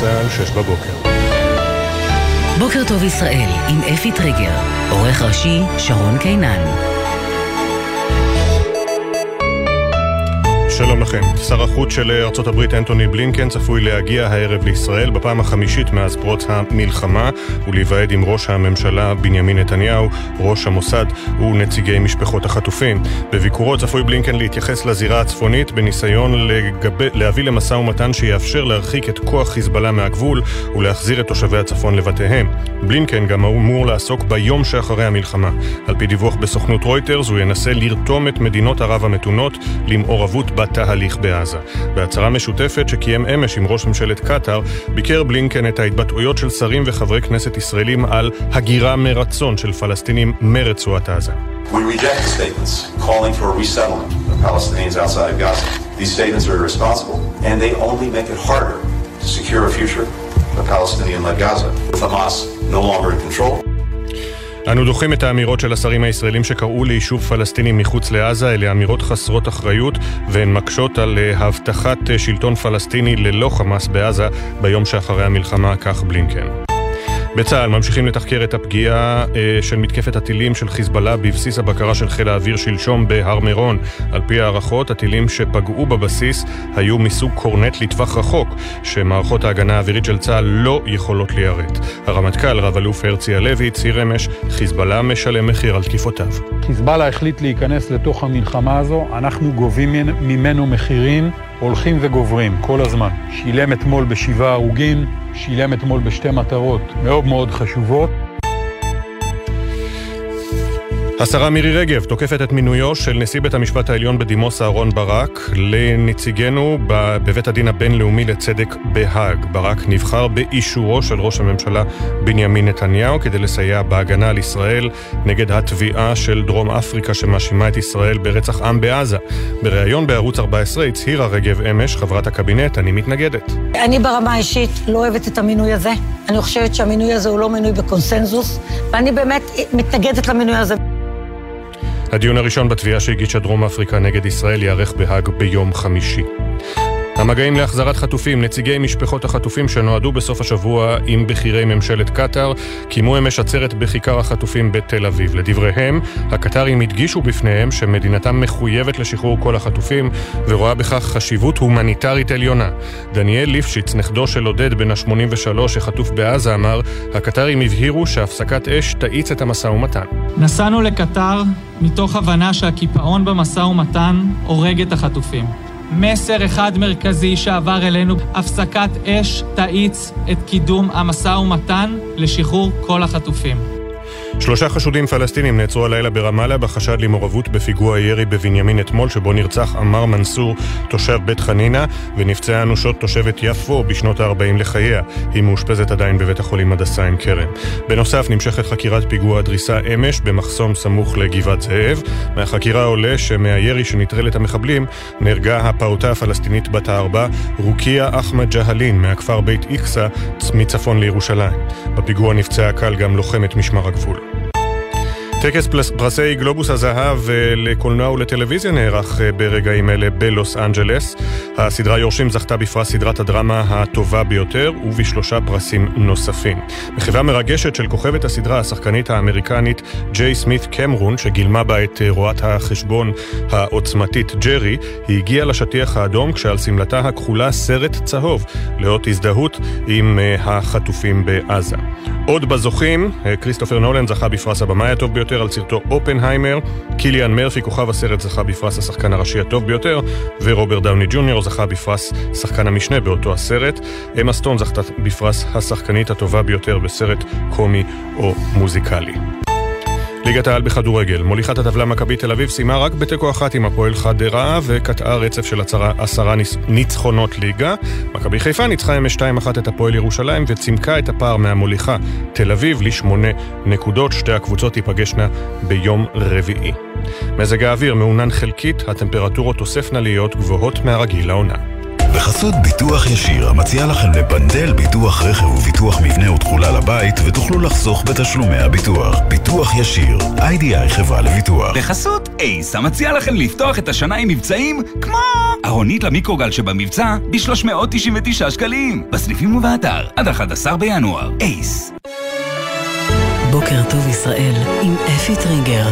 צה"ל, שש בבוקר. בוקר טוב ישראל עם אפי טריגר, עורך ראשי שרון קינן. לכם. שר החוץ של ארצות הברית אנטוני בלינקן צפוי להגיע הערב לישראל בפעם החמישית מאז פרוץ המלחמה ולהיוועד עם ראש הממשלה בנימין נתניהו, ראש המוסד ונציגי משפחות החטופים. בביקורו צפוי בלינקן להתייחס לזירה הצפונית בניסיון לגב... להביא למשא ומתן שיאפשר להרחיק את כוח חיזבאללה מהגבול ולהחזיר את תושבי הצפון לבתיהם. בלינקן גם אמור לעסוק ביום שאחרי המלחמה. על פי דיווח בסוכנות רויטרס הוא ינסה לרתום את מדינות ערב המתונות למעורבות בת התהליך בעזה. בהצהרה משותפת שקיים אמש עם ראש ממשלת קטאר, ביקר בלינקן את ההתבטאויות של שרים וחברי כנסת ישראלים על הגירה מרצון של פלסטינים מרצועת עזה. Gaza. To secure a future for Palestinian-led Gaza. With Hamas no longer in control, אנו דוחים את האמירות של השרים הישראלים שקראו ליישוב פלסטיני מחוץ לעזה, אלה אמירות חסרות אחריות והן מקשות על אה, הבטחת אה, שלטון פלסטיני ללא חמאס בעזה ביום שאחרי המלחמה, כך בלינקן. בצה"ל ממשיכים לתחקר את הפגיעה אה, של מתקפת הטילים של חיזבאללה בבסיס הבקרה של חיל האוויר שלשום בהר מירון. על פי הערכות, הטילים שפגעו בבסיס היו מסוג קורנט לטווח רחוק, שמערכות ההגנה האווירית של צה"ל לא יכולות ליירט. הרמטכ"ל, רב-אלוף הרצי הלוי, הצהיר אמש, חיזבאללה משלם מחיר על תקיפותיו. חיזבאללה החליט להיכנס לתוך המלחמה הזו, אנחנו גובים ממנו מחירים הולכים וגוברים כל הזמן. שילם אתמול בשבעה הרוגים, שילם אתמול בשתי מטרות מאוד מאוד חשובות. השרה מירי רגב תוקפת את מינויו של נשיא בית המשפט העליון בדימוס אהרן ברק לנציגנו בבית הדין הבינלאומי לצדק בהאג. ברק נבחר באישורו של ראש הממשלה בנימין נתניהו כדי לסייע בהגנה על ישראל נגד התביעה של דרום אפריקה שמאשימה את ישראל ברצח עם בעזה. בריאיון בערוץ 14 הצהירה רגב אמש, חברת הקבינט, אני מתנגדת. אני ברמה האישית לא אוהבת את המינוי הזה. אני חושבת שהמינוי הזה הוא לא מינוי בקונסנזוס, ואני באמת מתנגדת למינוי הזה. הדיון הראשון בתביעה שהגישה דרום אפריקה נגד ישראל ייערך בהאג ביום חמישי. המגעים להחזרת חטופים, נציגי משפחות החטופים שנועדו בסוף השבוע עם בכירי ממשלת קטאר, קיימו אמש עצרת בכיכר החטופים בתל אביב. לדבריהם, הקטרים הדגישו בפניהם שמדינתם מחויבת לשחרור כל החטופים ורואה בכך חשיבות הומניטרית עליונה. דניאל ליפשיץ, נכדו של עודד בן ה-83 שחטוף בעזה, אמר, הקטרים הבהירו שהפסקת אש תאיץ את המשא ומתן. נסענו לקטר מתוך הבנה שהקיפאון במשא ומתן הורג את החטופים. מסר אחד מרכזי שעבר אלינו, הפסקת אש תאיץ את קידום המשא ומתן לשחרור כל החטופים. שלושה חשודים פלסטינים נעצרו הלילה ברמאללה בחשד למעורבות בפיגוע ירי בבנימין אתמול שבו נרצח עמר מנסור, תושב בית חנינא, ונפצעה אנושות תושבת יפו בשנות ה-40 לחייה. היא מאושפזת עדיין בבית החולים הדסה עין כרם. בנוסף נמשכת חקירת פיגוע הדריסה אמש במחסום סמוך לגבעת זאב. מהחקירה עולה שמהירי שנטרל את המחבלים נהרגה הפעוטה הפלסטינית בת הארבע, רוקיה אחמד ג'הלין מהכפר בית איקסה מצפון לירושלים. בפיגוע נפצעה קל גם לוחמת משמר הגבול. טקס פרסי גלובוס הזהב אה, לקולנוע ולטלוויזיה נערך אה, ברגעים אלה בלוס אנג'לס. הסדרה יורשים זכתה בפרס סדרת הדרמה הטובה ביותר ובשלושה פרסים נוספים. מחווה מרגשת של כוכבת הסדרה, השחקנית האמריקנית ג'יי סמית קמרון, שגילמה בה את אה, רואת החשבון העוצמתית ג'רי, היא הגיעה לשטיח האדום כשעל שמלתה הכחולה סרט צהוב, לאות הזדהות עם החטופים בעזה. עוד בזוכים, כריסטופר נולן זכה בפרס הבמאי הטוב ביותר. ביותר על סרטו אופנהיימר, קיליאן מרפי, כוכב הסרט, זכה בפרס השחקן הראשי הטוב ביותר, ורוברט דאוני ג'וניור זכה בפרס שחקן המשנה באותו הסרט. אמה סטון זכתה בפרס השחקנית הטובה ביותר בסרט קומי או מוזיקלי. ליגת העל בכדורגל, מוליכת הטבלה מכבי תל אביב סיימה רק בתיקו אחת עם הפועל חדרה וקטעה רצף של עשרה, עשרה ניצחונות ליגה. מכבי חיפה ניצחה אמש 2-1 את הפועל ירושלים וצימקה את הפער מהמוליכה תל אביב לשמונה נקודות. שתי הקבוצות ייפגשנה ביום רביעי. מזג האוויר מעונן חלקית, הטמפרטורות תוספנה להיות גבוהות מהרגיל לעונה. בחסות ביטוח ישיר, המציע לכם לפנדל ביטוח רכב וביטוח מבנה ותכולה לבית, ותוכלו לחסוך בתשלומי הביטוח. ביטוח ישיר, איי-די-איי חברה לביטוח. בחסות אייס, המציע לכם לפתוח את השנה עם מבצעים כמו ארונית למיקרוגל שבמבצע ב-399 שקלים. בסניפים ובאתר, עד 11 בינואר. אייס. בוקר טוב ישראל עם אפי טריגר.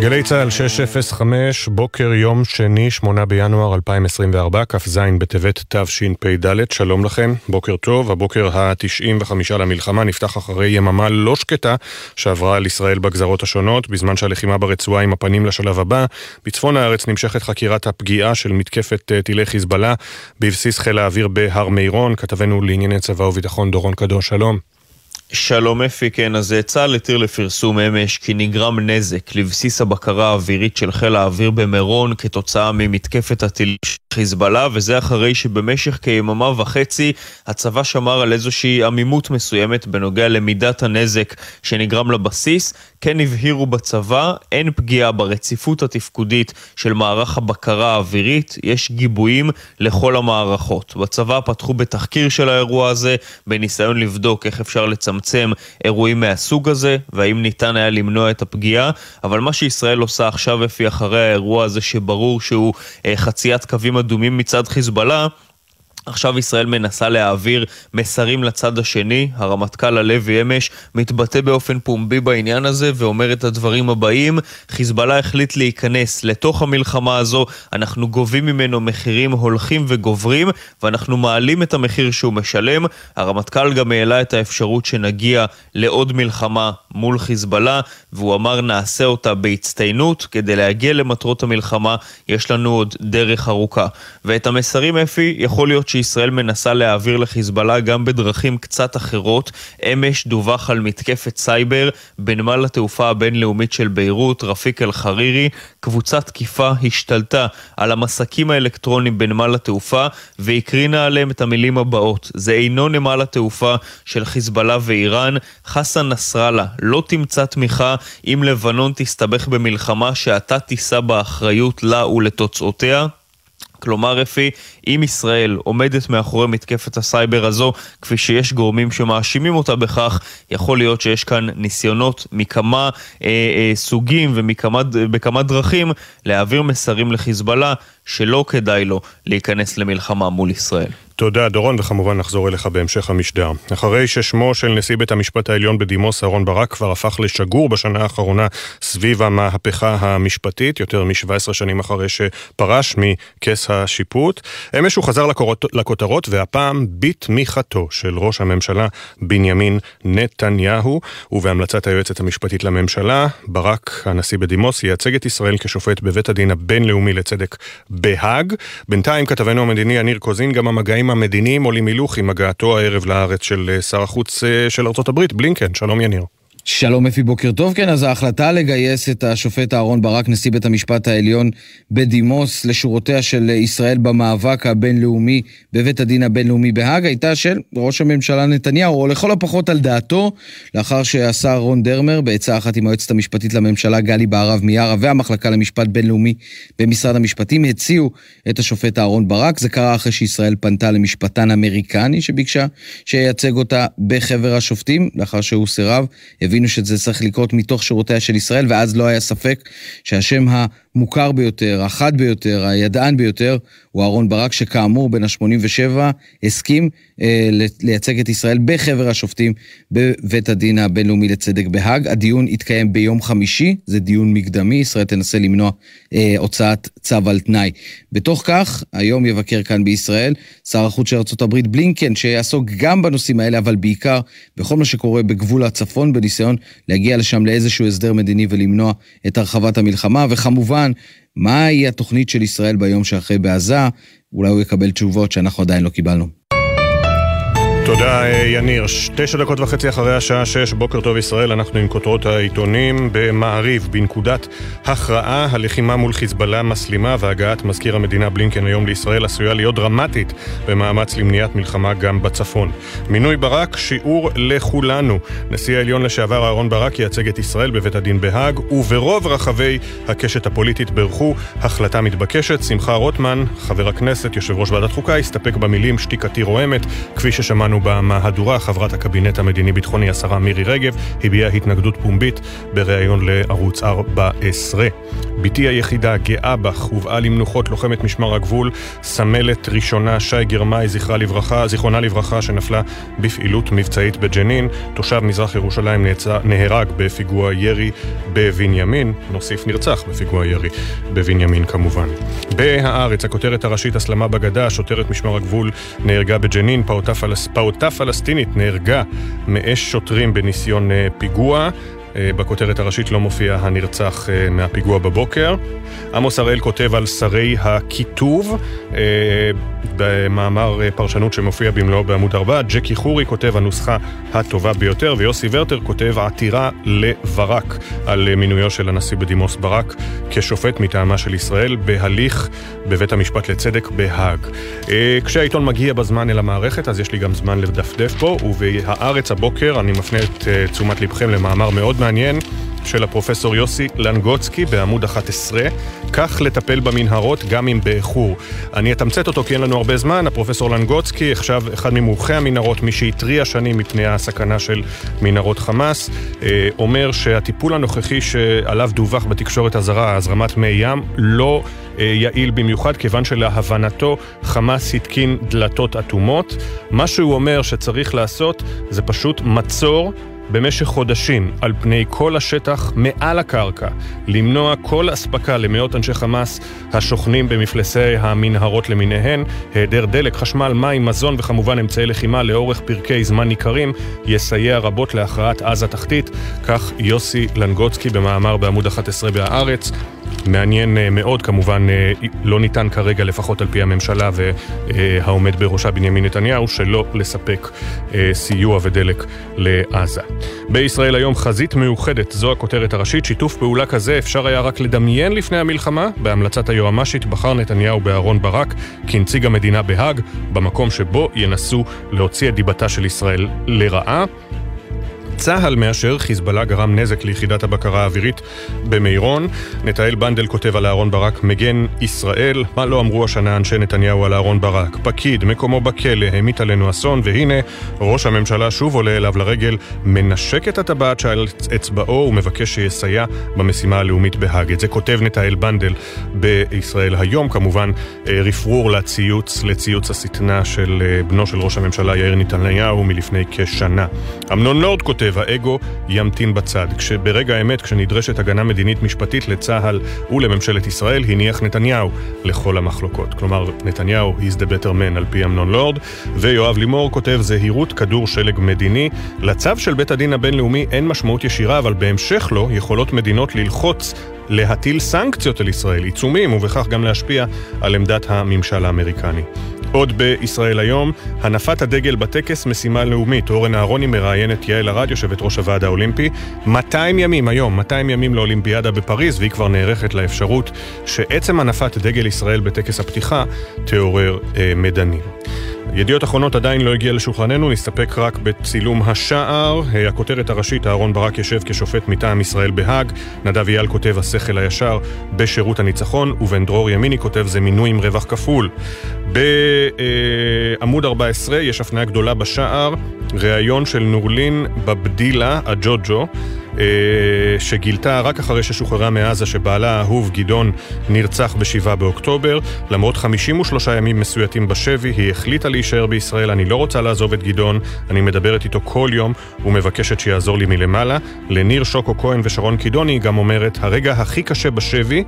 גלי צה"ל 605, בוקר יום שני, 8 בינואר 2024, כ"ז בטבת תשפ"ד, שלום לכם, בוקר טוב. הבוקר ה-95 למלחמה נפתח אחרי יממה לא שקטה שעברה על ישראל בגזרות השונות, בזמן שהלחימה ברצועה עם הפנים לשלב הבא. בצפון הארץ נמשכת חקירת הפגיעה של מתקפת אה, טילי חיזבאללה בבסיס חיל האוויר בהר מירון. כתבנו לענייני צבא וביטחון דורון קדוש, שלום. שלום אפי, כן, אז צה"ל התיר לפרסום אמש כי נגרם נזק לבסיס הבקרה האווירית של חיל האוויר במירון כתוצאה ממתקפת הטילים של חיזבאללה, וזה אחרי שבמשך כיממה וחצי הצבא שמר על איזושהי עמימות מסוימת בנוגע למידת הנזק שנגרם לבסיס. כן הבהירו בצבא, אין פגיעה ברציפות התפקודית של מערך הבקרה האווירית, יש גיבויים לכל המערכות. בצבא פתחו בתחקיר של האירוע הזה, בניסיון לבדוק איך אפשר לצמצם אירועים מהסוג הזה, והאם ניתן היה למנוע את הפגיעה, אבל מה שישראל עושה עכשיו, אפי, אחרי האירוע הזה, שברור שהוא אה, חציית קווים אדומים מצד חיזבאללה, עכשיו ישראל מנסה להעביר מסרים לצד השני. הרמטכ"ל הלוי אמש מתבטא באופן פומבי בעניין הזה ואומר את הדברים הבאים: חיזבאללה החליט להיכנס לתוך המלחמה הזו, אנחנו גובים ממנו מחירים הולכים וגוברים ואנחנו מעלים את המחיר שהוא משלם. הרמטכ"ל גם העלה את האפשרות שנגיע לעוד מלחמה מול חיזבאללה והוא אמר נעשה אותה בהצטיינות כדי להגיע למטרות המלחמה יש לנו עוד דרך ארוכה. ואת המסרים אפי יכול להיות שישראל מנסה להעביר לחיזבאללה גם בדרכים קצת אחרות. אמש דווח על מתקפת סייבר בנמל התעופה הבינלאומית של ביירות, רפיק אל-חרירי. קבוצת תקיפה השתלטה על המסקים האלקטרוניים בנמל התעופה והקרינה עליהם את המילים הבאות: זה אינו נמל התעופה של חיזבאללה ואיראן. חסן נסראללה, לא תמצא תמיכה אם לבנון תסתבך במלחמה שאתה תישא באחריות לה ולתוצאותיה. כלומר, אפי, אם ישראל עומדת מאחורי מתקפת הסייבר הזו, כפי שיש גורמים שמאשימים אותה בכך, יכול להיות שיש כאן ניסיונות מכמה אה, אה, סוגים ובכמה דרכים להעביר מסרים לחיזבאללה שלא כדאי לו להיכנס למלחמה מול ישראל. תודה, דורון, וכמובן נחזור אליך בהמשך המשדר. אחרי ששמו של נשיא בית המשפט העליון בדימוס, אהרן ברק, כבר הפך לשגור בשנה האחרונה סביב המהפכה המשפטית, יותר מ-17 שנים אחרי שפרש מכס השיפוט. אמש הוא חזר לכורות, לכותרות, והפעם בתמיכתו של ראש הממשלה בנימין נתניהו, ובהמלצת היועצת המשפטית לממשלה, ברק, הנשיא בדימוס, ייצג את ישראל כשופט בבית הדין הבינלאומי לצדק בהאג. בינתיים כתבנו המדיני יניר קוזין, גם המגעים המדיניים עולים הילוך עם הגעתו הערב לארץ של אה, שר החוץ אה, של הברית, בלינקן. שלום יניר. שלום אפי, בוקר טוב. כן, אז ההחלטה לגייס את השופט אהרן ברק, נשיא בית המשפט העליון בדימוס, לשורותיה של ישראל במאבק הבינלאומי בבית הדין הבינלאומי בהאג, הייתה של ראש הממשלה נתניהו, או לכל הפחות על דעתו, לאחר שהשר רון דרמר, בעצה אחת עם היועצת המשפטית לממשלה גלי בהרב מיארה והמחלקה למשפט בינלאומי במשרד המשפטים, הציעו את השופט אהרן ברק. זה קרה אחרי שישראל פנתה למשפטן אמריקני שביקשה שייצג אותה בחבר השופטים, לאחר שהוא סירב. הבינו שזה צריך לקרות מתוך שירותיה של ישראל, ואז לא היה ספק שהשם המוכר ביותר, החד ביותר, הידען ביותר, הוא אהרן ברק, שכאמור, בן ה-87, הסכים אה, לייצג את ישראל בחבר השופטים בבית הדין הבינלאומי לצדק בהאג. הדיון יתקיים ביום חמישי, זה דיון מקדמי, ישראל תנסה למנוע אה, הוצאת צו על תנאי. בתוך כך, היום יבקר כאן בישראל שר החוץ של ארה"ב בלינקן, שיעסוק גם בנושאים האלה, אבל בעיקר בכל מה שקורה בגבול הצפון, בניסיון להגיע לשם לאיזשהו הסדר מדיני ולמנוע את הרחבת המלחמה, וכמובן, מהי התוכנית של ישראל ביום שאחרי בעזה? אולי הוא יקבל תשובות שאנחנו עדיין לא קיבלנו. תודה, אה, יניר. תשע דקות וחצי אחרי השעה שש, בוקר טוב ישראל, אנחנו עם כותרות העיתונים במעריב, בנקודת הכרעה, הלחימה מול חיזבאללה מסלימה והגעת מזכיר המדינה בלינקן היום לישראל עשויה להיות דרמטית במאמץ למניעת מלחמה גם בצפון. מינוי ברק, שיעור לכולנו. נשיא העליון לשעבר אהרן ברק ייצג את ישראל בבית הדין בהאג, וברוב רחבי הקשת הפוליטית בירכו החלטה מתבקשת. שמחה רוטמן, חבר הכנסת, יושב ראש ועדת חוקה, הסתפק במילים שתיקתי רועמת, כפי ששמענו במהדורה, חברת הקבינט המדיני-ביטחוני, השרה מירי רגב, הביעה התנגדות פומבית בריאיון לערוץ 14. בתי היחידה, גאה בך, הובאה למנוחות לוחמת משמר הגבול, סמלת ראשונה שי גרמאי, זכרה לברכה, זיכרונה לברכה, שנפלה בפעילות מבצעית בג'נין. תושב מזרח ירושלים נעצר, נהרג בפיגוע ירי בבנימין, נוסיף נרצח בפיגוע ירי בבנימין כמובן. בהארץ, הכותרת הראשית, הסלמה בגדה, שוטרת משמר הגבול נהרגה בג'נין, פעוטה, פלס, פעוטה פלסטינית נהרגה מאש שוטרים בניסיון אה, פיגוע. אה, בכותרת הראשית לא מופיע הנרצח אה, מהפיגוע בבוקר. עמוס הראל כותב על שרי הכיתוב אה, במאמר פרשנות שמופיע במלואו בעמוד 4. ג'קי חורי כותב הנוסחה הטובה ביותר, ויוסי ורטר כותב עתירה לברק על מינויו של הנשיא בדימוס ברק כשופט מטעמה של ישראל בהליך בבית המשפט לצדק בהאג. כשהעיתון מגיע בזמן אל המערכת, אז יש לי גם זמן לדפדף בו, ובהארץ הבוקר אני מפנה את תשומת לבכם למאמר מאוד מעניין. מעניין של הפרופסור יוסי לנגוצקי בעמוד 11, כך לטפל במנהרות גם אם באיחור. אני אתמצת אותו כי אין לנו הרבה זמן, הפרופסור לנגוצקי, עכשיו אחד ממומחי המנהרות, מי שהתריע שנים מפני הסכנה של מנהרות חמאס, אה, אומר שהטיפול הנוכחי שעליו דווח בתקשורת הזרה, הזרמת מי ים, לא אה, יעיל במיוחד, כיוון שלהבנתו חמאס התקין דלתות אטומות. מה שהוא אומר שצריך לעשות זה פשוט מצור במשך חודשים על פני כל השטח מעל הקרקע, למנוע כל אספקה למאות אנשי חמאס השוכנים במפלסי המנהרות למיניהן, היעדר דלק, חשמל, מים, מזון וכמובן אמצעי לחימה לאורך פרקי זמן ניכרים, יסייע רבות להכרעת עזה תחתית, כך יוסי לנגוצקי במאמר בעמוד 11 בהארץ. מעניין אה, מאוד, כמובן אה, לא ניתן כרגע, לפחות על פי הממשלה והעומד בראשה בנימין נתניהו, שלא לספק אה, סיוע ודלק לעזה. בישראל היום חזית מאוחדת, זו הכותרת הראשית. שיתוף פעולה כזה אפשר היה רק לדמיין לפני המלחמה. בהמלצת היועמ"שית בחר נתניהו באהרון ברק כנציג המדינה בהאג, במקום שבו ינסו להוציא את דיבתה של ישראל לרעה. צה"ל מאשר, חיזבאללה גרם נזק ליחידת הבקרה האווירית במירון. נטעאל בנדל כותב על אהרון ברק, מגן ישראל. מה לא אמרו השנה אנשי נתניהו על אהרון ברק? פקיד, מקומו בכלא, המיט עלינו אסון, והנה, ראש הממשלה שוב עולה אליו לרגל, מנשק את הטבעת שעל אצבעו ומבקש שיסייע במשימה הלאומית בהאג. את זה כותב נטעאל בנדל בישראל היום, כמובן אה, רפרור לציוץ, לציוץ השטנה של אה, בנו של ראש הממשלה יאיר נתניהו מלפני כשנה. אמנון לורד כותב כותב, האגו ימתין בצד. כשברגע האמת, כשנדרשת הגנה מדינית משפטית לצה"ל ולממשלת ישראל, הניח נתניהו לכל המחלוקות. כלומר, נתניהו is the better man על פי אמנון לורד, ויואב לימור כותב, זהירות כדור שלג מדיני. לצו של בית הדין הבינלאומי אין משמעות ישירה, אבל בהמשך לו יכולות מדינות ללחוץ להטיל סנקציות על ישראל, עיצומים, ובכך גם להשפיע על עמדת הממשל האמריקני. עוד בישראל היום, הנפת הדגל בטקס משימה לאומית. אורן אהרוני מראיין את יעל ארד, יושבת ראש הוועד האולימפי. 200 ימים היום, 200 ימים לאולימפיאדה בפריז, והיא כבר נערכת לאפשרות שעצם הנפת דגל ישראל בטקס הפתיחה תעורר אה, מדנים. ידיעות אחרונות עדיין לא הגיע לשולחננו, נסתפק רק בצילום השער. הכותרת הראשית, אהרון ברק יושב כשופט מטעם ישראל בהאג. נדב אייל כותב השכל הישר בשירות הניצחון, ובן דרור ימיני כותב זה מינוי עם רווח כפול. בעמוד 14 יש הפניה גדולה בשער, ראיון של נורלין בבדילה, הג'וג'ו. אה, שגילתה רק אחרי ששוחררה מעזה שבעלה האהוב גדעון נרצח ב-7 באוקטובר. למרות 53 ימים מסויטים בשבי, היא החליטה להישאר בישראל. אני לא רוצה לעזוב את גדעון, אני מדברת איתו כל יום ומבקשת שיעזור לי מלמעלה. לניר שוקו כהן ושרון קידוני גם אומרת, הרגע הכי קשה בשבי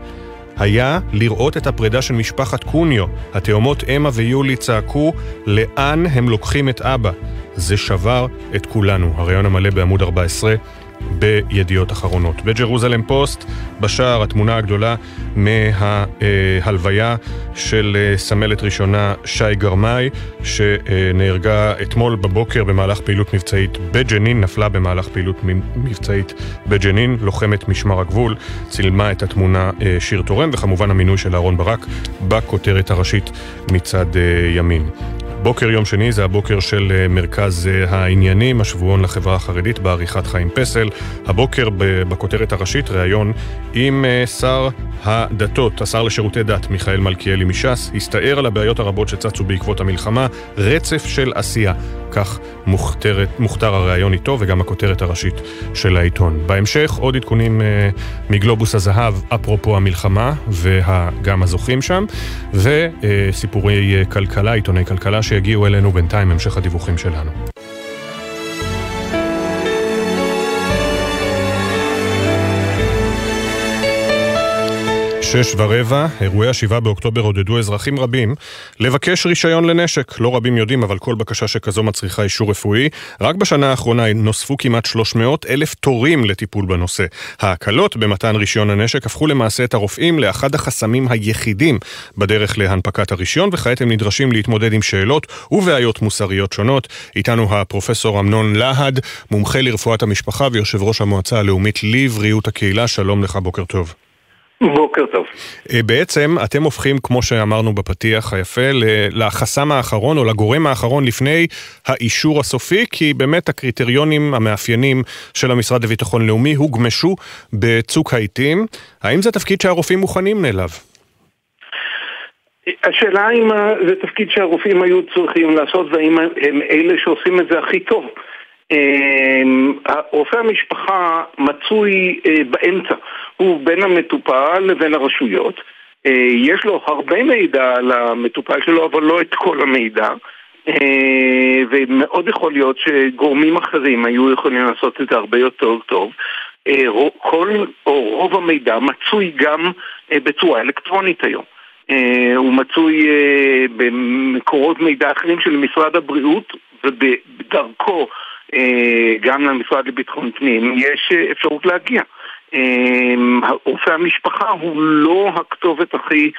היה לראות את הפרידה של משפחת קוניו. התאומות אמה ויולי צעקו, לאן הם לוקחים את אבא? זה שבר את כולנו. הריאיון המלא בעמוד 14 בידיעות אחרונות. בג'רוזלם פוסט, בשער התמונה הגדולה מההלוויה של אה, סמלת ראשונה שי גרמאי, שנהרגה אתמול בבוקר במהלך פעילות מבצעית בג'נין, נפלה במהלך פעילות מבצעית בג'נין, לוחמת משמר הגבול, צילמה את התמונה אה, שיר תורם, וכמובן המינוי של אהרן ברק בכותרת הראשית מצד אה, ימין. בוקר יום שני זה הבוקר של אה, מרכז אה, העניינים, השבועון לחברה החרדית בעריכת חיים פסל. הבוקר בכותרת הראשית ראיון עם אה, שר הדתות, השר לשירותי דת מיכאל מלכיאלי מש"ס, הסתער על הבעיות הרבות שצצו בעקבות המלחמה, רצף של עשייה. כך מוכתרת, מוכתר הראיון איתו וגם הכותרת הראשית של העיתון. בהמשך עוד עדכונים אה, מגלובוס הזהב, אפרופו המלחמה וגם הזוכים שם, וסיפורי אה, כלכלה, עיתוני כלכלה שיגיעו אלינו בינתיים, המשך הדיווחים שלנו. שש ורבע, אירועי השבעה באוקטובר עודדו אזרחים רבים לבקש רישיון לנשק. לא רבים יודעים, אבל כל בקשה שכזו מצריכה אישור רפואי. רק בשנה האחרונה נוספו כמעט 300 אלף תורים לטיפול בנושא. ההקלות במתן רישיון הנשק הפכו למעשה את הרופאים לאחד החסמים היחידים בדרך להנפקת הרישיון, וכעת הם נדרשים להתמודד עם שאלות ובעיות מוסריות שונות. איתנו הפרופסור אמנון להד, מומחה לרפואת המשפחה ויושב ראש המועצה הלאומית לבריאות הקהילה. שלום לך, בוקר טוב. בוקר טוב. אה, בעצם אתם הופכים, כמו שאמרנו בפתיח היפה, לחסם האחרון או לגורם האחרון לפני האישור הסופי, כי באמת הקריטריונים המאפיינים של המשרד לביטחון לאומי הוגמשו בצוק העיתים. האם זה תפקיד שהרופאים מוכנים אליו? השאלה אם זה תפקיד שהרופאים היו צריכים לעשות והאם הם אלה שעושים את זה הכי טוב. אמ, רופא המשפחה מצוי אה, באמצע, הוא בין המטופל לבין הרשויות. אה, יש לו הרבה מידע על המטופל שלו, אבל לא את כל המידע. אה, ומאוד יכול להיות שגורמים אחרים היו יכולים לעשות את זה הרבה יותר טוב. כל, או רוב המידע מצוי גם בצורה אלקטרונית היום. הוא מצוי במקורות מידע אחרים של משרד הבריאות ובדרכו אה, גם למשרד לביטחון פנים, יש אה, אפשרות להגיע. אה, רופא המשפחה הוא לא הכתובת הכי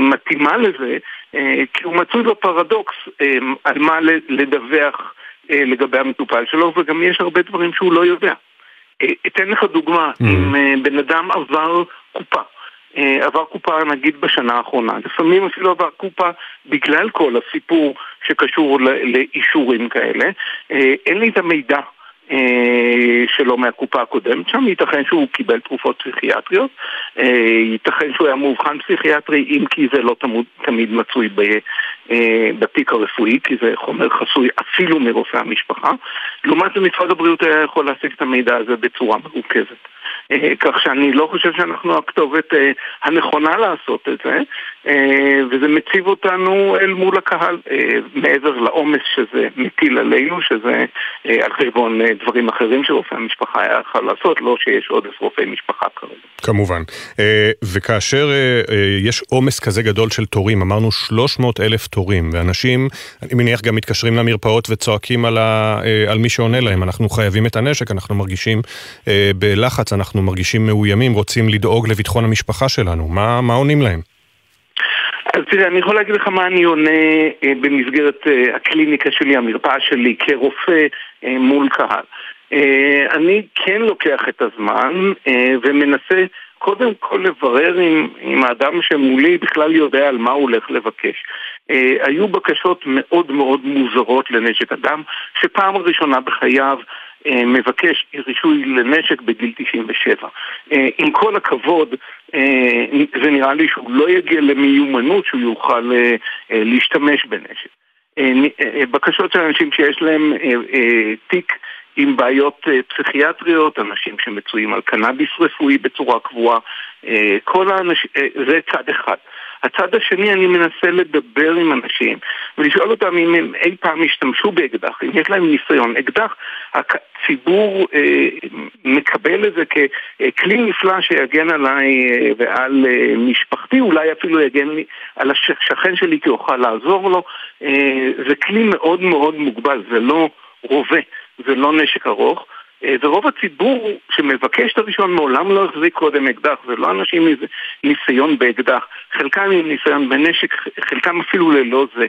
מתאימה לזה, כי הוא מצוי בפרדוקס על מה לדווח לגבי המטופל שלו, וגם יש הרבה דברים שהוא לא יודע. אתן לך דוגמה, mm. אם בן אדם עבר קופה, עבר קופה נגיד בשנה האחרונה, לפעמים אפילו עבר קופה בגלל כל הסיפור שקשור לאישורים כאלה. אה, אין לי את המידע אה, שלו מהקופה הקודמת שם, ייתכן שהוא קיבל תרופות פסיכיאטריות, אה, ייתכן שהוא היה מאובחן פסיכיאטרי, אם כי זה לא תמוד, תמיד מצוי ב, בתיק הרפואי, כי זה חומר חסוי אפילו מרופא המשפחה. לעומת זה משרד הבריאות היה יכול להשיג את המידע הזה בצורה מרוכזת. אה, כך שאני לא חושב שאנחנו הכתובת אה, הנכונה לעשות את זה, אה, וזה מציב אותנו אל מול הקהל, מעבר לעומס שזה מטיל עלינו, שזה על חשבון דברים אחרים שרופא המשפחה היה יכול לעשות, לא שיש עודף רופאי משפחה כרגע. כמובן. וכאשר יש עומס כזה גדול של תורים, אמרנו 300 אלף תורים, ואנשים, אני מניח, גם מתקשרים למרפאות וצועקים על, ה, על מי שעונה להם, אנחנו חייבים את הנשק, אנחנו מרגישים בלחץ, אנחנו... מרגישים מאוימים, רוצים לדאוג לביטחון המשפחה שלנו. מה, מה עונים להם? אז תראה, אני יכול להגיד לך מה אני עונה אה, במסגרת אה, הקליניקה שלי, המרפאה שלי, כרופא אה, מול קהל. אה, אני כן לוקח את הזמן אה, ומנסה קודם כל לברר אם, אם האדם שמולי בכלל יודע על מה הוא הולך לבקש. אה, היו בקשות מאוד מאוד מוזרות לנשק אדם, שפעם ראשונה בחייו מבקש רישוי לנשק בגיל 97. אה, עם כל הכבוד, אה, זה נראה לי שהוא לא יגיע למיומנות שהוא יוכל להשתמש בנשק. בקשות של אנשים שיש להם תיק עם בעיות פסיכיאטריות, אנשים שמצויים על קנאביס רפואי בצורה קבועה, כל האנשים, זה צד אחד. הצד השני, אני מנסה לדבר עם אנשים ולשאול אותם אם הם אי פעם השתמשו באקדח, אם יש להם ניסיון. אקדח, הציבור אה, מקבל את זה ככלי נפלא שיגן עליי אה, ועל אה, משפחתי, אולי אפילו יגן לי על השכן שלי כי אוכל לעזור לו. אה, זה כלי מאוד מאוד מוגבל, זה לא רובה, זה לא נשק ארוך. אה, ורוב הציבור שמבקש את הראשון מעולם לא החזיק קודם אקדח, זה לא אנשים עם ניסיון באקדח, חלקם עם ניסיון בנשק, חלקם אפילו ללא זה.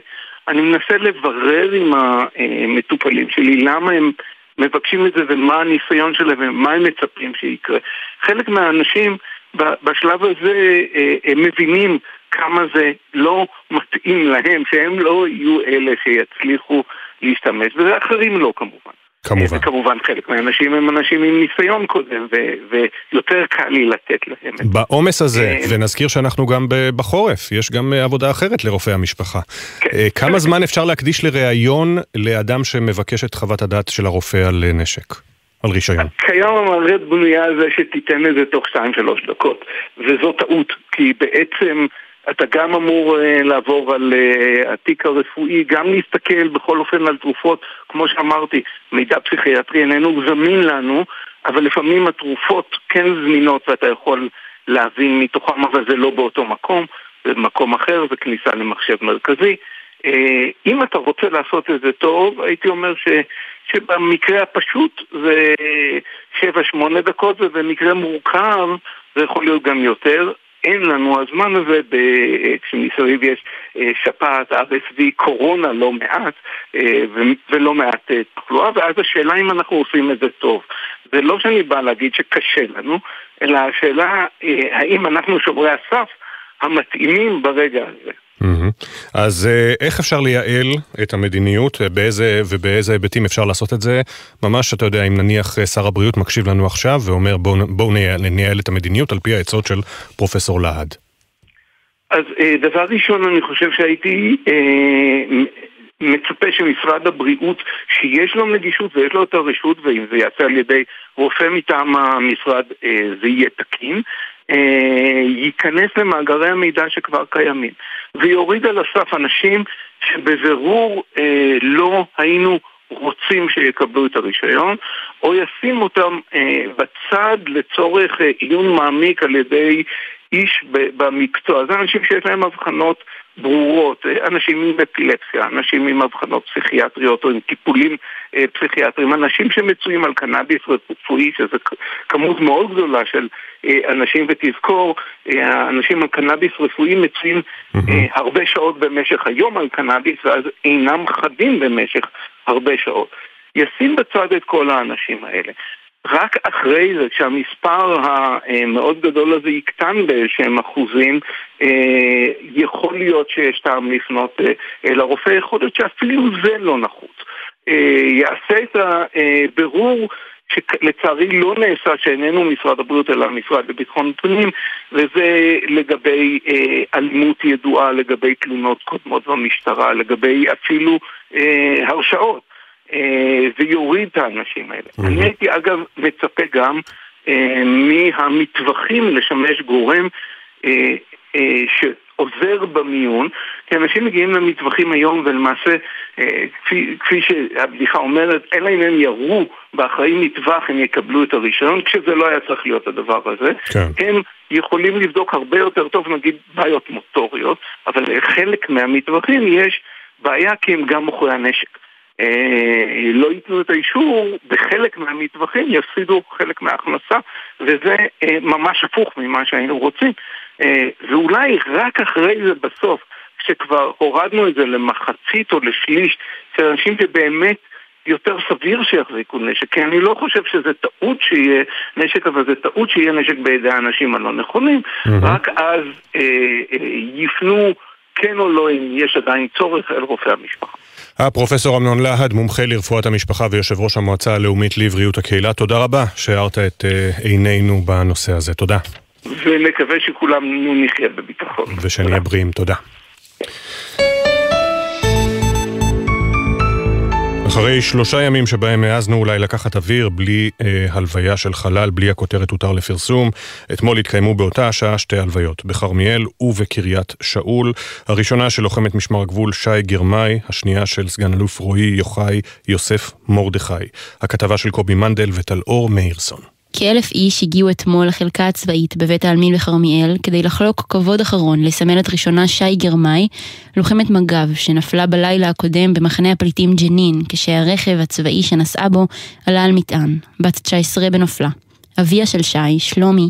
אני מנסה לברר עם המטופלים שלי למה הם מבקשים את זה ומה הניסיון שלהם ומה הם מצפים שיקרה. חלק מהאנשים בשלב הזה אה, הם מבינים כמה זה לא מתאים להם, שהם לא יהיו אלה שיצליחו להשתמש, וזה אחרים לא כמובן. כמובן. וכמובן חלק מהאנשים הם אנשים עם ניסיון קודם, ו- ויותר קל לי לתת להם. בעומס הזה, אה, ונזכיר שאנחנו גם בחורף, יש גם אה, עבודה אחרת לרופאי המשפחה. כן. אה, כמה זמן אפשר להקדיש לראיון לאדם שמבקש את חוות הדעת של הרופא על נשק? על רישיון. כיום המערכת בנויה על זה שתיתן את זה תוך 2-3 דקות, וזו טעות, כי בעצם אתה גם אמור uh, לעבור על uh, התיק הרפואי, גם להסתכל בכל אופן על תרופות, כמו שאמרתי, מידע פסיכיאטרי איננו זמין לנו, אבל לפעמים התרופות כן זמינות ואתה יכול להבין מתוכם, אבל זה לא באותו מקום, זה במקום אחר, זה כניסה למחשב מרכזי. Uh, אם אתה רוצה לעשות את זה טוב, הייתי אומר ש, שבמקרה הפשוט זה 7-8 דקות, ובמקרה מורכב זה יכול להיות גם יותר. אין לנו הזמן הזה, כשמסביב יש אה, שפעת, RSV, קורונה לא מעט, אה, ולא מעט אה, תחלואה, ואז השאלה אם אנחנו עושים את זה טוב. זה לא שאני בא להגיד שקשה לנו, אלא השאלה האם אנחנו שומרי הסף המתאימים ברגע הזה. אז אה, איך אפשר לייעל את המדיניות, אה, באיזה ובאיזה היבטים אפשר לעשות את זה? ממש, אתה יודע, אם נניח אה, שר הבריאות מקשיב לנו עכשיו ואומר בואו בוא נייעל, נייעל את המדיניות על פי העצות של פרופסור להד. אז דבר ראשון, אני חושב שהייתי אה, מצפה שמשרד הבריאות, שיש לו נגישות ויש לו את הרשות, ואם זה יעשה על ידי רופא מטעם המשרד, אה, זה יהיה תקין. אה, ייכנס למאגרי המידע שכבר קיימים ויוריד על הסף אנשים שבבירור אה, לא היינו רוצים שיקבלו את הרישיון, או ישים אותם אה, בצד לצורך אה, עיון מעמיק על ידי איש במקצוע. זה אנשים שיש להם הבחנות ברורות, אה, אנשים עם אפילפסיה, אנשים עם אבחנות פסיכיאטריות או עם טיפולים אה, פסיכיאטריים, אנשים שמצויים על קנאביס רפואי, שזו כמות מאוד גדולה של אה, אנשים, ותזכור, אה, אנשים על קנאביס רפואי מצויים הרבה שעות במשך היום על קנאביס, ואז אינם חדים במשך הרבה שעות. ישים בצד את כל האנשים האלה. רק אחרי זה, כשהמספר המאוד גדול הזה יקטן באיזשהם אחוזים, יכול להיות שיש טעם לפנות אה, לרופא, יכול להיות שאפילו זה לא נחוץ. אה, יעשה את הבירור שלצערי לא נעשה, שאיננו משרד הבריאות אלא המשרד לביטחון פנים, וזה לגבי אה, אלימות ידועה, לגבי תלונות קודמות במשטרה, לגבי אפילו אה, הרשעות. אה, ויוריד את האנשים האלה. Mm-hmm. אני הייתי אגב מצפה גם אה, מהמטווחים לשמש גורם אה, אה, שעוזר במיון, כי אנשים מגיעים למטווחים היום ולמעשה, אה, כפי, כפי שהבדיחה אומרת, אלא אם הם ירו באחראי מטווח הם יקבלו את הרישיון, כשזה לא היה צריך להיות הדבר הזה. כן. הם יכולים לבדוק הרבה יותר טוב, נגיד בעיות מוטוריות, אבל לחלק מהמטווחים יש בעיה כי הם גם מוכרי הנשק. אה, לא ייתנו את האישור, בחלק מהמטווחים יפסידו חלק מההכנסה, וזה אה, ממש הפוך ממה שהיינו רוצים. אה, ואולי רק אחרי זה בסוף, כשכבר הורדנו את זה למחצית או לשליש של אנשים שבאמת יותר סביר שיחזיקו נשק, כי אני לא חושב שזה טעות שיהיה נשק, אבל זה טעות שיהיה נשק בידי האנשים הלא נכונים, mm-hmm. רק אז אה, אה, יפנו כן או לא, אם יש עדיין צורך, אל רופא המשפחה. הפרופסור אמנון להד, מומחה לרפואת המשפחה ויושב ראש המועצה הלאומית לבריאות הקהילה, תודה רבה שהארת את אה, עינינו בנושא הזה. תודה. ונקווה שכולנו נחיה בביטחון. ושנהיה בריאים, תודה. אחרי שלושה ימים שבהם העזנו אולי לקחת אוויר בלי אה, הלוויה של חלל, בלי הכותרת הותר לפרסום, אתמול התקיימו באותה השעה שתי הלוויות, בכרמיאל ובקריית שאול. הראשונה של לוחמת משמר הגבול שי גרמאי, השנייה של סגן אלוף רועי יוחאי יוסף מרדכי. הכתבה של קובי מנדל וטלאור מאירסון. כאלף איש הגיעו אתמול לחלקה הצבאית בבית העלמין בכרמיאל כדי לחלוק כבוד אחרון לסמלת ראשונה שי גרמאי, לוחמת מג"ב שנפלה בלילה הקודם במחנה הפליטים ג'נין כשהרכב הצבאי שנסעה בו עלה על מטען, בת 19 בנופלה. אביה של שי, שלומי,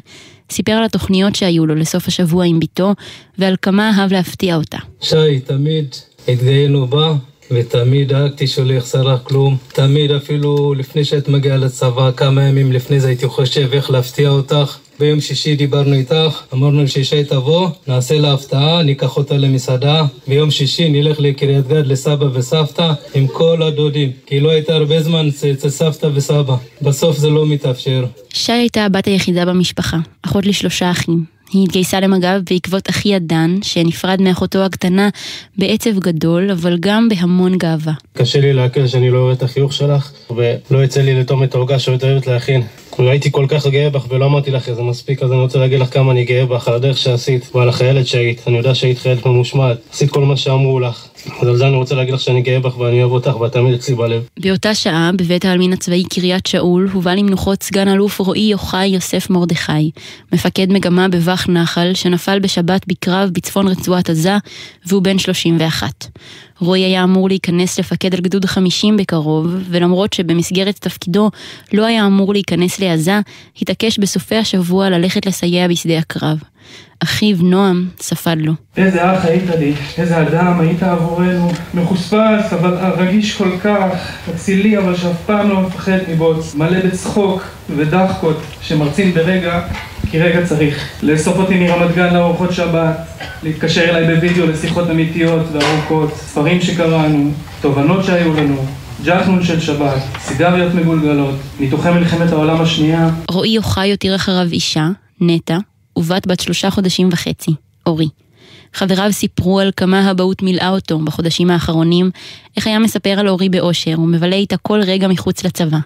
סיפר על התוכניות שהיו לו לסוף השבוע עם בתו ועל כמה אהב להפתיע אותה. שי, תמיד התגאינו בה ותמיד דאגתי שלא יחסר לך כלום. תמיד אפילו לפני שאת מגיעה לצבא, כמה ימים לפני זה הייתי חושב איך להפתיע אותך. ביום שישי דיברנו איתך, אמרנו שישי תבוא, נעשה לה הפתעה, ניקח אותה למסעדה. ביום שישי נלך לקריית גד לסבא וסבתא עם כל הדודים, כי לא הייתה הרבה זמן אצל סבתא וסבא. בסוף זה לא מתאפשר. שי הייתה הבת היחידה במשפחה, אחות לשלושה אחים. היא התגייסה למג"ב בעקבות אחיה דן, שנפרד מאחותו הקטנה בעצב גדול, אבל גם בהמון גאווה. קשה לי להקל שאני לא רואה את החיוך שלך, ולא יצא לי לטום את העוגה שאת אוהבת להכין. הייתי כל כך גאה בך ולא אמרתי לך איזה מספיק, אז אני רוצה להגיד לך כמה אני גאה בך על הדרך שעשית ועל החיילת שהיית. אני יודע שהיית חיילת ממושמעת, עשית כל מה שאמרו לך. אז על זה אני רוצה להגיד לך שאני גאה בך ואני אוהב אותך ואת תמיד אצלי בלב. באותה שעה, בבית העלמין הצבאי קריית שאול, הובא למנוחות סגן אלוף רועי יוחאי יוסף מרדכי, מפקד מגמה בבח נחל, שנפל בשבת בקרב בצפון רצועת עזה, והוא בן 31. רועי היה אמור להיכנס לפקד על גדוד 50 בקרוב, ולמרות שבמסגרת תפקידו לא היה אמור להיכנס לעזה, התעקש בסופי השבוע ללכת לסייע בשדה הקרב. אחיו נועם ספד לו. איזה אח היית לי, איזה אדם היית עבורנו, מחוספס אבל רגיש כל כך, אצילי אבל שאף פעם לא מפחד מבוץ, מלא בצחוק ודחקות שמרצים ברגע כי רגע צריך. לאסוף אותי מרמת גן לארוחות שבת, להתקשר אליי בווידאו לשיחות אמיתיות וארוכות, ספרים שקראנו, תובנות שהיו לנו, ג'חנון של שבת, סיגריות מגולגלות, ניתוחי מלחמת העולם השנייה. רועי יוחאי הותיר אחריו אישה, נטע, ובת בת שלושה חודשים וחצי, אורי. חבריו סיפרו על כמה הבאות מילאה אותו בחודשים האחרונים, איך היה מספר על אורי באושר ומבלה איתה כל רגע מחוץ לצבא.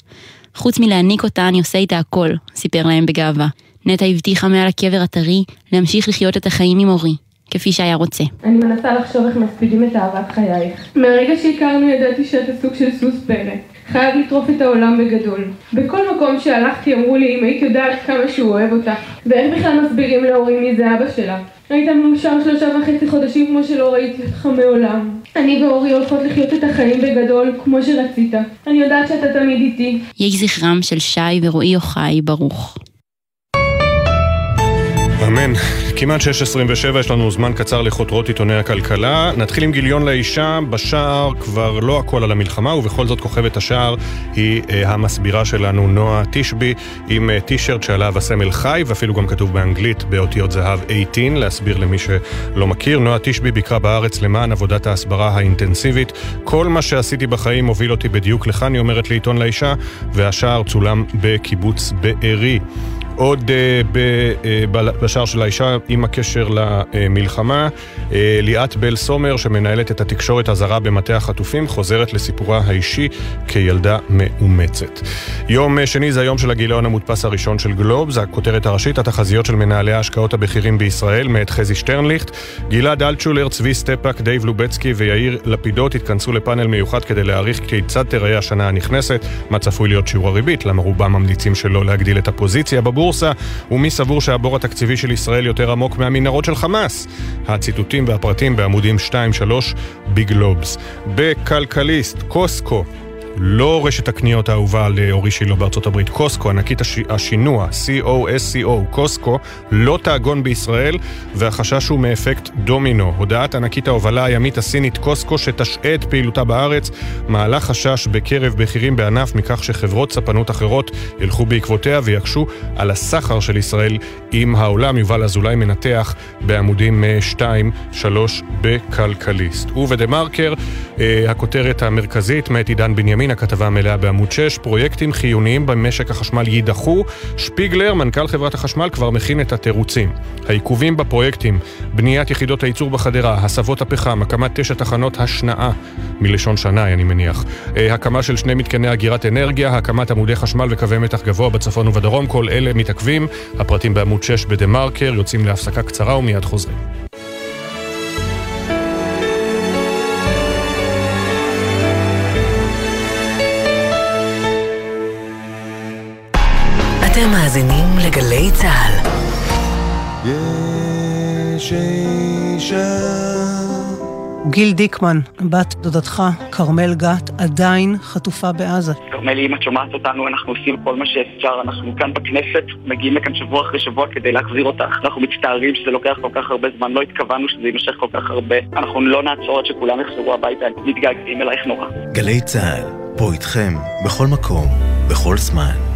חוץ מלהעניק אותה אני עושה איתה הכל, סיפר להם בגאווה. נטע הבטיחה מעל הקבר הטרי להמשיך לחיות את החיים עם אורי, כפי שהיה רוצה. אני מנסה לחשוב איך מספידים את אהבת חייך. מהרגע שהכרנו ידעתי שאתה סוג של סוס פרא. חייב לטרוף את העולם בגדול. בכל מקום שהלכתי אמרו לי אם היית יודעת כמה שהוא אוהב אותך, ואיך בכלל מסבירים להורים מי זה אבא שלה. היית מאושר שלושה וחצי חודשים כמו שלא ראיתי אותך מעולם. אני ואורי הולכות לחיות את החיים בגדול כמו שרצית. אני יודעת שאתה תמיד איתי. יהי זכרם של שי ורועי יוחאי ברוך. אמן. כמעט 6.27, יש לנו זמן קצר לחותרות עיתוני הכלכלה. נתחיל עם גיליון לאישה, בשער כבר לא הכל על המלחמה, ובכל זאת כוכבת השער היא אה, המסבירה שלנו, נועה תשבי, עם אה, טישרט שעליו הסמל חי, ואפילו גם כתוב באנגלית באותיות זהב 18, להסביר למי שלא מכיר. נועה תשבי ביקרה בארץ למען עבודת ההסברה האינטנסיבית. כל מה שעשיתי בחיים הוביל אותי בדיוק לכאן, היא אומרת לעיתון לאישה, והשער צולם בקיבוץ בארי. עוד uh, בשער של האישה עם הקשר למלחמה, uh, ליאת בל סומר, שמנהלת את התקשורת הזרה במטה החטופים, חוזרת לסיפורה האישי כילדה מאומצת. יום שני זה היום של הגיליון המודפס הראשון של גלוב, זה הכותרת הראשית, התחזיות של מנהלי ההשקעות הבכירים בישראל, מאת חזי שטרנליכט. גלעד אלטשולר, צבי סטפק, דייב לובצקי ויאיר לפידות התכנסו לפאנל מיוחד כדי להעריך כיצד תראה השנה הנכנסת, מה צפוי להיות שיעור הריבית, למה רובם ממליצים שלא להגדיל את הפוזיציה בבור הבורסה, ומי סבור שהבור התקציבי של ישראל יותר עמוק מהמנהרות של חמאס. הציטוטים והפרטים בעמודים 2-3 בגלובס. בכלכליסט, קוסקו לא רשת הקניות האהובה על אורי שילה בארצות הברית, קוסקו, ענקית הש... השינוע, C-O-S-C-O, קוסקו, לא תעגון בישראל, והחשש הוא מאפקט דומינו. הודעת ענקית ההובלה הימית הסינית קוסקו, שתשעה את פעילותה בארץ, מעלה חשש בקרב בכירים בענף מכך שחברות ספנות אחרות ילכו בעקבותיה ויקשו על הסחר של ישראל עם העולם. יובל אזולאי מנתח בעמודים 2-3 בכלכליסט. ובדה מרקר, אה, הכותרת המרכזית מאת עידן בנימין ימין, הכתבה המלאה בעמוד 6, פרויקטים חיוניים במשק החשמל יידחו. שפיגלר, מנכ"ל חברת החשמל, כבר מכין את התירוצים. העיכובים בפרויקטים, בניית יחידות הייצור בחדרה, הסבות הפחם, הקמת תשע תחנות השנאה, מלשון שנאי אני מניח, אה, הקמה של שני מתקני אגירת אנרגיה, הקמת עמודי חשמל וקווי מתח גבוה בצפון ובדרום, כל אלה מתעכבים. הפרטים בעמוד 6 בדה מרקר, יוצאים להפסקה קצרה ומיד חוזרים. מאזינים לגלי צה"ל. יש אישה גיל דיקמן, בת דודתך, כרמל גת, עדיין חטופה בעזה. כרמל, אם את שומעת אותנו, אנחנו עושים כל מה שאפשר. אנחנו כאן בכנסת, מגיעים לכאן שבוע אחרי שבוע כדי להחזיר אותך. אנחנו מצטערים שזה לוקח כל כך הרבה זמן, לא התכוונו שזה יימשך כל כך הרבה. אנחנו לא נעצור עד שכולם יחזרו הביתה, מתגעגעים אלייך נורא. גלי צה"ל, פה איתכם, בכל מקום, בכל זמן.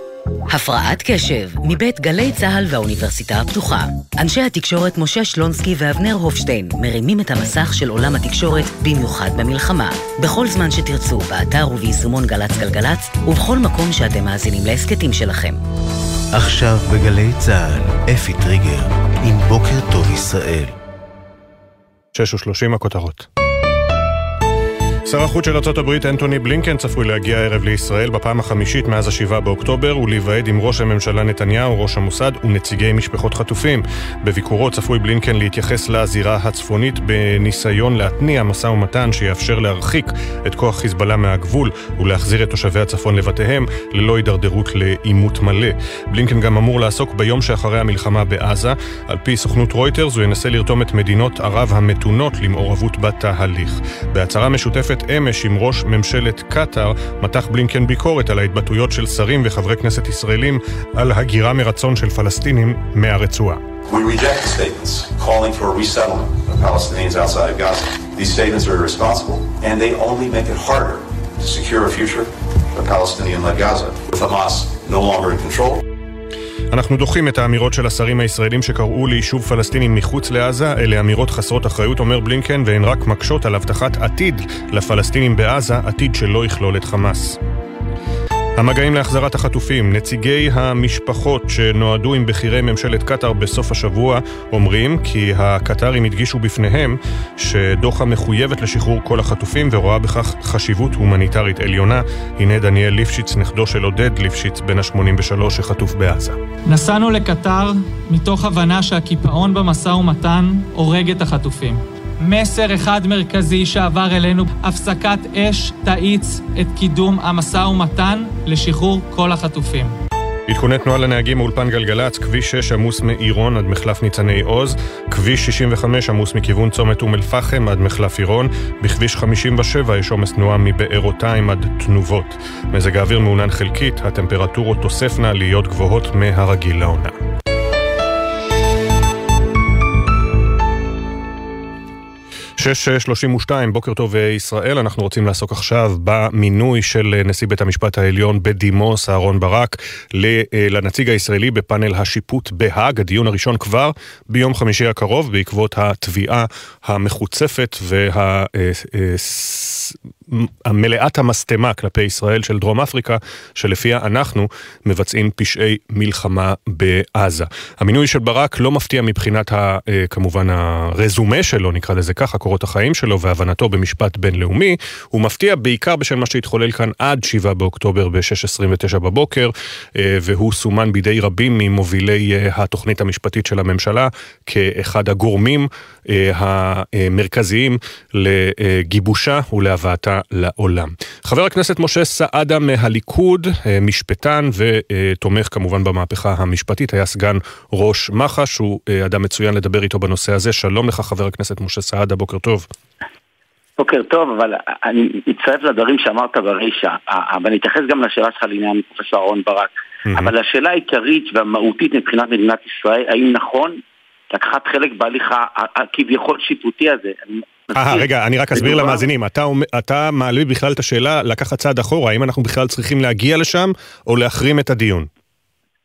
הפרעת קשב, מבית גלי צה"ל והאוניברסיטה הפתוחה. אנשי התקשורת משה שלונסקי ואבנר הופשטיין מרימים את המסך של עולם התקשורת, במיוחד במלחמה. בכל זמן שתרצו, באתר וביישומון גל"צ גלגלצ, ובכל מקום שאתם מאזינים להסכתים שלכם. עכשיו בגלי צה"ל, אפי טריגר, עם בוקר טוב ישראל. 6 ו-30 הכותרות. שר החוץ של ארה"ב אנטוני בלינקן צפוי להגיע הערב לישראל בפעם החמישית מאז ה-7 באוקטובר ולהיוועד עם ראש הממשלה נתניהו, ראש המוסד ונציגי משפחות חטופים. בביקורו צפוי בלינקן להתייחס לזירה הצפונית בניסיון להתניע משא ומתן שיאפשר להרחיק את כוח חיזבאללה מהגבול ולהחזיר את תושבי הצפון לבתיהם ללא הידרדרות לעימות מלא. בלינקן גם אמור לעסוק ביום שאחרי המלחמה בעזה. על פי סוכנות רויטרס הוא ינסה לרתום את מדינות ערב המתונות למעורבות בתהליך. בהצהרה משותפת אמש עם ראש ממשלת קטאר, מתח בלינקן ביקורת על ההתבטאויות של שרים וחברי כנסת ישראלים על הגירה מרצון של פלסטינים מהרצועה. To secure a future for Palestinian-led Gaza with Hamas no longer in control. אנחנו דוחים את האמירות של השרים הישראלים שקראו ליישוב פלסטינים מחוץ לעזה, אלה אמירות חסרות אחריות, אומר בלינקן, והן רק מקשות על הבטחת עתיד לפלסטינים בעזה, עתיד שלא יכלול את חמאס. המגעים להחזרת החטופים, נציגי המשפחות שנועדו עם בכירי ממשלת קטאר בסוף השבוע אומרים כי הקטרים הדגישו בפניהם שדוחה מחויבת לשחרור כל החטופים ורואה בכך חשיבות הומניטרית עליונה. הנה דניאל ליפשיץ, נכדו של עודד ליפשיץ, בן ה-83 שחטוף בעזה. נסענו לקטר מתוך הבנה שהקיפאון במשא ומתן הורג את החטופים. מסר אחד מרכזי שעבר אלינו, הפסקת אש תאיץ את קידום המשא ומתן לשחרור כל החטופים. עדכוני תנועה לנהגים מאולפן גלגלצ, כביש 6 עמוס מעירון עד מחלף ניצני עוז, כביש 65 עמוס מכיוון צומת אום אל-פחם עד מחלף עירון, בכביש 57 יש עומס תנועה מבארותיים עד תנובות. מזג האוויר מעונן חלקית, הטמפרטורות תוספנה להיות גבוהות מהרגיל לעונה. 6.32, בוקר טוב ישראל, אנחנו רוצים לעסוק עכשיו במינוי של נשיא בית המשפט העליון בדימוס, אהרן ברק, לנציג הישראלי בפאנל השיפוט בהאג. הדיון הראשון כבר ביום חמישי הקרוב, בעקבות התביעה המחוצפת והמלאת המשטמה כלפי ישראל של דרום אפריקה, שלפיה אנחנו מבצעים פשעי מלחמה בעזה. המינוי של ברק לא מפתיע מבחינת ה, כמובן הרזומה שלו, נקרא לזה ככה, קורות החיים שלו והבנתו במשפט בינלאומי, הוא מפתיע בעיקר בשל מה שהתחולל כאן עד 7 באוקטובר ב-6.29 בבוקר, והוא סומן בידי רבים ממובילי התוכנית המשפטית של הממשלה כאחד הגורמים המרכזיים לגיבושה ולהבאתה לעולם. חבר הכנסת משה סעדה מהליכוד, משפטן ותומך כמובן במהפכה המשפטית, היה סגן ראש מח"ש, הוא אדם מצוין לדבר איתו בנושא הזה. שלום לך חבר הכנסת משה סעדה, בוקר טוב. בוקר טוב, אבל אני מצטרף לדברים שאמרת ברישה, ואני אתייחס גם לשאלה שלך לעניין פרופסור אהרן ברק, אבל השאלה העיקרית והמהותית מבחינת מדינת ישראל, האם נכון לקחת חלק בהליך הכביכול שיפוטי הזה? אה, רגע, אני רק אסביר למאזינים, אתה, אתה מעלה בכלל את השאלה לקחת צעד אחורה, האם אנחנו בכלל צריכים להגיע לשם או להחרים את הדיון?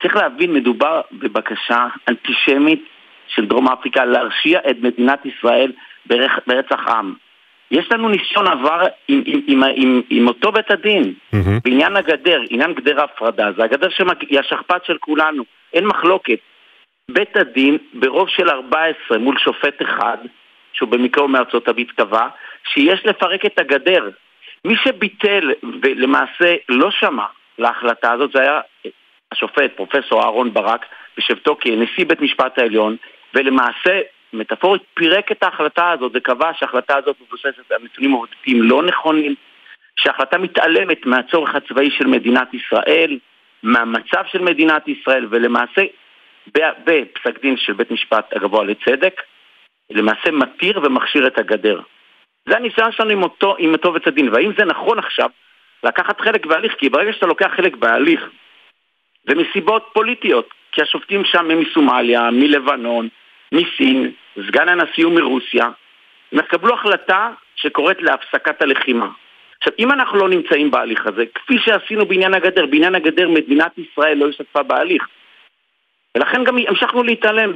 צריך להבין, מדובר בבקשה אנטישמית של דרום אפריקה להרשיע את מדינת ישראל ברצח, ברצח עם. יש לנו ניסיון עבר עם, עם, עם, עם, עם אותו בית הדין, mm-hmm. בעניין הגדר, עניין גדר ההפרדה, זה הגדר שהיא השכפ"ץ של כולנו, אין מחלוקת. בית הדין ברוב של 14 מול שופט אחד, שהוא במקרה מארצות הברית קבע, שיש לפרק את הגדר. מי שביטל ולמעשה לא שמע להחלטה הזאת זה היה השופט פרופסור אהרון ברק בשבתו כנשיא בית משפט העליון, ולמעשה, מטאפורית, פירק את ההחלטה הזאת וקבע שההחלטה הזאת מבוססת על נתונים עובדתיים לא נכונים, שההחלטה מתעלמת מהצורך הצבאי של מדינת ישראל, מהמצב של מדינת ישראל, ולמעשה בפסק דין של בית משפט הגבוה לצדק, למעשה מתיר ומכשיר את הגדר. זה הניסיון שלנו עם אותו, עם אותו בית הדין, והאם זה נכון עכשיו לקחת חלק בהליך? כי ברגע שאתה לוקח חלק בהליך, ומסיבות פוליטיות, כי השופטים שם הם מסומליה, מלבנון, מסין, סגן הנשיא הוא מרוסיה, הם יקבלו החלטה שקוראת להפסקת הלחימה. עכשיו, אם אנחנו לא נמצאים בהליך הזה, כפי שעשינו בעניין הגדר, בעניין הגדר מדינת ישראל לא השתתפה בהליך. ולכן גם המשכנו להתעלם.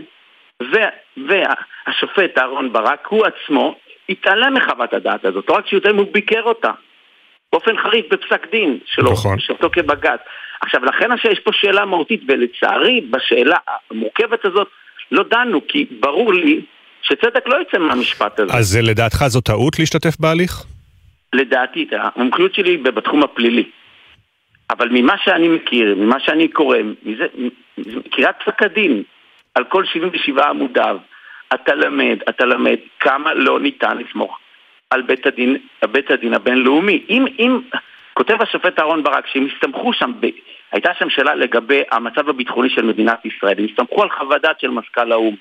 והשופט אהרן ברק, הוא עצמו, התעלם מחוות הדעת הזאת, לא רק התעלם, הוא ביקר אותה. באופן חריף בפסק דין שלו, נכון. בשבתו כבג"ץ. עכשיו, לכן יש פה שאלה מהותית, ולצערי, בשאלה המורכבת הזאת לא דנו, כי ברור לי שצדק לא יצא מהמשפט הזה. אז לדעתך זו טעות להשתתף בהליך? לדעתי, המומחיות שלי היא בתחום הפלילי. אבל ממה שאני מכיר, ממה שאני קורא, מזה, מקריאת פסק הדין על כל 77 עמודיו, אתה למד, אתה למד כמה לא ניתן לסמוך על בית הדין, בית הדין הבינלאומי. אם, אם כותב השופט אהרן ברק שהם הסתמכו שם, ב, הייתה שם שאלה לגבי המצב הביטחוני של מדינת ישראל, הם הסתמכו על חוות דעת של מזכ"ל האו"ם,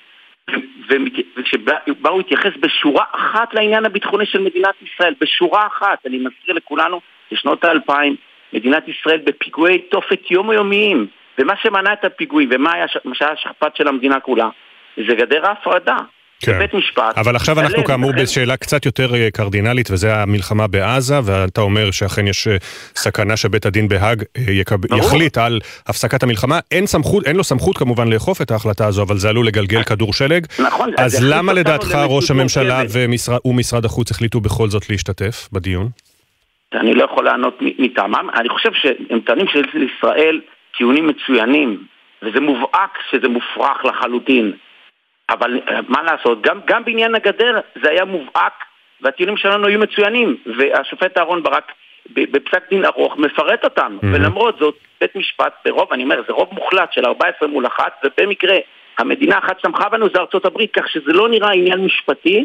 וכשבאו להתייחס בשורה אחת לעניין הביטחוני של מדינת ישראל, בשורה אחת, אני מזכיר לכולנו, בשנות האלפיים, מדינת ישראל בפיגועי תופת יומיומיים, ומה שמנע את הפיגועים, ומה היה, שהיה השכפ"ץ של המדינה כולה, זה גדר ההפרדה. כן. בבית משפט. אבל עכשיו אנחנו כאמור לכן... בשאלה קצת יותר אה, קרדינלית, וזה המלחמה בעזה, ואתה אומר שאכן יש אה, סכנה שבית הדין בהאג אה, יקב... יחליט על הפסקת המלחמה. אין, סמכות, אין לו סמכות כמובן לאכוף את ההחלטה הזו, אבל זה עלול לגלגל כדור שלג. נכון. אז למה לדעתך ראש הממשלה ומשרד, ומשרד החוץ החליטו בכל זאת להשתתף בדיון? אני לא יכול לענות מטעמם. אני חושב שהם טוענים של ישראל טיעונים מצוינים, וזה מובהק שזה מופרך לחלוטין. אבל אה, מה לעשות, גם, גם בעניין הגדר זה היה מובהק והטיעונים שלנו היו מצוינים והשופט אהרן ברק בפסק דין ארוך מפרט אותם mm-hmm. ולמרות זאת בית משפט ברוב, אני אומר, זה רוב מוחלט של 14 מול אחת ובמקרה המדינה אחת שתמכה בנו זה ארצות הברית כך שזה לא נראה עניין משפטי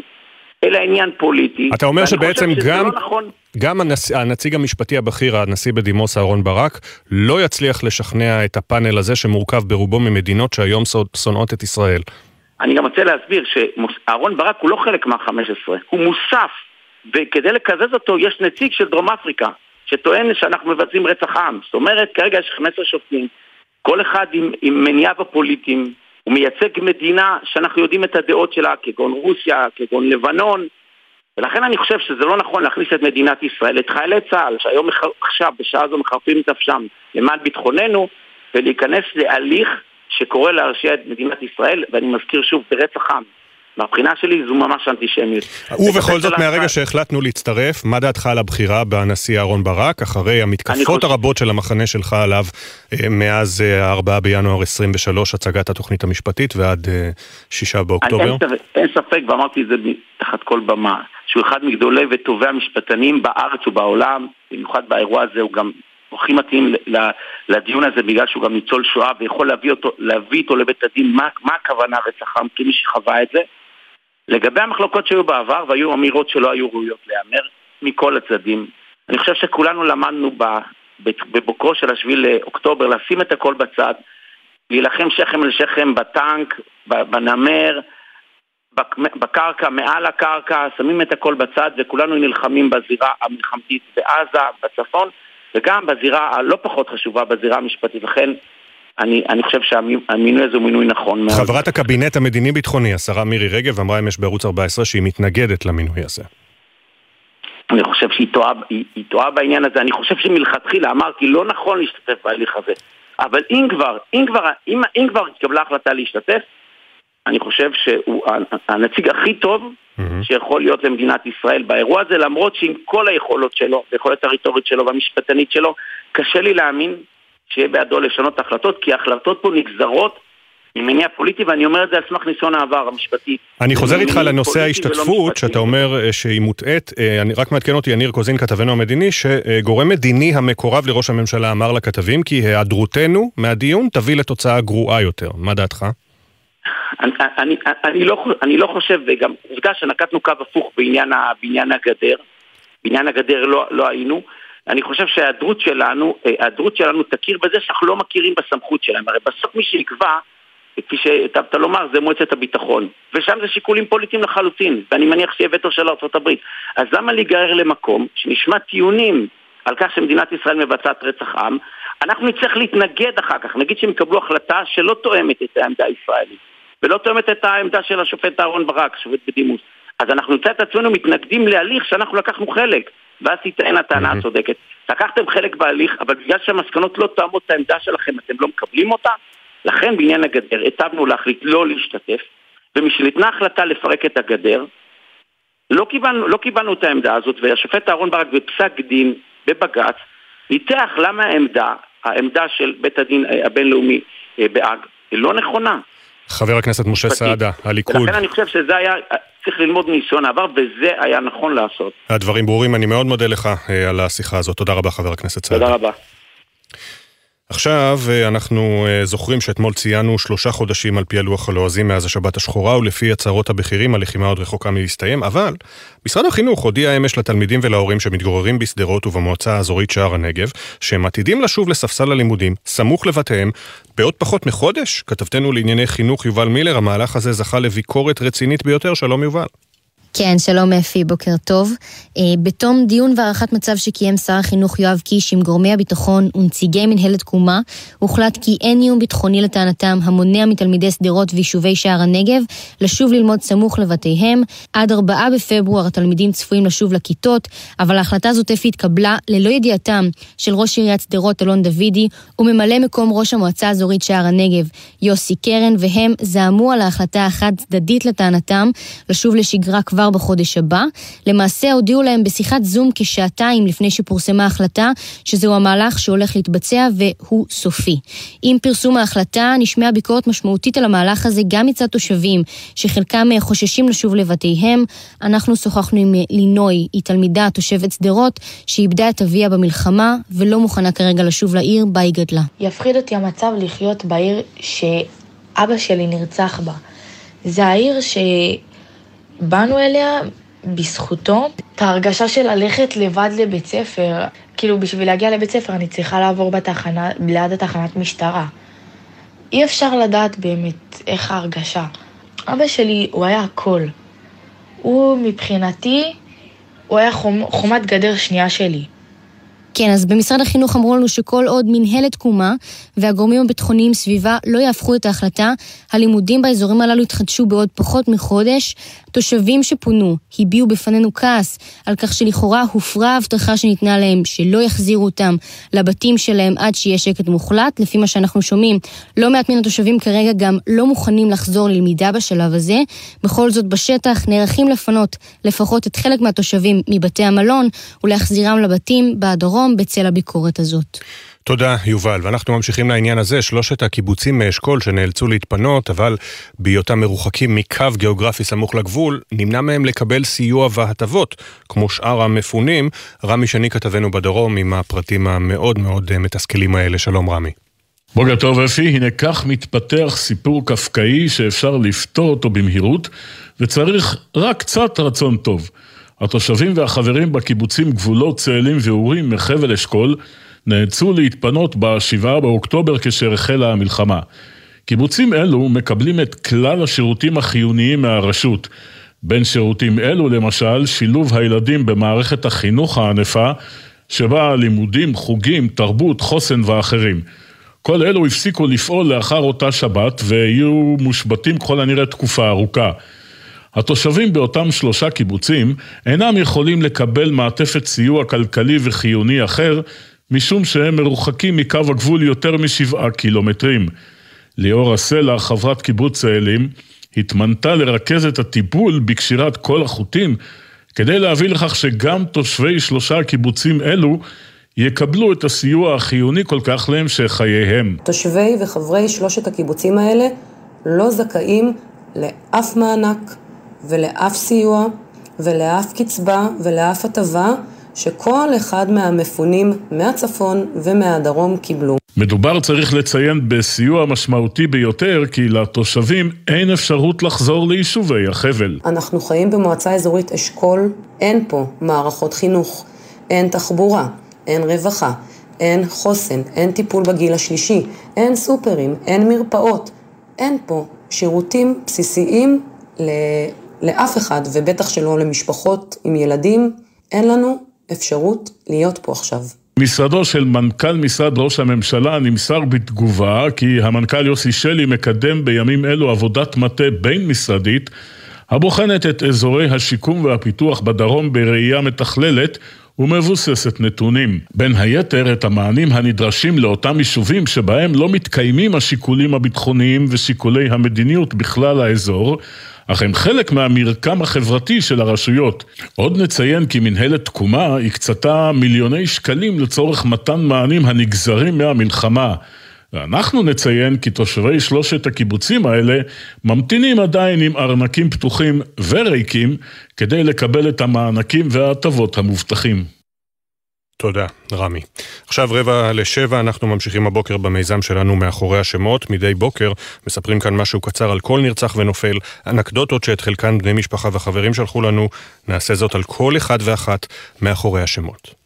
אלא עניין פוליטי. אתה אומר שבעצם גם, לא נכון. גם הנצ... הנציג המשפטי הבכיר, הנשיא בדימוס אהרן ברק, לא יצליח לשכנע את הפאנל הזה שמורכב ברובו ממדינות שהיום שונאות את ישראל. אני גם רוצה להסביר שאהרון ברק הוא לא חלק מה-15, הוא מוסף, וכדי לקזז אותו יש נציג של דרום אפריקה, שטוען שאנחנו מבצעים רצח עם. זאת אומרת, כרגע יש 15 שופטים, כל אחד עם, עם מניעיו הפוליטיים, הוא מייצג מדינה שאנחנו יודעים את הדעות שלה, כגון רוסיה, כגון לבנון, ולכן אני חושב שזה לא נכון להכניס את מדינת ישראל, את חיילי צה"ל, שהיום עכשיו, בשעה זו מחרפים את נפשם למען ביטחוננו, ולהיכנס להליך שקורא להרשיע את מדינת ישראל, ואני מזכיר שוב, ברצח עם. מהבחינה שלי זו ממש אנטישמיות. ובכל זאת, מהרגע שהחלטנו להצטרף, מה דעתך על הבחירה בנשיא אהרן ברק, אחרי המתקפות הרבות של המחנה שלך עליו אה, מאז 4 אה, בינואר 23, הצגת התוכנית המשפטית, ועד 6 אה, באוקטובר? אין ספק, ואמרתי את זה תחת כל במה, שהוא אחד מגדולי וטובי המשפטנים בארץ ובעולם, במיוחד באירוע הזה הוא גם הכי מתאים לדיון הזה בגלל שהוא גם ניצול שואה ויכול להביא, אותו, להביא אותו לבית הדין מה, מה הכוונה רצח עם כמי שחווה את זה. לגבי המחלוקות שהיו בעבר והיו אמירות שלא היו ראויות להיאמר מכל הצדדים, אני חושב שכולנו למדנו בבוקרו של השביעי לאוקטובר לשים את הכל בצד, להילחם שכם אל שכם בטנק, בנמר, בקרקע, מעל הקרקע, שמים את הכל בצד וכולנו נלחמים בזירה המלחמתית בעזה, בצפון וגם בזירה הלא פחות חשובה, בזירה המשפטית. לכן אני, אני חושב שהמינוי הזה הוא מינוי נכון מאוד. חברת הקבינט המדיני-ביטחוני, השרה מירי רגב, אמרה אמש בערוץ 14 שהיא מתנגדת למינוי הזה. אני חושב שהיא טועה, היא, היא טועה בעניין הזה. אני חושב שמלכתחילה אמרתי, לא נכון להשתתף בהליך הזה. אבל אם כבר, אם כבר, אם, אם כבר התקבלה החלטה להשתתף, אני חושב שהוא הנציג הכי טוב mm-hmm. שיכול להיות למדינת ישראל באירוע הזה, למרות שעם כל היכולות שלו, היכולת הרטורית שלו והמשפטנית שלו, קשה לי להאמין שיהיה בידו לשנות החלטות, כי ההחלטות פה נגזרות ממניע פוליטי, ואני אומר את זה על סמך ניסיון העבר המשפטי. אני חוזר איתך לנושא ההשתתפות, שאתה אומר אה, שהיא מוטעית, אה, אני רק מעדכן אותי, יניר קוזין, כתבנו המדיני, שגורם מדיני המקורב לראש הממשלה אמר לכתבים כי היעדרותנו מהדיון תביא לתוצאה גרועה יותר. מה דעתך? אני, אני, אני, לא, אני לא חושב, וגם עובדה שנקטנו קו הפוך בעניין, בעניין הגדר. בעניין הגדר לא, לא היינו. אני חושב שההיעדרות שלנו, אה, ההיעדרות שלנו תכיר בזה שאנחנו לא מכירים בסמכות שלהם. הרי בסוף מי שיקבע, כפי שהיטבת לומר, זה מועצת הביטחון. ושם זה שיקולים פוליטיים לחלוטין, ואני מניח שיהיה וטו של ארה"ב. אז למה להיגרר למקום שנשמע טיעונים על כך שמדינת ישראל מבצעת רצח עם, אנחנו נצטרך להתנגד אחר כך, נגיד שהם יקבלו החלטה שלא תואמת את העמדה הישראלית, ולא תואמת את העמדה של השופט אהרן ברק, שופט בדימוס. אז אנחנו נמצא את עצמנו מתנגדים להליך שאנחנו לקחנו חלק, ואז תטען הטענה הצודקת. לקחתם חלק בהליך, אבל בגלל שהמסקנות לא תואמות את העמדה שלכם, אתם לא מקבלים אותה, לכן בעניין הגדר היטבנו להחליט לא להשתתף, ומשניתנה החלטה לפרק את הגדר, לא קיבלנו, לא קיבלנו את העמדה הזאת, והשופט אהרן ברק בפסק דין בבג"ץ ניתח למה העמדה, העמדה של בית הדין אה, הבינלאומי אה, בהאג, היא לא נכונה. חבר הכנסת משה סעדה, הליכוד. ולכן אני חושב שזה היה, צריך ללמוד מניסיון העבר, וזה היה נכון לעשות. הדברים ברורים, אני מאוד מודה לך אה, על השיחה הזאת. תודה רבה, חבר הכנסת סעדה. תודה רבה. עכשיו אה, אנחנו אה, זוכרים שאתמול ציינו שלושה חודשים על פי הלוח הלועזי מאז השבת השחורה ולפי הצהרות הבכירים הלחימה עוד רחוקה מלהסתיים, אבל משרד החינוך הודיע אמש לתלמידים ולהורים שמתגוררים בשדרות ובמועצה האזורית שער הנגב שהם עתידים לשוב לספסל הלימודים סמוך לבתיהם בעוד פחות מחודש. כתבתנו לענייני חינוך יובל מילר, המהלך הזה זכה לביקורת רצינית ביותר. שלום יובל. כן, שלום אפי, בוקר טוב. אה, בתום דיון והערכת מצב שקיים שר החינוך יואב קיש עם גורמי הביטחון ונציגי מנהלת תקומה, הוחלט כי אין איום ביטחוני לטענתם המונע מתלמידי שדרות ויישובי שער הנגב לשוב ללמוד סמוך לבתיהם. עד 4 בפברואר התלמידים צפויים לשוב לכיתות, אבל ההחלטה הזאת אפי התקבלה ללא ידיעתם של ראש עיריית שדרות אלון דוידי וממלא מקום ראש המועצה האזורית שער הנגב יוסי קרן, והם זעמו על ההחלטה החד צדדית לטענתם לשוב לשגרה כבר כבר בחודש הבא. למעשה הודיעו להם בשיחת זום כשעתיים לפני שפורסמה ההחלטה, שזהו המהלך שהולך להתבצע והוא סופי. עם פרסום ההחלטה נשמעה ביקורת משמעותית על המהלך הזה גם מצד תושבים, שחלקם חוששים לשוב לבתיהם. אנחנו שוחחנו עם לינוי, היא תלמידה תושבת שדרות, שאיבדה את אביה במלחמה ולא מוכנה כרגע לשוב לעיר בה היא גדלה. יפחיד אותי המצב לחיות בעיר שאבא שלי נרצח בה. זה העיר ש... באנו אליה בזכותו את ההרגשה של ללכת לבד לבית ספר. כאילו, בשביל להגיע לבית ספר אני צריכה לעבור בתחנה, ליד התחנת משטרה. אי אפשר לדעת באמת איך ההרגשה. אבא שלי, הוא היה הכל. הוא מבחינתי, הוא היה חומ, חומת גדר שנייה שלי. כן, אז במשרד החינוך אמרו לנו שכל עוד מנהלת תקומה והגורמים הביטחוניים סביבה לא יהפכו את ההחלטה, הלימודים באזורים הללו יתחדשו בעוד פחות מחודש. תושבים שפונו הביעו בפנינו כעס על כך שלכאורה הופרה ההבטחה שניתנה להם שלא יחזירו אותם לבתים שלהם עד שיהיה שקט מוחלט. לפי מה שאנחנו שומעים, לא מעט מן התושבים כרגע גם לא מוכנים לחזור ללמידה בשלב הזה. בכל זאת בשטח נערכים לפנות לפחות את חלק מהתושבים מבתי המלון ולהחזירם לבתים בדרום בצל הביקורת הזאת. תודה, יובל. ואנחנו ממשיכים לעניין הזה, שלושת הקיבוצים מאשכול שנאלצו להתפנות, אבל בהיותם מרוחקים מקו גיאוגרפי סמוך לגבול, נמנע מהם לקבל סיוע והטבות, כמו שאר המפונים. רמי שני כתבנו בדרום עם הפרטים המאוד מאוד אה, מתסכלים האלה. שלום רמי. בוקר טוב אפי, הנה כך מתפתח סיפור קפקאי שאפשר לפתור אותו במהירות, וצריך רק קצת רצון טוב. התושבים והחברים בקיבוצים גבולות צאלים ואורים מחבל אשכול נאלצו להתפנות ב-7 באוקטובר כאשר החלה המלחמה. קיבוצים אלו מקבלים את כלל השירותים החיוניים מהרשות. בין שירותים אלו למשל שילוב הילדים במערכת החינוך הענפה שבה לימודים, חוגים, תרבות, חוסן ואחרים. כל אלו הפסיקו לפעול לאחר אותה שבת ויהיו מושבתים ככל הנראה תקופה ארוכה. התושבים באותם שלושה קיבוצים אינם יכולים לקבל מעטפת סיוע כלכלי וחיוני אחר משום שהם מרוחקים מקו הגבול יותר משבעה קילומטרים. ליאור הסלע, חברת קיבוץ צאלים, התמנתה לרכז את הטיפול בקשירת כל החוטים כדי להביא לכך שגם תושבי שלושה קיבוצים אלו יקבלו את הסיוע החיוני כל כך להמשך חייהם. תושבי וחברי שלושת הקיבוצים האלה לא זכאים לאף מענק ולאף סיוע ולאף קצבה ולאף הטבה שכל אחד מהמפונים מהצפון ומהדרום קיבלו. מדובר, צריך לציין, בסיוע משמעותי ביותר, כי לתושבים אין אפשרות לחזור ליישובי החבל. אנחנו חיים במועצה אזורית אשכול, אין פה מערכות חינוך, אין תחבורה, אין רווחה, אין חוסן, אין טיפול בגיל השלישי, אין סופרים, אין מרפאות, אין פה שירותים בסיסיים ל... לאף אחד, ובטח שלא למשפחות עם ילדים, אין לנו אפשרות להיות פה עכשיו. משרדו של מנכ"ל משרד ראש הממשלה נמסר בתגובה כי המנכ"ל יוסי שלי מקדם בימים אלו עבודת מטה בין-משרדית הבוחנת את אזורי השיקום והפיתוח בדרום בראייה מתכללת ומבוססת נתונים. בין היתר את המענים הנדרשים לאותם יישובים שבהם לא מתקיימים השיקולים הביטחוניים ושיקולי המדיניות בכלל האזור, אך הם חלק מהמרקם החברתי של הרשויות. עוד נציין כי מנהלת תקומה הקצתה מיליוני שקלים לצורך מתן מענים הנגזרים מהמלחמה. ואנחנו נציין כי תושבי שלושת הקיבוצים האלה ממתינים עדיין עם ארנקים פתוחים וריקים כדי לקבל את המענקים וההטבות המובטחים. תודה, רמי. עכשיו רבע לשבע, אנחנו ממשיכים הבוקר במיזם שלנו מאחורי השמות. מדי בוקר מספרים כאן משהו קצר על כל נרצח ונופל, אנקדוטות שאת חלקן בני משפחה וחברים שלחו לנו. נעשה זאת על כל אחד ואחת מאחורי השמות.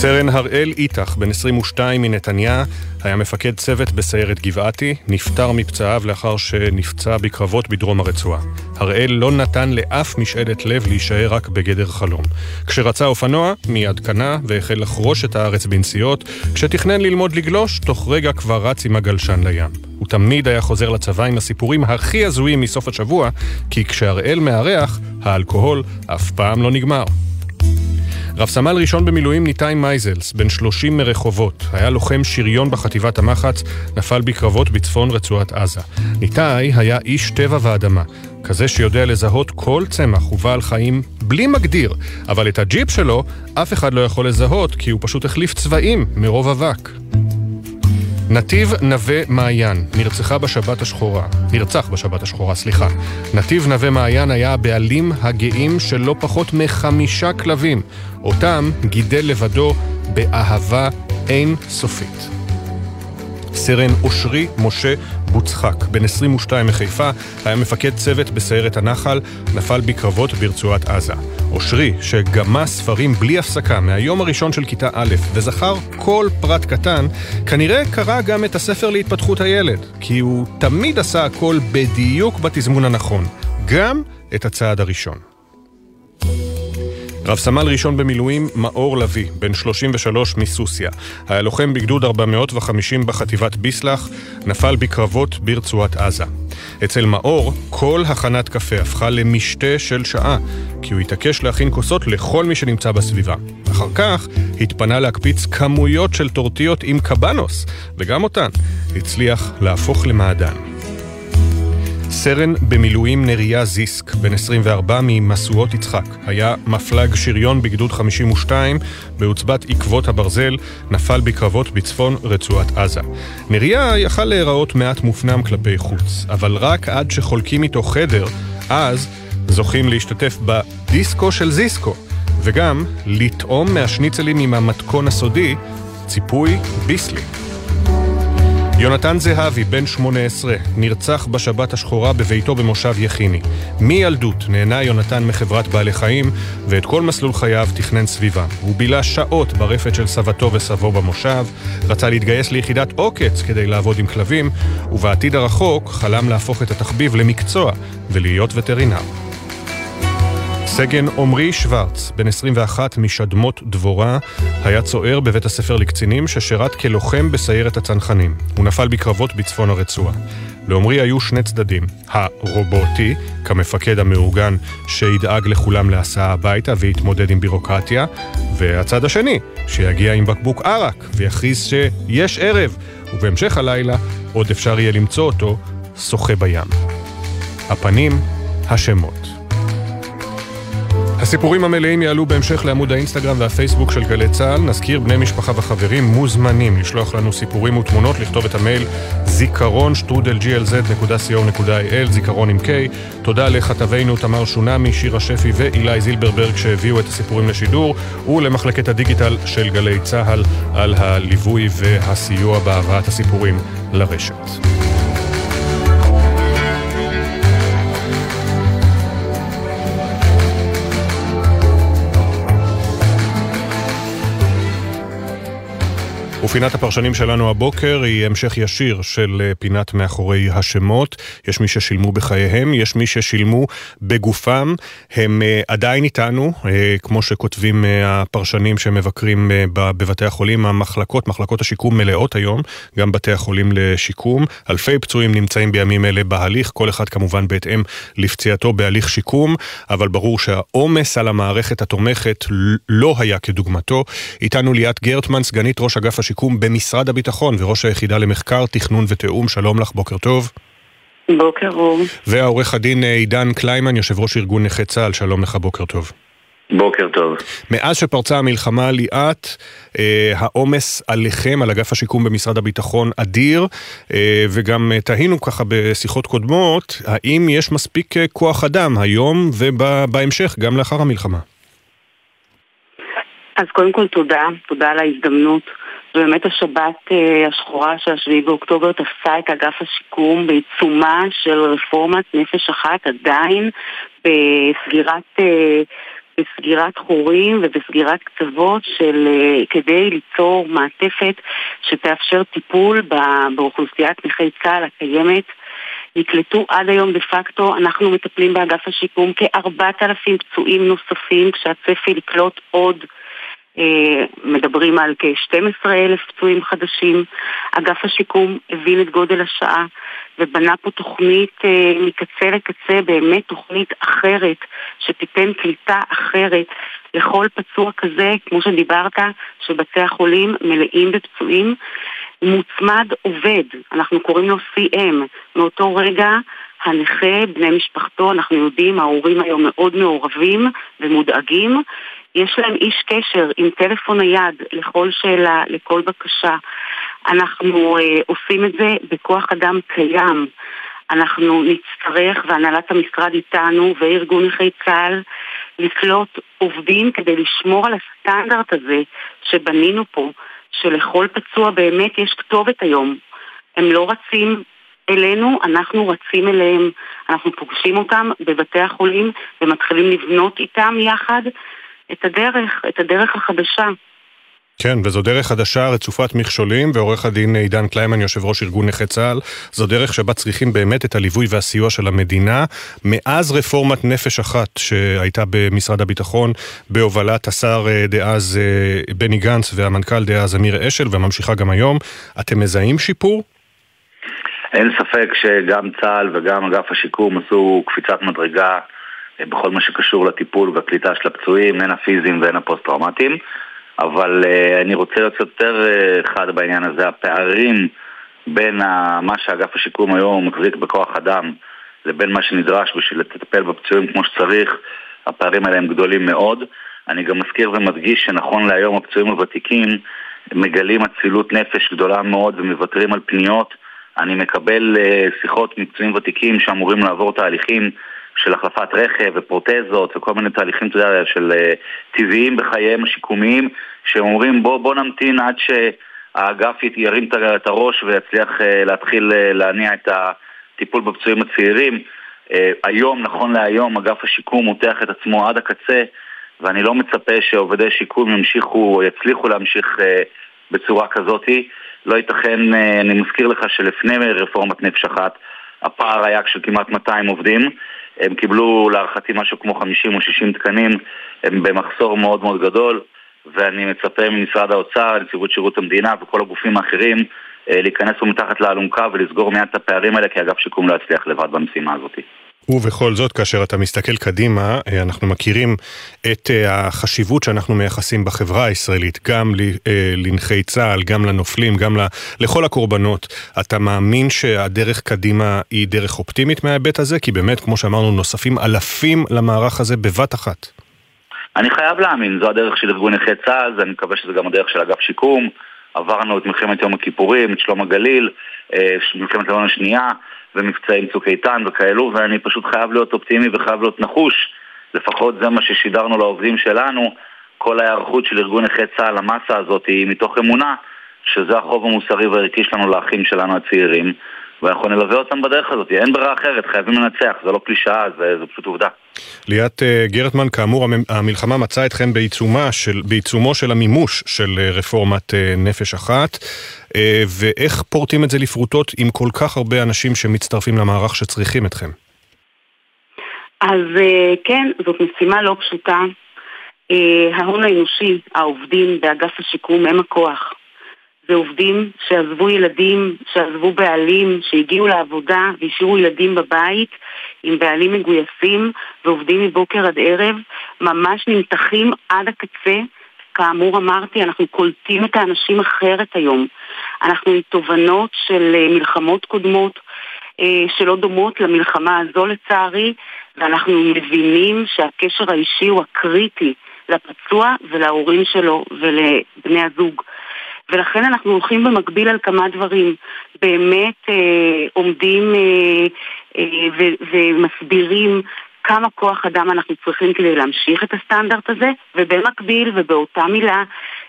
סרן הראל איתך, בן 22 מנתניה, היה מפקד צוות בסיירת גבעתי, נפטר מפצעיו לאחר שנפצע בקרבות בדרום הרצועה. הראל לא נתן לאף משאלת לב להישאר רק בגדר חלום. כשרצה אופנוע, מיד קנה והחל לחרוש את הארץ בנסיעות, כשתכנן ללמוד לגלוש, תוך רגע כבר רץ עם הגלשן לים. הוא תמיד היה חוזר לצבא עם הסיפורים הכי הזויים מסוף השבוע, כי כשהראל מארח, האלכוהול אף פעם לא נגמר. רב סמל ראשון במילואים ניתאי מייזלס, בן 30 מרחובות, היה לוחם שריון בחטיבת המחץ, נפל בקרבות בצפון רצועת עזה. ניתאי היה איש טבע ואדמה, כזה שיודע לזהות כל צמח ובעל חיים בלי מגדיר, אבל את הג'יפ שלו אף אחד לא יכול לזהות כי הוא פשוט החליף צבעים מרוב אבק. נתיב נווה מעיין נרצחה בשבת השחורה, נרצח בשבת השחורה, סליחה. נתיב נווה מעיין היה הבעלים הגאים של לא פחות מחמישה כלבים. אותם גידל לבדו באהבה אין סופית. סרן אושרי משה בוצחק, בן 22 מחיפה, היה מפקד צוות בסיירת הנחל, נפל בקרבות ברצועת עזה. אושרי, שגמה ספרים בלי הפסקה מהיום הראשון של כיתה א' וזכר כל פרט קטן, כנראה קרא גם את הספר להתפתחות הילד, כי הוא תמיד עשה הכל בדיוק בתזמון הנכון, גם את הצעד הראשון. רב סמל ראשון במילואים, מאור לביא, בן 33 מסוסיא. היה לוחם בגדוד 450 בחטיבת ביסלח, נפל בקרבות ברצועת עזה. אצל מאור, כל הכנת קפה הפכה למשתה של שעה, כי הוא התעקש להכין כוסות לכל מי שנמצא בסביבה. אחר כך התפנה להקפיץ כמויות של טורטיות עם קבנוס, וגם אותן הצליח להפוך למעדן. סרן במילואים נריה זיסק, בן 24 ממשואות יצחק, היה מפלג שריון בגדוד 52 בעוצבת עקבות הברזל, נפל בקרבות בצפון רצועת עזה. נריה יכל להיראות מעט מופנם כלפי חוץ, אבל רק עד שחולקים איתו חדר, אז זוכים להשתתף בדיסקו של זיסקו, וגם לטעום מהשניצלים עם המתכון הסודי, ציפוי ביסלי. יונתן זהבי, בן 18, נרצח בשבת השחורה בביתו במושב יחיני. מילדות נהנה יונתן מחברת בעלי חיים, ואת כל מסלול חייו תכנן סביבה. הוא בילה שעות ברפת של סבתו וסבו במושב, רצה להתגייס ליחידת עוקץ כדי לעבוד עם כלבים, ובעתיד הרחוק חלם להפוך את התחביב למקצוע ולהיות וטרינר. סגן עמרי שוורץ, בן 21 משדמות דבורה, היה צוער בבית הספר לקצינים ששירת כלוחם בסיירת הצנחנים. הוא נפל בקרבות בצפון הרצועה. לעמרי היו שני צדדים, הרובוטי, כמפקד המאורגן שידאג לכולם להסעה הביתה ויתמודד עם בירוקרטיה, והצד השני, שיגיע עם בקבוק ערק ויכריז שיש ערב, ובהמשך הלילה עוד אפשר יהיה למצוא אותו שוחה בים. הפנים, השמות. הסיפורים המלאים יעלו בהמשך לעמוד האינסטגרם והפייסבוק של גלי צה"ל. נזכיר, בני משפחה וחברים מוזמנים לשלוח לנו סיפורים ותמונות, לכתוב את המייל זיכרון שטרודל glz.co.il, זיכרון עם K. תודה לכתבינו תמר שונמי, שירה שפי ואילי זילברברג שהביאו את הסיפורים לשידור, ולמחלקת הדיגיטל של גלי צה"ל על הליווי והסיוע בהבאת הסיפורים לרשת. ופינת הפרשנים שלנו הבוקר היא המשך ישיר של אה, פינת מאחורי השמות. יש מי ששילמו בחייהם, יש מי ששילמו בגופם. הם uh, עדיין איתנו, uh, כמו שכותבים הפרשנים שמבקרים בבתי החולים. המחלקות, מחלקות השיקום מלאות היום, גם בתי החולים לשיקום. אלפי פצועים נמצאים בימים אלה בהליך, כל אחד כמובן בהתאם לפציעתו בהליך שיקום, אבל ברור שהעומס על המערכת התומכת לא היה כדוגמתו. איתנו ליאת גרטמן, סגנית ראש אגף השיקום. השיקום במשרד הביטחון וראש היחידה למחקר, תכנון ותיאום. שלום לך, בוקר טוב. בוקר אור. והעורך הדין אה, עידן קליימן, יושב ראש ארגון נכי צה"ל, שלום לך, בוקר טוב. בוקר טוב. מאז שפרצה המלחמה ליאת, אה, העומס עליכם, על אגף השיקום במשרד הביטחון, אדיר, אה, וגם אה, תהינו ככה בשיחות קודמות, האם יש מספיק אה, כוח אדם היום ובהמשך, גם לאחר המלחמה? אז קודם כל תודה, תודה על ההזדמנות. ובאמת השבת אה, השחורה של השביעי באוקטובר תפסה את אגף השיקום בעיצומה של רפורמת נפש אחת עדיין בסגירת, אה, בסגירת חורים ובסגירת קצוות של, אה, כדי ליצור מעטפת שתאפשר טיפול באוכלוסיית נכי צה"ל הקיימת. נקלטו עד היום דה פקטו, אנחנו מטפלים באגף השיקום כ-4,000 פצועים נוספים, כשהצפי לקלוט עוד מדברים על כ-12 אלף פצועים חדשים. אגף השיקום הבין את גודל השעה ובנה פה תוכנית אה, מקצה לקצה, באמת תוכנית אחרת, שתיתן קליטה אחרת לכל פצוע כזה, כמו שדיברת, שבתי החולים מלאים בפצועים. מוצמד עובד, אנחנו קוראים לו CM. מאותו רגע הנכה, בני משפחתו, אנחנו יודעים, ההורים היום מאוד מעורבים ומודאגים, יש להם איש קשר עם טלפון נייד לכל שאלה, לכל בקשה. אנחנו אה, עושים את זה בכוח אדם קיים. אנחנו נצטרך, והנהלת המשרד איתנו וארגון נכי צה"ל, לקלוט עובדים כדי לשמור על הסטנדרט הזה שבנינו פה, שלכל פצוע באמת יש כתובת היום. הם לא רצים אלינו, אנחנו רצים אליהם. אנחנו פוגשים אותם בבתי החולים ומתחילים לבנות איתם יחד את הדרך, את הדרך החדשה. כן, וזו דרך חדשה רצופת מכשולים, ועורך הדין עידן קליימן, יושב ראש ארגון נכי צה"ל, זו דרך שבה צריכים באמת את הליווי והסיוע של המדינה. מאז רפורמת נפש אחת שהייתה במשרד הביטחון, בהובלת השר אה, דאז אה, בני גנץ והמנכ"ל דאז אמיר אשל, וממשיכה גם היום, אתם מזהים שיפור? אין ספק שגם צה"ל וגם אגף השיקום עשו קפיצת מדרגה בכל מה שקשור לטיפול והקליטה של הפצועים, הן הפיזיים והן הפוסט-טראומטיים. אבל אה, אני רוצה להיות יותר אה, חד בעניין הזה, הפערים בין ה, מה שאגף השיקום היום מחזיק בכוח אדם לבין מה שנדרש בשביל לטפל בפצועים כמו שצריך, הפערים האלה הם גדולים מאוד. אני גם מזכיר ומדגיש שנכון להיום הפצועים הוותיקים מגלים אצילות נפש גדולה מאוד ומוותרים על פניות. אני מקבל uh, שיחות מפצועים ותיקים שאמורים לעבור תהליכים של החלפת רכב ופרוטזות וכל מיני תהליכים, אתה יודע, של uh, טבעיים בחייהם השיקומיים, שהם אומרים בוא, בוא נמתין עד שהאגף ירים את הראש ויצליח uh, להתחיל uh, להניע את הטיפול בפצועים הצעירים. היום, נכון להיום, אגף השיקום מותח את עצמו עד הקצה, ואני לא מצפה שעובדי שיקום ימשיכו יצליחו להמשיך בצורה כזאתי. לא ייתכן, אני מזכיר לך שלפני רפורמת נפש אחת, הפער היה של כמעט 200 עובדים. הם קיבלו להערכתי משהו כמו 50 או 60 תקנים, הם במחסור מאוד מאוד גדול, ואני מצפה ממשרד האוצר, נציבות שירות המדינה וכל הגופים האחרים אה, להיכנס פה מתחת לאלונקה ולסגור מיד את הפערים האלה, כי אגף שיקום לא יצליח לבד במשימה הזאת. ובכל זאת, כאשר אתה מסתכל קדימה, אה, אנחנו מכירים את אה, החשיבות שאנחנו מייחסים בחברה הישראלית, גם אה, לנכי צה"ל, גם לנופלים, גם לכל הקורבנות. אתה מאמין שהדרך קדימה היא דרך אופטימית מההיבט הזה? כי באמת, כמו שאמרנו, נוספים אלפים למערך הזה בבת אחת. אני חייב להאמין, זו הדרך של ארגון נכי צה"ל, ואני מקווה שזה גם הדרך של אגף שיקום. עברנו את מלחמת יום הכיפורים, את שלום הגליל, מלחמת לבנון השנייה, ומבצעים צוק איתן וכאלו, ואני פשוט חייב להיות אופטימי וחייב להיות נחוש. לפחות זה מה ששידרנו לעובדים שלנו. כל ההיערכות של ארגון נכי צה"ל למסה הזאת היא מתוך אמונה שזה החוב המוסרי והערכי שלנו לאחים שלנו הצעירים, ואנחנו נלווה אותם בדרך הזאת. אין ברירה אחרת, חייבים לנצח, זה לא קלישאה, זה, זה פשוט עובדה. ליאת אה, גרטמן, כאמור, המלחמה מצאה אתכם בעיצומה של, בעיצומו של המימוש של אה, רפורמת אה, נפש אחת, ואיך פורטים את זה לפרוטות עם כל כך הרבה אנשים שמצטרפים למערך שצריכים אתכם? אז כן, זאת משימה לא פשוטה. ההון האנושי, העובדים באגף השיקום הם הכוח. זה עובדים שעזבו ילדים, שעזבו בעלים, שהגיעו לעבודה והשאירו ילדים בבית עם בעלים מגויסים ועובדים מבוקר עד ערב, ממש נמתחים עד הקצה. כאמור אמרתי, אנחנו קולטים את האנשים אחרת היום. אנחנו עם תובנות של אה, מלחמות קודמות אה, שלא דומות למלחמה הזו לצערי, ואנחנו מבינים שהקשר האישי הוא הקריטי לפצוע ולהורים שלו ולבני הזוג. ולכן אנחנו הולכים במקביל על כמה דברים. באמת אה, עומדים אה, אה, ו- ומסבירים כמה כוח אדם אנחנו צריכים כדי להמשיך את הסטנדרט הזה, ובמקביל ובאותה מילה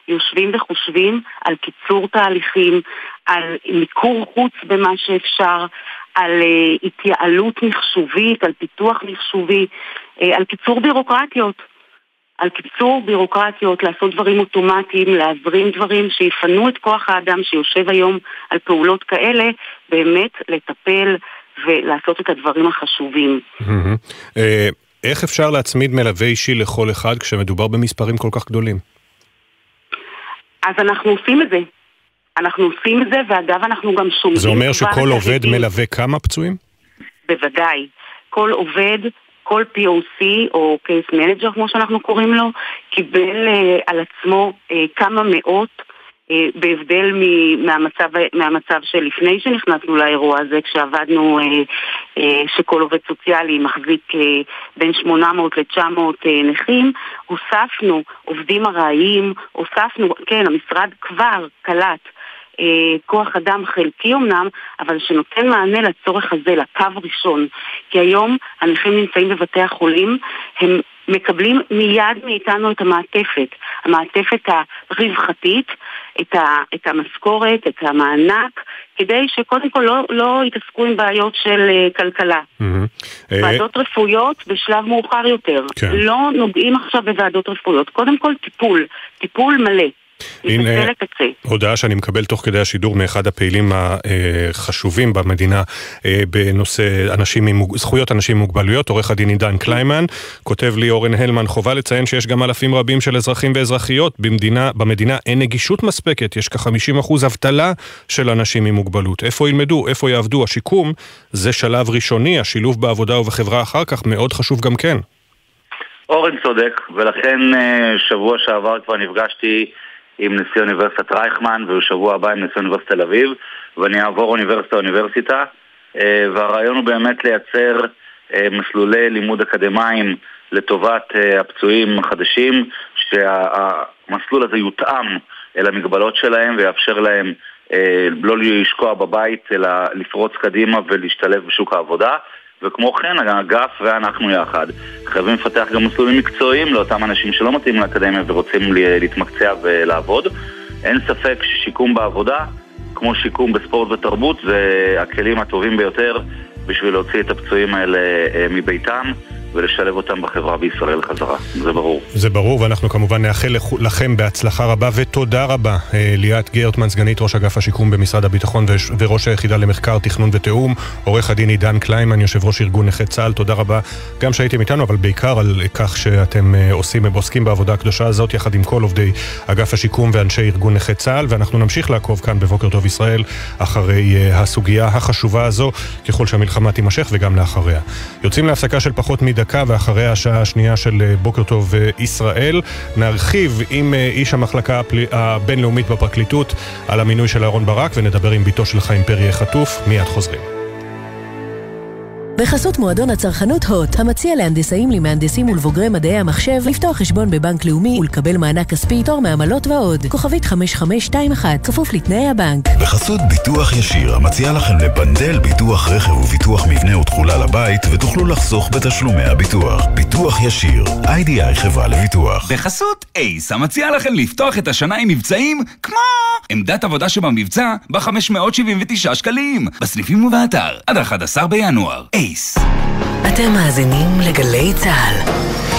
יושבים וחושבים על קיצור תהליכים, על מיקור חוץ במה שאפשר, על uh, התייעלות מחשובית, על פיתוח מחשובי, uh, על קיצור בירוקרטיות. על קיצור בירוקרטיות, לעשות דברים אוטומטיים, להזרים דברים שיפנו את כוח האדם שיושב היום על פעולות כאלה, באמת לטפל ולעשות את הדברים החשובים. אה, איך אפשר להצמיד מלווה אישי לכל אחד כשמדובר במספרים כל כך גדולים? אז אנחנו עושים את זה. אנחנו עושים את זה, ואגב, אנחנו גם שומעים... זה אומר שכל עובד מלווה כמה פצועים? בוודאי. כל עובד כל POC או Case Manager כמו שאנחנו קוראים לו, קיבל uh, על עצמו uh, כמה מאות uh, בהבדל מהמצב, מהמצב שלפני שנכנסנו לאירוע הזה, כשעבדנו, שכל עובד סוציאלי מחזיק בין 800 ל-900 uh, נכים, הוספנו עובדים ארעיים, הוספנו, כן, המשרד כבר קלט אה, כוח אדם חלקי אמנם, אבל שנותן מענה לצורך הזה, לקו ראשון. כי היום הנכים נמצאים בבתי החולים, הם מקבלים מיד מאיתנו את המעטפת, המעטפת הרווחתית, את, ה, את המשכורת, את המענק, כדי שקודם כל לא, לא יתעסקו עם בעיות של uh, כלכלה. Mm-hmm. ועדות uh... רפואיות בשלב מאוחר יותר. כן. לא נוגעים עכשיו בוועדות רפואיות. קודם כל טיפול, טיפול מלא. הנה הודעה שאני מקבל תוך כדי השידור מאחד הפעילים החשובים במדינה אה, בנושא אנשים עם, זכויות אנשים עם מוגבלויות, עורך הדין עידן קליימן, כותב לי אורן הלמן, חובה לציין שיש גם אלפים רבים של אזרחים ואזרחיות במדינה, במדינה אין נגישות מספקת, יש כ-50% אבטלה של אנשים עם מוגבלות. איפה ילמדו, איפה יעבדו? השיקום זה שלב ראשוני, השילוב בעבודה ובחברה אחר כך מאוד חשוב גם כן. אורן צודק, ולכן אה, שבוע שעבר כבר נפגשתי עם נשיא אוניברסיטת רייכמן, ובשבוע הבא עם נשיא אוניברסיטת תל אביב, ואני אעבור אוניברסיטה-אוניברסיטה, אה, והרעיון הוא באמת לייצר אה, מסלולי לימוד אקדמיים לטובת אה, הפצועים החדשים, שהמסלול הזה יותאם אל המגבלות שלהם ויאפשר להם לא לשקוע בבית, אלא לפרוץ קדימה ולהשתלב בשוק העבודה. וכמו כן, האגף ואנחנו יחד חייבים לפתח גם מסלולים מקצועיים לאותם אנשים שלא מתאים לאקדמיה ורוצים להתמקצע ולעבוד. אין ספק ששיקום בעבודה, כמו שיקום בספורט ותרבות, זה הכלים הטובים ביותר בשביל להוציא את הפצועים האלה אה, מביתם. ולשלב אותם בחברה בישראל חזרה, זה ברור. זה ברור, ואנחנו כמובן נאחל לכם בהצלחה רבה ותודה רבה. אה, ליאת גרטמן, סגנית ראש אגף השיקום במשרד הביטחון וראש היחידה למחקר, תכנון ותיאום, עורך הדין עידן קליימן, יושב ראש ארגון נכי צה"ל, תודה רבה גם שהייתם איתנו, אבל בעיקר על כך שאתם אה, עושים ועוסקים בעבודה הקדושה הזאת, יחד עם כל עובדי אגף השיקום ואנשי ארגון נכי צה"ל, ואנחנו נמשיך לעקוב כאן בבוקר טוב ישראל אחרי אה, הסוגיה החשובה הזו, ככל שהמלחמה תימשך וגם לאחריה. יוצאים להפסקה של פחות מדי דקה ואחרי השעה השנייה של אה, בוקר טוב אה, ישראל. נרחיב עם אה, איש המחלקה הבינלאומית בפרקליטות על המינוי של אהרן ברק ונדבר עם בתו של חיים פרי החטוף. מיד חוזרים. בחסות מועדון הצרכנות הוט, המציע להנדסאים, למהנדסים ולבוגרי מדעי המחשב לפתוח חשבון בבנק לאומי ולקבל מענק כספי, תור מעמלות ועוד. כוכבית 5521, כפוף לתנאי הבנק. בחסות ביטוח ישיר, המציע לכם לפנדל ביטוח רכב וביטוח מבנה ותכולה לבית, ותוכלו לחסוך בתשלומי הביטוח. ביטוח ישיר, איי-די-איי חברה לביטוח. בחסות אייס, המציע לכם לפתוח את השנה עם מבצעים כמו עמדת עבודה שבמבצע ב-579 שקלים, בסניפים ובאתר, עד 11 בינואר. אייס. אתם מאזינים לגלי צה"ל.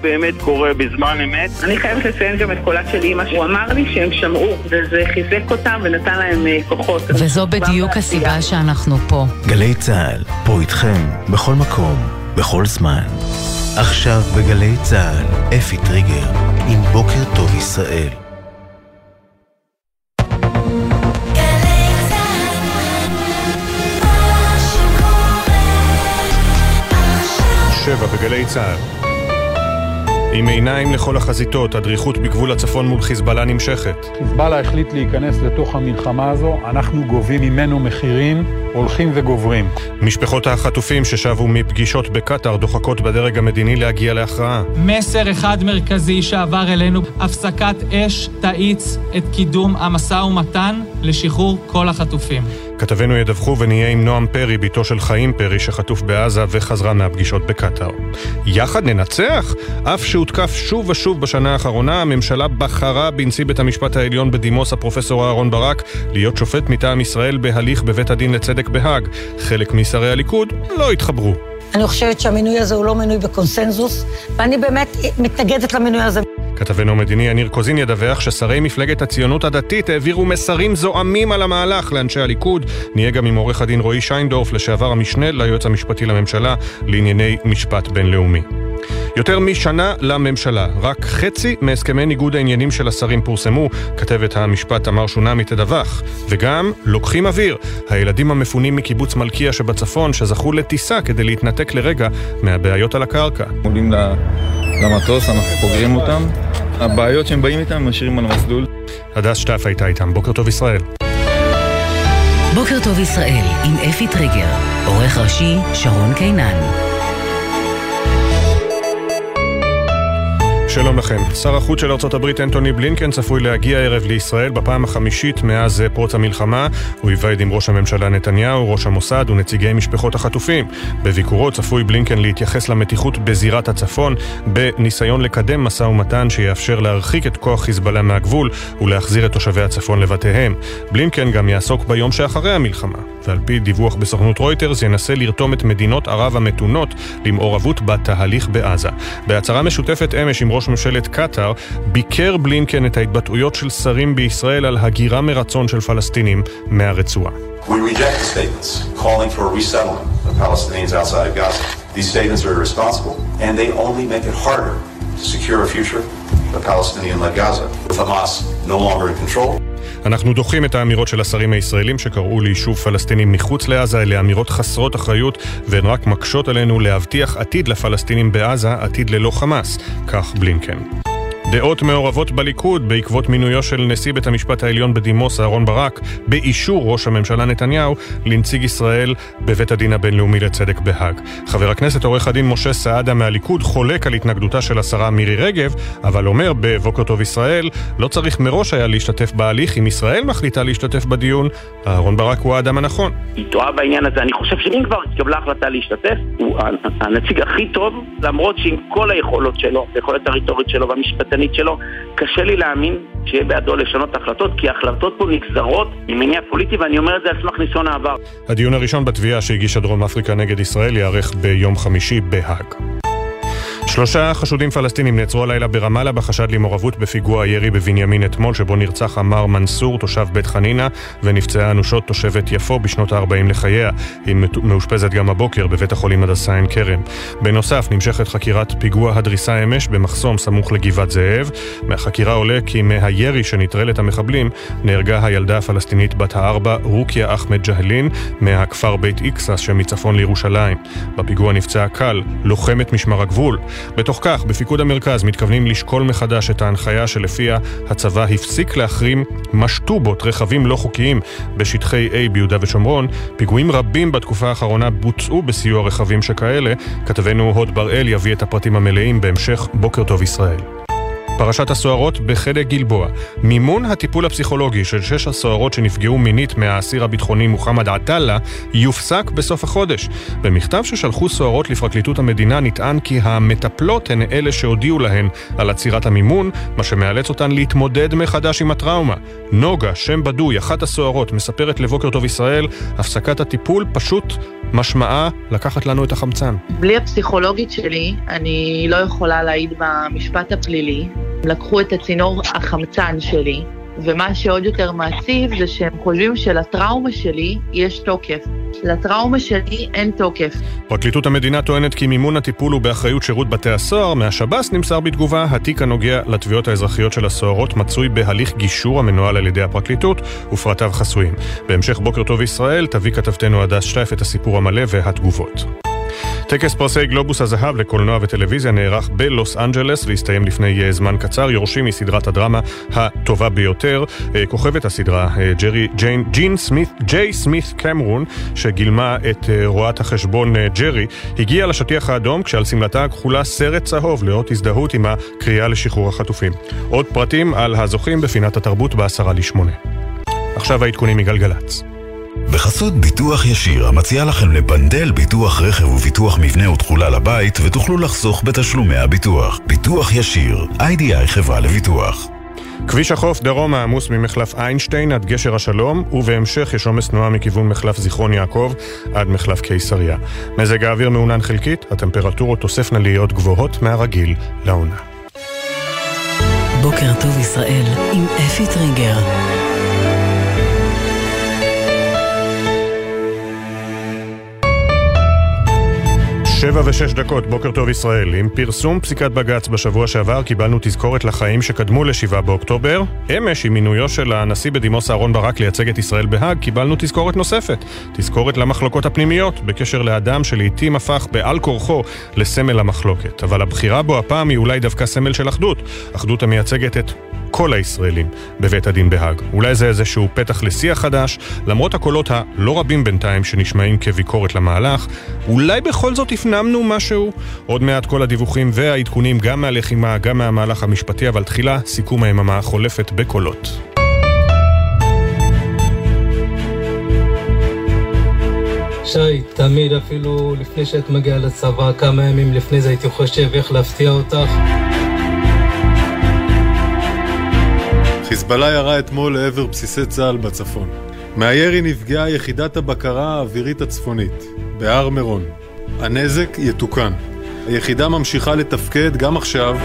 באמת קורה בזמן אמת. אני חייבת לציין גם את קולה של אימא, הוא אמר לי שהם שמעו, וזה חיזק אותם ונתן להם אה, כוחות. וזו בדיוק הסיבה שאנחנו פה. גלי צה"ל, פה איתכם, בכל מקום, בכל זמן. עכשיו בגלי צה"ל, אפי טריגר, עם בוקר טוב ישראל. שבע בגלי צה"ל. עם עיניים לכל החזיתות, הדריכות בגבול הצפון מול חיזבאללה נמשכת. חיזבאללה החליט להיכנס לתוך המלחמה הזו, אנחנו גובים ממנו מחירים הולכים וגוברים. משפחות החטופים ששבו מפגישות בקטאר דוחקות בדרג המדיני להגיע להכרעה. מסר אחד מרכזי שעבר אלינו, הפסקת אש תאיץ את קידום המשא ומתן לשחרור כל החטופים. כתבנו ידווחו ונהיה עם נועם פרי, בתו של חיים פרי, שחטוף בעזה וחזרה מהפגישות בקטאר. יחד ננצח? אף שהותקף שוב ושוב בשנה האחרונה, הממשלה בחרה בנשיא בית המשפט העליון בדימוס, הפרופסור אהרן ברק, להיות שופט מטעם ישראל בהליך בבית הדין לצדק בהאג. חלק משרי הליכוד לא התחברו. אני חושבת שהמינוי הזה הוא לא מינוי בקונסנזוס, ואני באמת מתנגדת למינוי הזה. כתבנו המדיני יניר קוזין ידווח ששרי מפלגת הציונות הדתית העבירו מסרים זועמים על המהלך לאנשי הליכוד. נהיה גם עם עורך הדין רועי שיינדורף, לשעבר המשנה ליועץ המשפטי לממשלה לענייני משפט בינלאומי. יותר משנה לממשלה, רק חצי מהסכמי ניגוד העניינים של השרים פורסמו, כתבת המשפט תמר שונמי תדווח. וגם לוקחים אוויר, הילדים המפונים מקיבוץ מלכיה שבצפון, שזכו לטיסה כדי להתנתק לרגע מהבעיות על הקרקע. עולים למטוס, אנחנו פוגרים אותם. הבעיות שהם באים איתם, משאירים על המסלול. הדס שטף הייתה איתם. בוקר טוב ישראל. בוקר טוב ישראל, עם אפי טריגר, עורך ראשי שרון קינן. שלום לכם. שר החוץ של ארצות הברית אנטוני בלינקן צפוי להגיע הערב לישראל בפעם החמישית מאז פרוץ המלחמה. הוא ייוועד עם ראש הממשלה נתניהו, ראש המוסד ונציגי משפחות החטופים. בביקורו צפוי בלינקן להתייחס למתיחות בזירת הצפון, בניסיון לקדם משא ומתן שיאפשר להרחיק את כוח חיזבאללה מהגבול ולהחזיר את תושבי הצפון לבתיהם. בלינקן גם יעסוק ביום שאחרי המלחמה, ועל פי דיווח בסוכנות רויטרס ינסה לרתום את מדינות ערב המתונות למעורבות בתהליך בעזה. בהצהרה משותפת אמש עם ראש ממשלת קטאר, ביקר בלינקן את ההתבטאויות של שרים בישראל על הגירה מרצון של פלסטינים מהרצועה. To secure a future אנחנו דוחים את האמירות של השרים הישראלים שקראו ליישוב פלסטינים מחוץ לעזה, אלה אמירות חסרות אחריות והן רק מקשות עלינו להבטיח עתיד לפלסטינים בעזה, עתיד ללא חמאס, כך בלינקן. דעות מעורבות בליכוד בעקבות מינויו של נשיא בית המשפט העליון בדימוס אהרן ברק באישור ראש הממשלה נתניהו לנציג ישראל בבית הדין הבינלאומי לצדק בהאג. חבר הכנסת עורך הדין משה סעדה מהליכוד חולק על התנגדותה של השרה מירי רגב, אבל אומר בבוקר טוב ישראל, לא צריך מראש היה להשתתף בהליך, אם ישראל מחליטה להשתתף בדיון, אהרן ברק הוא האדם הנכון. היא טועה בעניין הזה, אני חושב שאם כבר התקבלה החלטה להשתתף, הוא הנציג הכי טוב, למרות שעם כל היכולות שלו, היכולת והמשפטנית שלו, קשה לי להאמין שיהיה בעדו לשנות החלטות, כי ההחלטות פה נגזרות ממניע פוליטי, ואני אומר את זה על סמך ניסיון העבר. הדיון הראשון בתביעה שהגישה דרום אפריקה נגד ישראל ייערך ביום חמישי בהאג. שלושה חשודים פלסטינים נעצרו הלילה ברמאללה בחשד למעורבות בפיגוע הירי בבנימין אתמול, שבו נרצח עמר מנסור, תושב בית חנינא, ונפצעה אנושות תושבת יפו בשנות ה-40 לחייה. היא מאושפזת גם הבוקר בבית החולים הדסה עין כרם. בנוסף, נמשכת חקירת פיגוע הדריסה אמש במחסום סמוך לגבעת זאב. מהחקירה עולה כי מהירי שנטרל את המחבלים, נהרגה הילדה הפלסטינית בת הארבע, רוקיה אחמד ג'הלין, מהכפר בית איקסס שמצפון לירושלים. בפיגוע נפצעה קל, לוחמת משמר הגבול. בתוך כך, בפיקוד המרכז מתכוונים לשקול מחדש את ההנחיה שלפיה הצבא הפסיק להחרים משטובות, רכבים לא חוקיים, בשטחי A ביהודה ושומרון. פיגועים רבים בתקופה האחרונה בוצעו בסיוע רכבים שכאלה. כתבנו הוד בראל יביא את הפרטים המלאים בהמשך בוקר טוב ישראל. פרשת הסוהרות בחלק גלבוע. מימון הטיפול הפסיכולוגי של שש הסוהרות שנפגעו מינית מהאסיר הביטחוני מוחמד עטאללה יופסק בסוף החודש. במכתב ששלחו סוהרות לפרקליטות המדינה נטען כי המטפלות הן אלה שהודיעו להן על עצירת המימון, מה שמאלץ אותן להתמודד מחדש עם הטראומה. נוגה, שם בדוי, אחת הסוהרות, מספרת לבוקר טוב ישראל, הפסקת הטיפול פשוט משמעה לקחת לנו את החמצן. בלי הפסיכולוגית שלי, אני לא יכולה להעיד במשפט הפלילי. לקחו את הצינור החמצן שלי, ומה שעוד יותר מעציב זה שהם חושבים שלטראומה שלי יש תוקף. לטראומה שלי אין תוקף. פרקליטות המדינה טוענת כי מימון הטיפול הוא באחריות שירות בתי הסוהר. מהשב"ס נמסר בתגובה, התיק הנוגע לתביעות האזרחיות של הסוהרות מצוי בהליך גישור המנוהל על ידי הפרקליטות, ופרטיו חסויים. בהמשך בוקר טוב ישראל, תביא כתבתנו הדס שטייף את הסיפור המלא והתגובות. טקס פרסי גלובוס הזהב לקולנוע וטלוויזיה נערך בלוס אנג'לס והסתיים לפני אה, זמן קצר. יורשים מסדרת הדרמה הטובה ביותר. אה, כוכבת הסדרה, אה, ג'רי, ג'יין, ג'ין סמית, ג'יי סמית קמרון, שגילמה את רואת החשבון ג'רי, הגיעה לשטיח האדום כשעל שמלתה הכחולה סרט צהוב לאות הזדהות עם הקריאה לשחרור החטופים. עוד פרטים על הזוכים בפינת התרבות בעשרה לשמונה. עכשיו העדכונים מגלגלצ. בחסות ביטוח ישיר, המציע לכם לבנדל ביטוח רכב וביטוח מבנה ותכולה לבית, ותוכלו לחסוך בתשלומי הביטוח. ביטוח ישיר, איי-די-איי חברה לביטוח. כביש החוף דרומה עמוס ממחלף איינשטיין עד גשר השלום, ובהמשך יש עומס תנועה מכיוון מחלף זיכרון יעקב עד מחלף קיסריה. מזג האוויר מעונן חלקית, הטמפרטורות תוספנה להיות גבוהות מהרגיל לעונה. בוקר טוב ישראל עם אפי טריגר. שבע ושש דקות, בוקר טוב ישראל. עם פרסום פסיקת בג"ץ בשבוע שעבר קיבלנו תזכורת לחיים שקדמו לשבעה באוקטובר. אמש, עם מינויו של הנשיא בדימוס אהרן ברק לייצג את ישראל בהאג, קיבלנו תזכורת נוספת. תזכורת למחלוקות הפנימיות, בקשר לאדם שלעיתים הפך בעל כורחו לסמל המחלוקת. אבל הבחירה בו הפעם היא אולי דווקא סמל של אחדות. אחדות המייצגת את כל הישראלים בבית הדין בהאג. אולי זה איזשהו פתח לשיח חדש, למרות הקולות הלא רבים בינתיים שנשמעים כביקורת למהלך, אולי בכל זאת הפנמנו משהו? עוד מעט כל הדיווחים והעדכונים גם מהלחימה, גם מהמהלך המשפטי, אבל תחילה סיכום היממה החולפת בקולות. שי, תמיד אפילו לפני שאת מגיעה לצבא, כמה ימים לפני זה הייתי חושב איך להפתיע אותך. חיזבאללה ירה אתמול לעבר בסיסי צה"ל בצפון. מהירי נפגעה יחידת הבקרה האווירית הצפונית, בהר מירון. הנזק יתוקן. היחידה ממשיכה לתפקד גם עכשיו.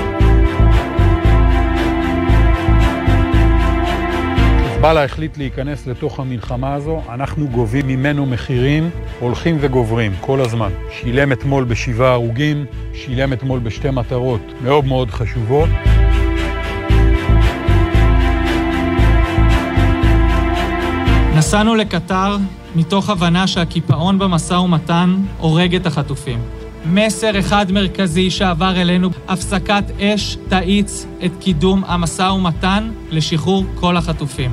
חיזבאללה החליט להיכנס לתוך המלחמה הזו, אנחנו גובים ממנו מחירים הולכים וגוברים כל הזמן. שילם אתמול בשבעה הרוגים, שילם אתמול בשתי מטרות מאוד מאוד חשובות. נסענו לקטר מתוך הבנה שהקיפאון במשא ומתן הורג את החטופים. מסר אחד מרכזי שעבר אלינו, הפסקת אש תאיץ את קידום המשא ומתן לשחרור כל החטופים.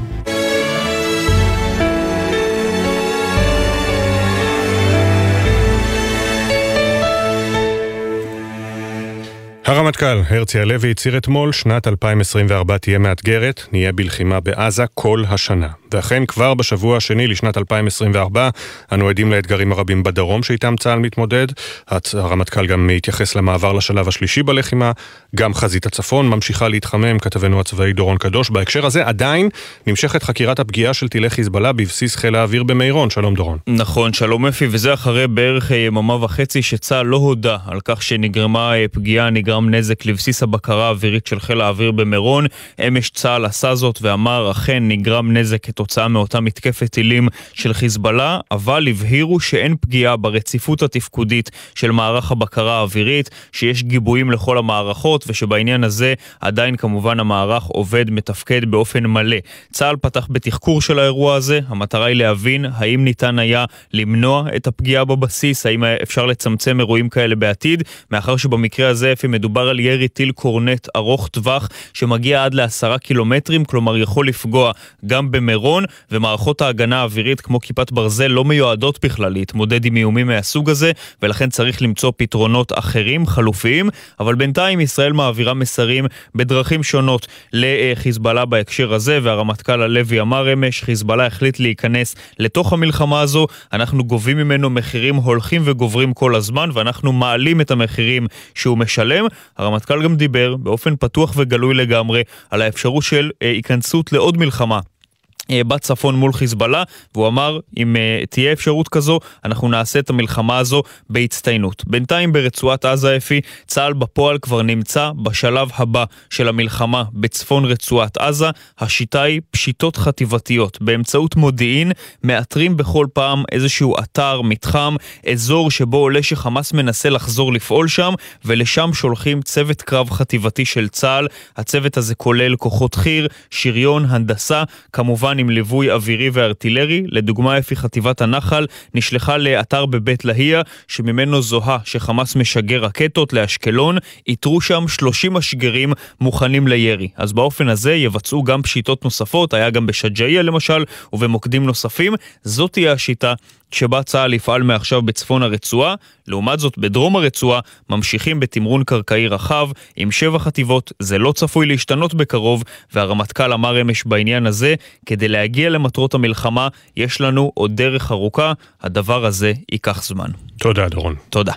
הרמטכ"ל הרצי הלוי הצהיר אתמול, שנת 2024 תהיה מאתגרת, נהיה בלחימה בעזה כל השנה. ואכן כבר בשבוע השני לשנת 2024 אנו עדים לאתגרים הרבים בדרום שאיתם צה"ל מתמודד. הרמטכ"ל גם התייחס למעבר לשלב השלישי בלחימה, גם חזית הצפון ממשיכה להתחמם, כתבנו הצבאי דורון קדוש. בהקשר הזה עדיין נמשכת חקירת הפגיעה של טילי חיזבאללה בבסיס חיל האוויר במירון. שלום דורון. נכון, שלום אפי, וזה אחרי בערך יממה וחצי שצה"ל לא הודה על כך שנגרמה פגיעה, נגרם נזק לבסיס הבקרה האווירית של חיל האוויר במירון. אמש צה"ל עשה זאת ואמר, אכן נגרם נזק כתוצאה מאותה מתקפת טילים של חיזבאללה, אבל הבהירו שאין פגיעה ברציפות התפקודית של מערך הבקרה האווירית, שיש גיבויים לכל המערכות ושבעניין הזה עדיין כמובן המערך עובד, מתפקד באופן מלא. צה"ל פתח בתחקור של האירוע הזה, המטרה היא להבין האם ניתן היה למנוע את הפגיעה בבסיס, האם אפשר לצמצם אירועים כאלה בעתיד, מאחר שבמקרה הזה אפי מדובר על ירי טיל קורנט ארוך טווח שמגיע עד לעשרה קילומטרים, כלומר יכול לפגוע גם במירון, ומערכות ההגנה האווירית כמו כיפת ברזל לא מיועדות בכלל להתמודד עם איומים מהסוג הזה, ולכן צריך למצוא פתרונות אחרים, חלופיים, אבל בינתיים ישראל מעבירה מסרים בדרכים שונות לחיזבאללה בהקשר הזה, והרמטכ"ל הלוי אמר אמש, חיזבאללה החליט להיכנס לתוך המלחמה הזו, אנחנו גובים ממנו מחירים הולכים וגוברים כל הזמן, ואנחנו מעלים את המחירים שהוא משלם. הרמטכ"ל גם דיבר באופן פתוח וגלוי לגמרי על האפשרות של אה, היכנסות לעוד מלחמה בצפון מול חיזבאללה, והוא אמר, אם uh, תהיה אפשרות כזו, אנחנו נעשה את המלחמה הזו בהצטיינות. בינתיים ברצועת עזה, אפי, צה"ל בפועל כבר נמצא בשלב הבא של המלחמה בצפון רצועת עזה. השיטה היא פשיטות חטיבתיות. באמצעות מודיעין מאתרים בכל פעם איזשהו אתר, מתחם, אזור שבו עולה שחמאס מנסה לחזור לפעול שם, ולשם שולחים צוות קרב חטיבתי של צה"ל. הצוות הזה כולל כוחות חי"ר, שריון, הנדסה, כמובן עם ליווי אווירי וארטילרי. לדוגמה, אפי חטיבת הנחל נשלחה לאתר בבית לאהיה, שממנו זוהה שחמאס משגר רקטות לאשקלון. איתרו שם 30 משגרים מוכנים לירי. אז באופן הזה יבצעו גם פשיטות נוספות, היה גם בשג'אעיה למשל, ובמוקדים נוספים. זאת תהיה השיטה שבה צה"ל יפעל מעכשיו בצפון הרצועה, לעומת זאת בדרום הרצועה ממשיכים בתמרון קרקעי רחב עם שבע חטיבות, זה לא צפוי להשתנות בקרוב, והרמטכ"ל אמר אמש בעניין הזה, כדי להגיע למטרות המלחמה יש לנו עוד דרך ארוכה, הדבר הזה ייקח זמן. תודה דורון. תודה.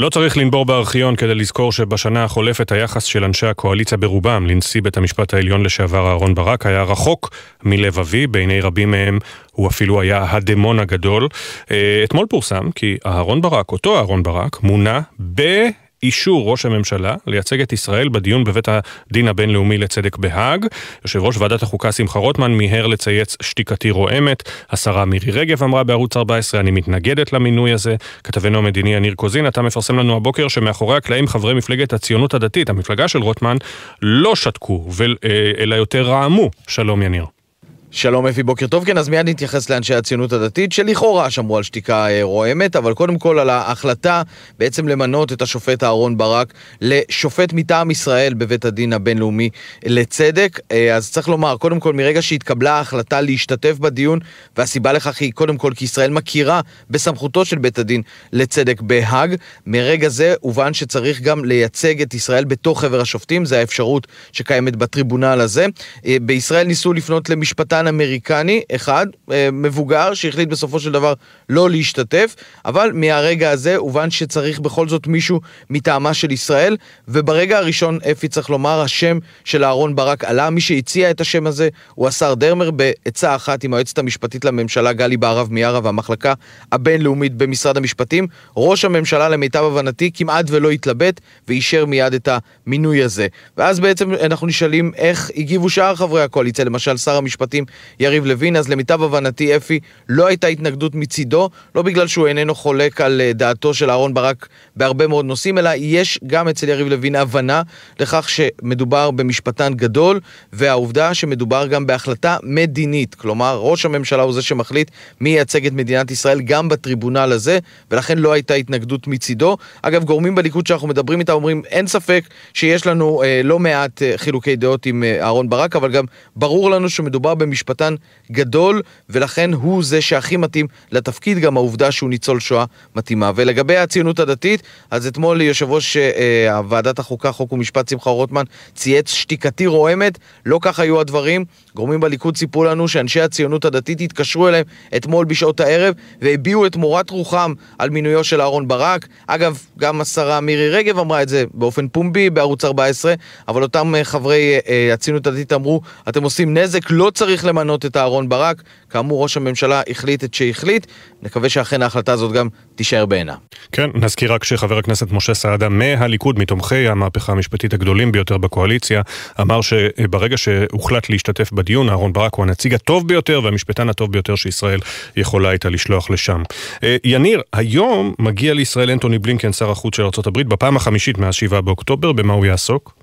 לא צריך לנבור בארכיון כדי לזכור שבשנה החולפת היחס של אנשי הקואליציה ברובם לנשיא בית המשפט העליון לשעבר אהרן ברק היה רחוק מלבבי, בעיני רבים מהם הוא אפילו היה הדמון הגדול. אה, אתמול פורסם כי אהרן ברק, אותו אהרן ברק, מונה ב... אישור ראש הממשלה לייצג את ישראל בדיון בבית הדין הבינלאומי לצדק בהאג. יושב ראש ועדת החוקה שמחה רוטמן מיהר לצייץ שתיקתי רועמת. השרה מירי רגב אמרה בערוץ 14, אני מתנגדת למינוי הזה. כתבנו המדיני יניר קוזין, אתה מפרסם לנו הבוקר שמאחורי הקלעים חברי מפלגת הציונות הדתית, המפלגה של רוטמן, לא שתקו, אלא יותר רעמו. שלום יניר. שלום אפי, בוקר טוב. כן, אז מיד נתייחס לאנשי הציונות הדתית, שלכאורה שמרו על שתיקה אה, רועמת, אבל קודם כל על ההחלטה בעצם למנות את השופט אהרון ברק לשופט מטעם ישראל בבית הדין הבינלאומי לצדק. אה, אז צריך לומר, קודם כל, מרגע שהתקבלה ההחלטה להשתתף בדיון, והסיבה לכך היא קודם כל כי ישראל מכירה בסמכותו של בית הדין לצדק בהאג, מרגע זה הובן שצריך גם לייצג את ישראל בתוך חבר השופטים, זו האפשרות שקיימת בטריבונל הזה. אה, בישראל ניסו לפנות למשפטן שחקן אמריקני אחד, אה, מבוגר, שהחליט בסופו של דבר לא להשתתף, אבל מהרגע הזה הובן שצריך בכל זאת מישהו מטעמה של ישראל, וברגע הראשון, אפי צריך לומר, השם של אהרון ברק עלה, מי שהציע את השם הזה הוא השר דרמר, בעצה אחת עם היועצת המשפטית לממשלה גלי בהרב מיארה והמחלקה הבינלאומית במשרד המשפטים. ראש הממשלה למיטב הבנתי כמעט ולא התלבט ואישר מיד את המינוי הזה. ואז בעצם אנחנו נשאלים איך הגיבו שאר חברי הקואליציה, למשל שר המשפטים יריב לוין, אז למיטב הבנתי אפי לא הייתה התנגדות מצידו, לא בגלל שהוא איננו חולק על אה, דעתו של אהרן ברק בהרבה מאוד נושאים, אלא יש גם אצל יריב לוין הבנה לכך שמדובר במשפטן גדול, והעובדה שמדובר גם בהחלטה מדינית, כלומר ראש הממשלה הוא זה שמחליט מי ייצג את מדינת ישראל גם בטריבונל הזה, ולכן לא הייתה התנגדות מצידו. אגב, גורמים בליכוד שאנחנו מדברים איתם אומרים, אין ספק שיש לנו אה, לא מעט אה, חילוקי דעות עם אה, אהרן ברק, אבל גם ברור לנו שמדובר במשפט משפטן גדול, ולכן הוא זה שהכי מתאים לתפקיד, גם העובדה שהוא ניצול שואה מתאימה. ולגבי הציונות הדתית, אז אתמול יושב ראש אה, ועדת החוקה, חוק ומשפט, שמחה רוטמן, צייץ שתיקתי רועמת, לא כך היו הדברים. גורמים בליכוד סיפרו לנו שאנשי הציונות הדתית התקשרו אליהם אתמול בשעות הערב והביעו את מורת רוחם על מינויו של אהרן ברק. אגב, גם השרה מירי רגב אמרה את זה באופן פומבי בערוץ 14, אבל אותם אה, חברי אה, הציונות הדתית אמרו, אתם עושים נזק, לא צריך למנות את אהרן ברק. כאמור, ראש הממשלה החליט את שהחליט. נקווה שאכן ההחלטה הזאת גם תישאר בעינה. כן, נזכיר רק שחבר הכנסת משה סעדה מהליכוד, מתומכי המהפכה המשפטית הגדולים ביותר בקואליציה, אמר שברגע שהוחלט להשתתף בדיון, אהרן ברק הוא הנציג הטוב ביותר והמשפטן הטוב ביותר שישראל יכולה הייתה לשלוח לשם. אה, יניר, היום מגיע לישראל אנטוני בלינקן, שר החוץ של ארה"ב, בפעם החמישית מאז 7 באוקטובר, במה הוא יעסוק?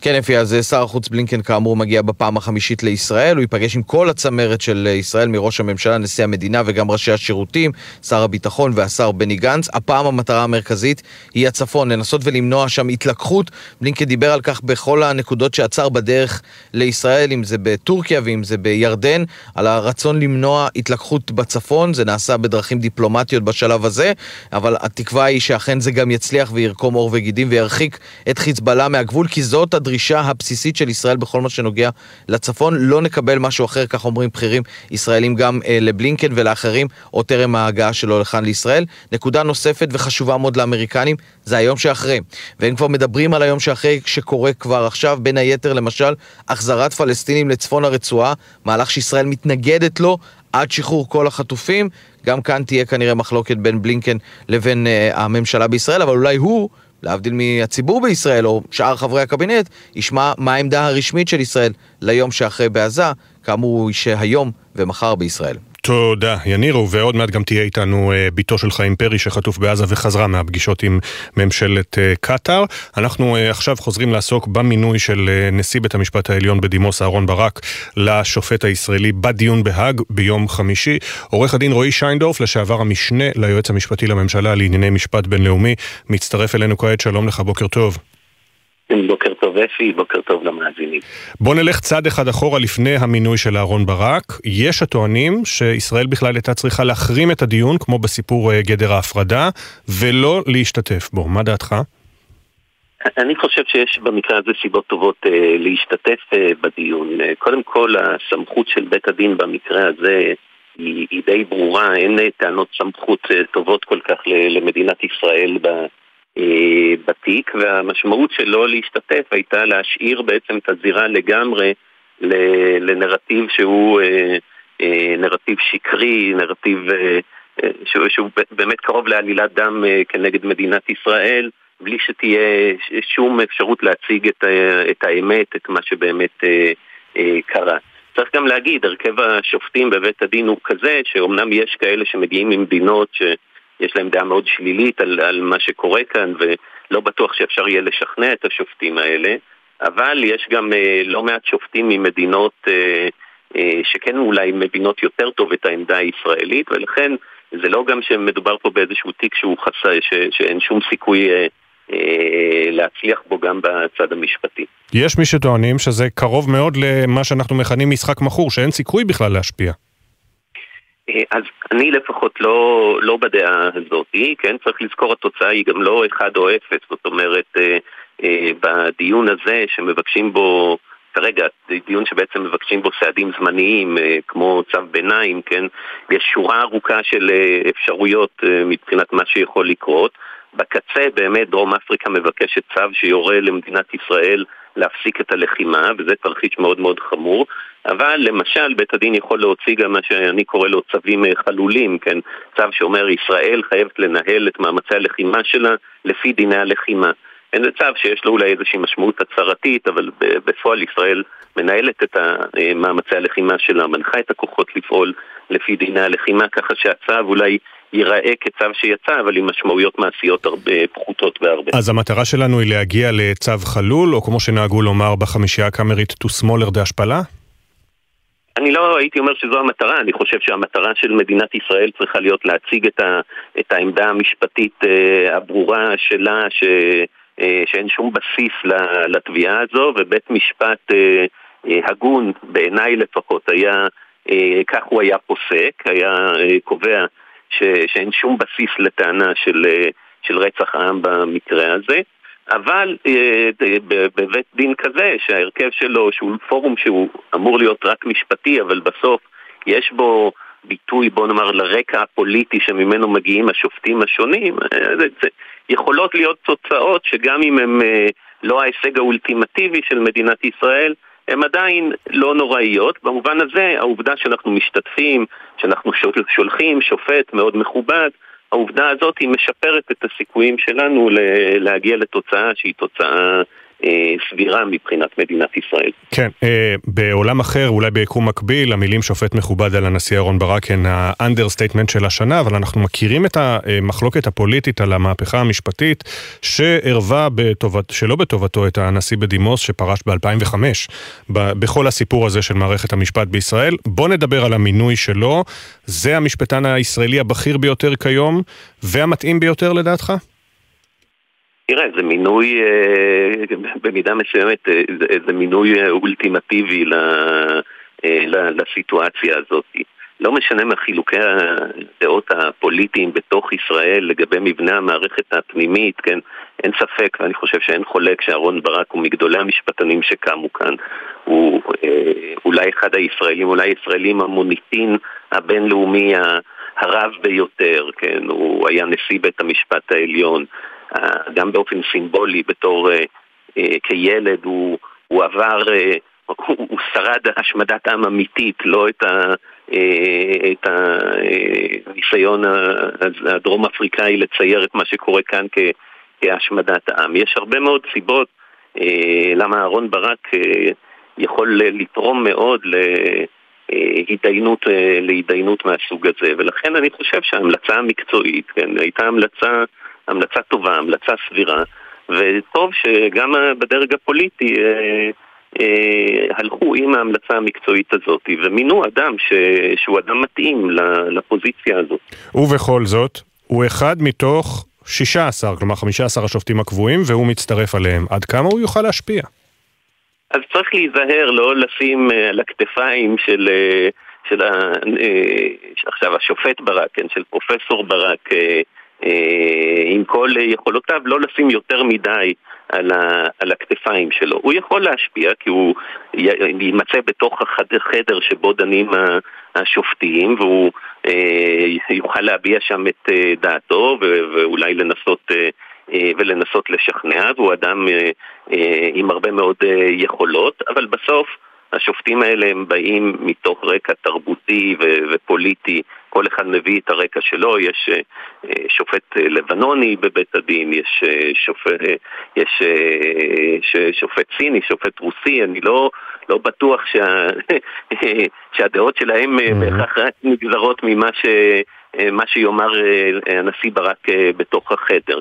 כן, אפי, אז אה, שר החוץ בלינקן כאמור מגיע בפעם החמישית לישראל, הוא ייפגש עם כל הצמרת של אה, ישראל, מראש הממשלה, נשיא המדינה וגם ראשי השירותים, שר הביטחון והשר בני גנץ. הפעם המטרה המרכזית היא הצפון, לנסות ולמנוע שם התלקחות. בלינקן דיבר על כך בכל הנקודות שעצר בדרך לישראל, אם זה בטורקיה ואם זה בירדן, על הרצון למנוע התלקחות בצפון, זה נעשה בדרכים דיפלומטיות בשלב הזה, אבל התקווה היא שאכן זה גם יצליח וירקום עור וגידים וירחיק את חיזבאללה מהגבול, כי זאת הדרישה הבסיסית של ישראל בכל מה שנוגע לצפון. לא נקבל משהו אחר, כך אומרים בכירים ישראלים גם אה, לבלינקן ולאחרים, או טרם ההגעה שלו לכאן לישראל. נקודה נוספת וחשובה מאוד לאמריקנים, זה היום שאחרי. והם כבר מדברים על היום שאחרי שקורה כבר עכשיו, בין היתר למשל, החזרת פלסטינים לצפון הרצועה, מהלך שישראל מתנגדת לו. עד שחרור כל החטופים, גם כאן תהיה כנראה מחלוקת בין בלינקן לבין uh, הממשלה בישראל, אבל אולי הוא להבדיל מהציבור בישראל או שאר חברי הקבינט, ישמע מה העמדה הרשמית של ישראל ליום שאחרי בעזה, כאמור שהיום ומחר בישראל. תודה, ינירו, ועוד מעט גם תהיה איתנו אה, בתו של חיים פרי שחטוף בעזה וחזרה מהפגישות עם ממשלת אה, קטאר. אנחנו אה, עכשיו חוזרים לעסוק במינוי של נשיא בית המשפט העליון בדימוס אהרן ברק לשופט הישראלי בדיון בהאג ביום חמישי. עורך הדין רועי שיינדורף, לשעבר המשנה ליועץ המשפטי לממשלה לענייני משפט בינלאומי, מצטרף אלינו כעת, שלום לך, בוקר טוב. בוקר טוב אפי, בוקר טוב למאזינים. בוא נלך צעד אחד אחורה לפני המינוי של אהרן ברק. יש הטוענים שישראל בכלל הייתה צריכה להחרים את הדיון, כמו בסיפור אה, גדר ההפרדה, ולא להשתתף בו. מה דעתך? אני חושב שיש במקרה הזה סיבות טובות אה, להשתתף אה, בדיון. אה, קודם כל, הסמכות של בית הדין במקרה הזה היא, היא די ברורה, אין אה, טענות סמכות אה, טובות כל כך למדינת ישראל ב... אה, בתיק, והמשמעות של לא להשתתף הייתה להשאיר בעצם את הזירה לגמרי לנרטיב שהוא אה, אה, נרטיב שקרי, נרטיב שהוא, שהוא באמת קרוב לעלילת דם כנגד מדינת ישראל, בלי שתהיה שום אפשרות להציג את, את האמת, את מה שבאמת קרה. צריך גם להגיד, הרכב השופטים בבית הדין הוא כזה, שאומנם יש כאלה שמגיעים ממדינות ש... יש להם דעה מאוד שלילית על, על מה שקורה כאן ולא בטוח שאפשר יהיה לשכנע את השופטים האלה אבל יש גם אה, לא מעט שופטים ממדינות אה, אה, שכן אולי מבינות יותר טוב את העמדה הישראלית ולכן זה לא גם שמדובר פה באיזשהו תיק שהוא חסר, ש, שאין שום סיכוי אה, אה, להצליח בו גם בצד המשפטי. יש מי שטוענים שזה קרוב מאוד למה שאנחנו מכנים משחק מכור, שאין סיכוי בכלל להשפיע. אה, אז אני לפחות לא, לא בדעה הזאת, כן? צריך לזכור התוצאה היא גם לא 1 או 0, זאת אומרת, אה, אה, בדיון הזה שמבקשים בו, כרגע, דיון שבעצם מבקשים בו סעדים זמניים, כמו צו ביניים, כן? יש שורה ארוכה של אפשרויות מבחינת מה שיכול לקרות. בקצה באמת דרום אפריקה מבקשת צו שיורה למדינת ישראל להפסיק את הלחימה, וזה תרחיש מאוד מאוד חמור. אבל למשל בית הדין יכול להוציא גם מה שאני קורא לו צווים אה, חלולים, כן? צו שאומר ישראל חייבת לנהל את מאמצי הלחימה שלה לפי דיני הלחימה. אין זה צו שיש לו אולי איזושהי משמעות הצהרתית, אבל בפועל ישראל מנהלת את אה, מאמצי הלחימה שלה, מנחה את הכוחות לפעול לפי דיני הלחימה, ככה שהצו אולי ייראה כצו שיצא, אבל עם משמעויות מעשיות הרבה פחותות בהרבה. אז המטרה שלנו היא להגיע לצו חלול, או כמו שנהגו לומר בחמישייה הקאמרית, to smaller דהשפלה? אני לא הייתי אומר שזו המטרה, אני חושב שהמטרה של מדינת ישראל צריכה להיות להציג את, ה, את העמדה המשפטית אה, הברורה שלה, ש, אה, שאין שום בסיס לתביעה הזו, ובית משפט אה, הגון, בעיניי לפחות, היה, כך הוא היה פוסק, היה קובע ש, שאין שום בסיס לטענה של, של רצח העם במקרה הזה. אבל בבית דין כזה, שההרכב שלו, שהוא פורום שהוא אמור להיות רק משפטי, אבל בסוף יש בו ביטוי, בוא נאמר, לרקע הפוליטי שממנו מגיעים השופטים השונים, זה, זה יכולות להיות תוצאות שגם אם הם לא ההישג האולטימטיבי של מדינת ישראל, הן עדיין לא נוראיות. במובן הזה, העובדה שאנחנו משתתפים, שאנחנו שולחים שופט מאוד מכובד, העובדה הזאת היא משפרת את הסיכויים שלנו להגיע לתוצאה שהיא תוצאה אה, סבירה מבחינת מדינת ישראל. כן, אה, בעולם אחר, אולי ביקום מקביל, המילים שופט מכובד על הנשיא אהרן ברק הן האנדרסטייטמנט של השנה, אבל אנחנו מכירים את המחלוקת הפוליטית על המהפכה המשפטית שערבה בטובת, שלא בטובתו את הנשיא בדימוס שפרש ב-2005 בכל הסיפור הזה של מערכת המשפט בישראל. בוא נדבר על המינוי שלו, זה המשפטן הישראלי הבכיר ביותר כיום והמתאים ביותר לדעתך? תראה, זה מינוי, אה, במידה מסוימת, אה, זה מינוי אה, אולטימטיבי לסיטואציה הזאת. לא משנה מה חילוקי הדעות הפוליטיים בתוך ישראל לגבי מבנה המערכת הפנימית, כן, אין ספק, ואני חושב שאין חולק שאהרן ברק הוא מגדולי המשפטנים שקמו כאן. הוא אה, אולי אחד הישראלים, אולי הישראלים המוניטין הבינלאומי הרב ביותר, כן, הוא היה נשיא בית המשפט העליון. גם באופן סימבולי, בתור, אה, אה, כילד, הוא, הוא עבר, אה, הוא, הוא שרד השמדת עם אמיתית, לא את, ה, את הניסיון הדרום אפריקאי לצייר את מה שקורה כאן כ, כהשמדת העם. יש הרבה מאוד סיבות למה אהרן ברק יכול לתרום מאוד להתדיינות, להתדיינות מהסוג הזה, ולכן אני חושב שההמלצה המקצועית, כן, הייתה המלצה המלצה טובה, המלצה סבירה, וטוב שגם בדרג הפוליטי אה, אה, הלכו עם ההמלצה המקצועית הזאת, ומינו אדם ש, שהוא אדם מתאים לפוזיציה הזאת. ובכל זאת, הוא אחד מתוך 16, כלומר 15 השופטים הקבועים, והוא מצטרף עליהם. עד כמה הוא יוכל להשפיע? אז צריך להיזהר, לא לשים אה, על הכתפיים של... אה, של ה... אה, עכשיו השופט ברק, כן, של פרופסור ברק, עם כל יכולותיו, לא לשים יותר מדי על, ה, על הכתפיים שלו. הוא יכול להשפיע כי הוא יימצא בתוך החדר שבו דנים השופטים והוא אה, יוכל להביע שם את אה, דעתו ואולי לנסות ולנסות לשכנע, והוא אדם עם הרבה מאוד יכולות, אבל בסוף השופטים האלה הם באים מתוך רקע תרבותי ו- ופוליטי, כל אחד מביא את הרקע שלו, יש uh, שופט uh, לבנוני בבית הדין, יש, uh, שופט, יש שופט סיני, שופט רוסי, אני לא, לא בטוח שה, שהדעות שלהם mm-hmm. בהכרח רק נגזרות ממה ש, מה שיאמר הנשיא ברק בתוך החדר.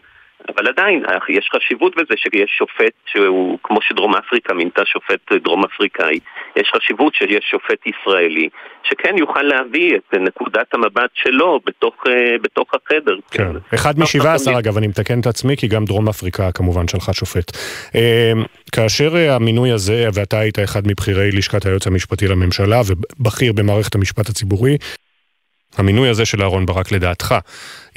אבל עדיין, יש חשיבות בזה שיש שופט שהוא, כמו שדרום אפריקה מינתה שופט דרום אפריקאי, יש חשיבות שיש שופט ישראלי, שכן יוכל להביא את נקודת המבט שלו בתוך, אה, בתוך החדר. כן, אחד משבעה עשר אגב, אני מתקן את עצמי, כי גם דרום אפריקה כמובן שלחה שופט. אה, כאשר אה, המינוי הזה, ואתה היית אחד מבכירי לשכת היועץ המשפטי לממשלה ובכיר במערכת המשפט הציבורי, המינוי הזה של אהרן ברק לדעתך,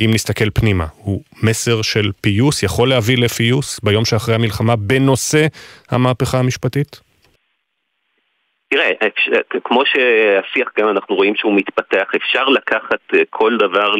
אם נסתכל פנימה, הוא מסר של פיוס, יכול להביא לפיוס ביום שאחרי המלחמה בנושא המהפכה המשפטית? תראה, כמו שהשיח גם אנחנו רואים שהוא מתפתח, אפשר לקחת אה, כל דבר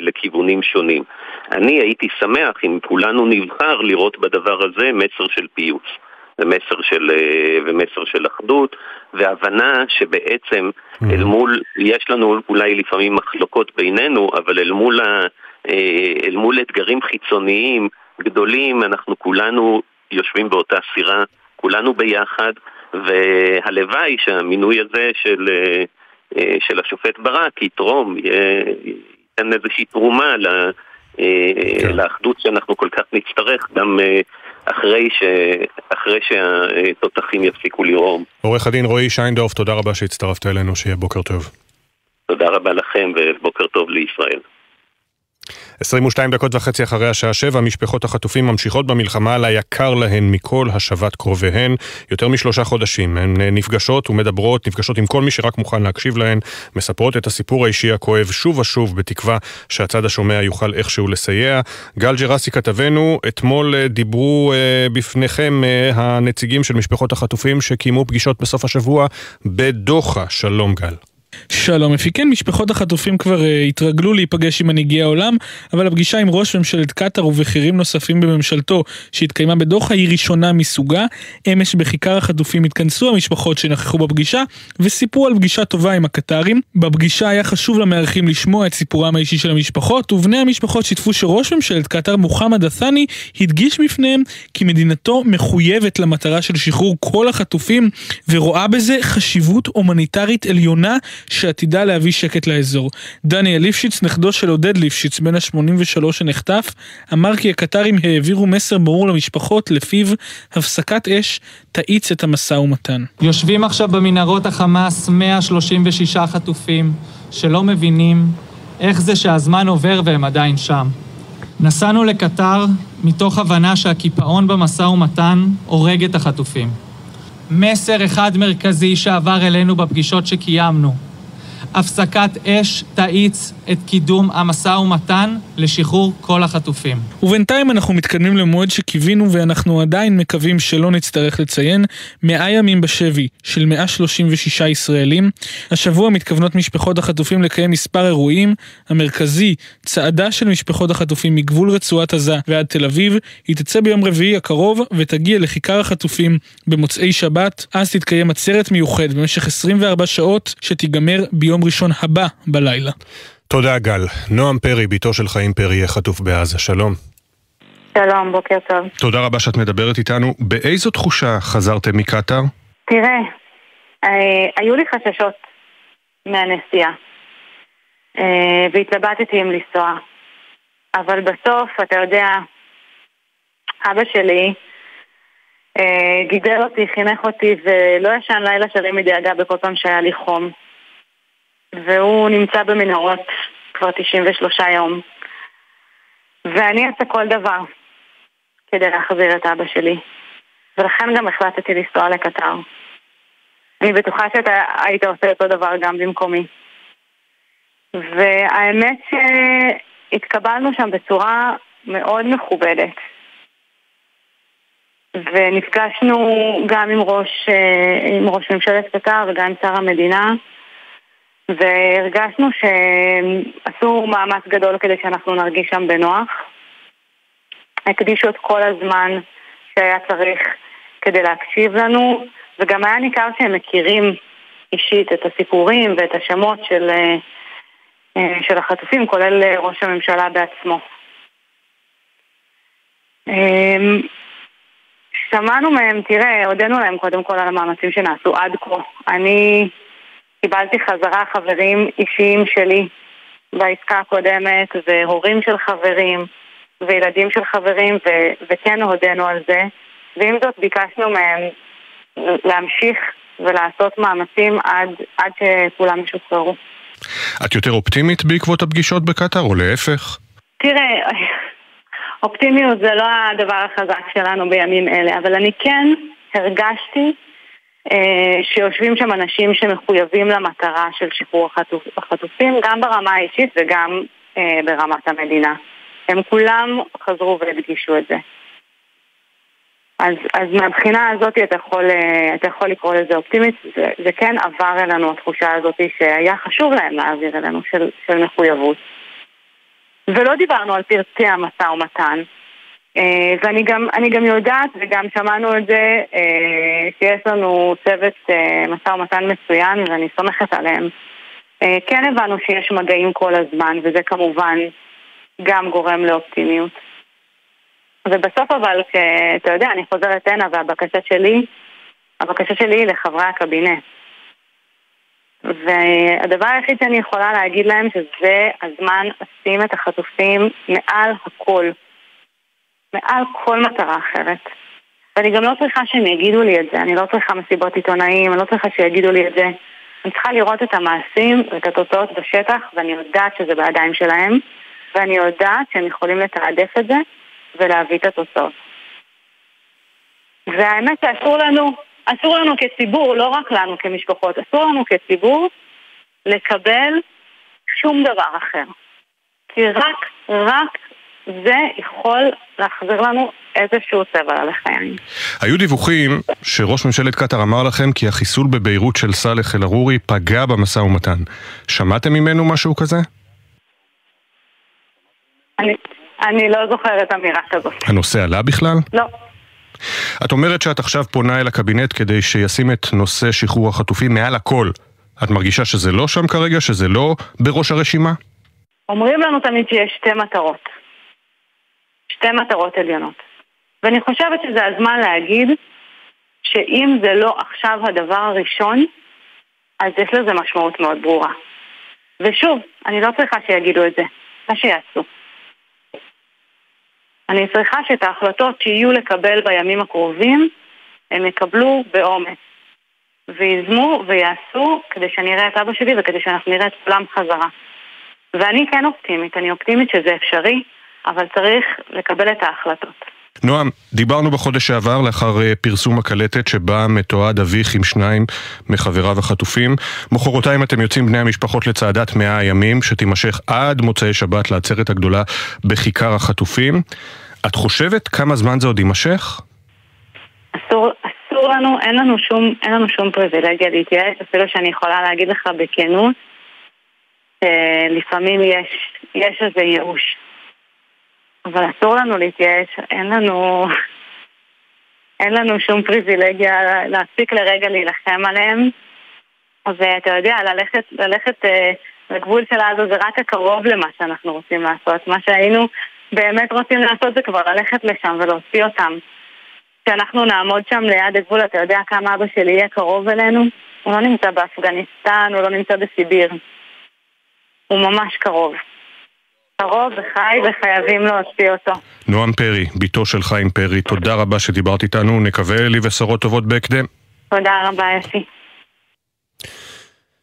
לכיוונים שונים. אני הייתי שמח אם כולנו נבחר לראות בדבר הזה מסר של פיוס. ומסר של, אה, ומסר של אחדות, והבנה שבעצם mm-hmm. אל מול, יש לנו אולי לפעמים מחלוקות בינינו, אבל אל מול, ה, אה, אל מול אתגרים חיצוניים גדולים, אנחנו כולנו יושבים באותה סירה, כולנו ביחד, והלוואי שהמינוי הזה של, אה, של השופט ברק יתרום, ייתן איזושהי תרומה ל... כן. לאחדות שאנחנו כל כך נצטרך גם אחרי, ש... אחרי שהתותחים יפסיקו לרעום. עורך הדין רועי שיינדורף, תודה רבה שהצטרפת אלינו, שיהיה בוקר טוב. תודה רבה לכם ובוקר טוב לישראל. 22 דקות וחצי אחרי השעה 7, משפחות החטופים ממשיכות במלחמה על היקר להן מכל השבת קרוביהן. יותר משלושה חודשים הן נפגשות ומדברות, נפגשות עם כל מי שרק מוכן להקשיב להן, מספרות את הסיפור האישי הכואב שוב ושוב, בתקווה שהצד השומע יוכל איכשהו לסייע. גל ג'רסי כתבנו, אתמול אה, דיברו אה, בפניכם אה, הנציגים של משפחות החטופים שקיימו פגישות בסוף השבוע בדוחה. שלום גל. שלום אפי, כן, משפחות החטופים כבר uh, התרגלו להיפגש עם מנהיגי העולם, אבל הפגישה עם ראש ממשלת קטאר ובכירים נוספים בממשלתו שהתקיימה בדוחה היא ראשונה מסוגה. אמש בכיכר החטופים התכנסו המשפחות שנכחו בפגישה וסיפרו על פגישה טובה עם הקטרים. בפגישה היה חשוב למארחים לשמוע את סיפורם האישי של המשפחות, ובני המשפחות שיתפו שראש ממשלת קטאר מוחמד א-ת'אני הדגיש בפניהם כי מדינתו מחויבת למטרה של שחרור כל החטופים ורואה בזה חשיבות הומניטרית עליונה שעתידה להביא שקט לאזור. דניאל ליפשיץ, נכדו של עודד ליפשיץ, בן ה-83 שנחטף, אמר כי הקטרים העבירו מסר ברור למשפחות, לפיו הפסקת אש תאיץ את המשא ומתן. יושבים עכשיו במנהרות החמאס 136 חטופים שלא מבינים איך זה שהזמן עובר והם עדיין שם. נסענו לקטר מתוך הבנה שהקיפאון במשא ומתן הורג את החטופים. מסר אחד מרכזי שעבר אלינו בפגישות שקיימנו הפסקת אש תאיץ את קידום המשא ומתן לשחרור כל החטופים. ובינתיים אנחנו מתקדמים למועד שקיווינו ואנחנו עדיין מקווים שלא נצטרך לציין, מאה ימים בשבי של 136 ישראלים. השבוע מתכוונות משפחות החטופים לקיים מספר אירועים. המרכזי, צעדה של משפחות החטופים מגבול רצועת עזה ועד תל אביב, היא תצא ביום רביעי הקרוב ותגיע לכיכר החטופים במוצאי שבת. אז תתקיים עצרת מיוחד במשך 24 שעות שתיגמר ביום ראשון הבא בלילה. תודה גל. נועם פרי, בתו של חיים פרי, יהיה חטוף בעזה. שלום. שלום, בוקר טוב. תודה רבה שאת מדברת איתנו. באיזו תחושה חזרתם מקטאר? תראה, אה, היו לי חששות מהנסיעה, אה, והתלבטתי אם לנסוע. אבל בסוף, אתה יודע, אבא שלי אה, גידל אותי, חינך אותי, ולא ישן לילה שלם מדאגה בכל פעם שהיה לי חום. והוא נמצא במנהרות כבר 93 יום. ואני אעשה כל דבר כדי להחזיר את אבא שלי. ולכן גם החלטתי לנסוע לקטר. אני בטוחה שאתה היית עושה אותו דבר גם במקומי. והאמת שהתקבלנו שם בצורה מאוד מכובדת. ונפגשנו גם עם ראש, עם ראש ממשלת קטר וגם עם שר המדינה. והרגשנו שעשו מאמץ גדול כדי שאנחנו נרגיש שם בנוח. הקדישו את כל הזמן שהיה צריך כדי להקשיב לנו, וגם היה ניכר שהם מכירים אישית את הסיפורים ואת השמות של, אה, של החטופים, כולל ראש הממשלה בעצמו. אמ, שמענו מהם, תראה, הודינו להם קודם כל על המאמצים שנעשו עד כה. אני קיבלתי חזרה חברים אישיים שלי בעסקה הקודמת, והורים של חברים, וילדים של חברים, ו- וכן הודינו על זה. ועם זאת ביקשנו מהם להמשיך ולעשות מאמצים עד, עד שכולם ישוחררו. את יותר אופטימית בעקבות הפגישות בקטאר, או להפך? תראה, אופטימיות זה לא הדבר החזק שלנו בימים אלה, אבל אני כן הרגשתי שיושבים שם אנשים שמחויבים למטרה של שחרור החטופים, גם ברמה האישית וגם אה, ברמת המדינה. הם כולם חזרו והדגישו את זה. אז, אז מהבחינה הזאת אתה יכול, אה, אתה יכול לקרוא לזה אופטימית, זה, זה כן עבר אלינו התחושה הזאת שהיה חשוב להם להעביר אלינו של, של מחויבות. ולא דיברנו על פרטי המשא ומתן, אה, ואני גם, גם יודעת, וגם שמענו את זה, אה, שיש לנו צוות אה, משא ומתן מצוין, ואני סומכת עליהם. כן הבנו שיש מגעים כל הזמן, וזה כמובן גם גורם לאופטימיות. ובסוף אבל, אתה יודע, אני חוזרת הנה, והבקשה שלי, הבקשה שלי היא לחברי הקבינט. והדבר היחיד שאני יכולה להגיד להם שזה הזמן לשים את החטופים מעל הכל. מעל כל מטרה אחרת. ואני גם לא צריכה שהם יגידו לי את זה, אני לא צריכה מסיבות עיתונאים, אני לא צריכה שיגידו לי את זה. אני צריכה לראות את המעשים ואת התוצאות בשטח, ואני יודעת שזה בידיים שלהם, ואני יודעת שהם יכולים לתעדף את זה ולהביא את התוצאות. והאמת שאסור לנו, אסור לנו כציבור, לא רק לנו כמשפחות, אסור לנו כציבור לקבל שום דבר אחר. כי רק, רק זה יכול להחזיר לנו איזשהו צבע על החיים. היו דיווחים שראש ממשלת קטאר אמר לכם כי החיסול בביירות של סאלח אל-ערורי פגע במשא ומתן. שמעתם ממנו משהו כזה? אני, אני לא זוכרת אמירה כזאת. הנושא עלה בכלל? לא. את אומרת שאת עכשיו פונה אל הקבינט כדי שישים את נושא שחרור החטופים מעל הכל. את מרגישה שזה לא שם כרגע? שזה לא בראש הרשימה? אומרים לנו תמיד שיש שתי מטרות. שתי מטרות עליונות. ואני חושבת שזה הזמן להגיד שאם זה לא עכשיו הדבר הראשון, אז יש לזה משמעות מאוד ברורה. ושוב, אני לא צריכה שיגידו את זה, מה שיעשו. אני צריכה שאת ההחלטות שיהיו לקבל בימים הקרובים, הם יקבלו באומץ. ויזמו ויעשו כדי שאני אראה את אבא שלי וכדי שאנחנו נראה את כולם חזרה. ואני כן אופטימית, אני אופטימית שזה אפשרי, אבל צריך לקבל את ההחלטות. נועם, דיברנו בחודש שעבר לאחר אה, פרסום הקלטת שבה מתועד אביך עם שניים מחבריו החטופים. מחרתיים אתם יוצאים בני המשפחות לצעדת מאה הימים שתימשך עד מוצאי שבת לעצרת הגדולה בכיכר החטופים. את חושבת כמה זמן זה עוד יימשך? אסור, אסור לנו, אין לנו שום, אין לנו שום פריבילגיה להתייעץ, אפילו שאני יכולה להגיד לך בכנות, אה, לפעמים יש, יש איזה ייאוש. אבל אסור לנו להתייאש, אין לנו... אין לנו שום פריבילגיה להפסיק לרגע להילחם עליהם. ואתה יודע, ללכת, ללכת אה, לגבול של עזה זה רק הקרוב למה שאנחנו רוצים לעשות. מה שהיינו באמת רוצים לעשות זה כבר ללכת לשם ולהוציא אותם. כשאנחנו נעמוד שם ליד הגבול, אתה יודע כמה אבא שלי יהיה קרוב אלינו? הוא לא נמצא באפגניסטן, הוא לא נמצא בסיביר. הוא ממש קרוב. קרוב וחי וחייבים להוציא אותו. נועם פרי, בתו של חיים פרי, תודה רבה שדיברת איתנו, נקווה לבשורות טובות בהקדם. תודה רבה, אפי.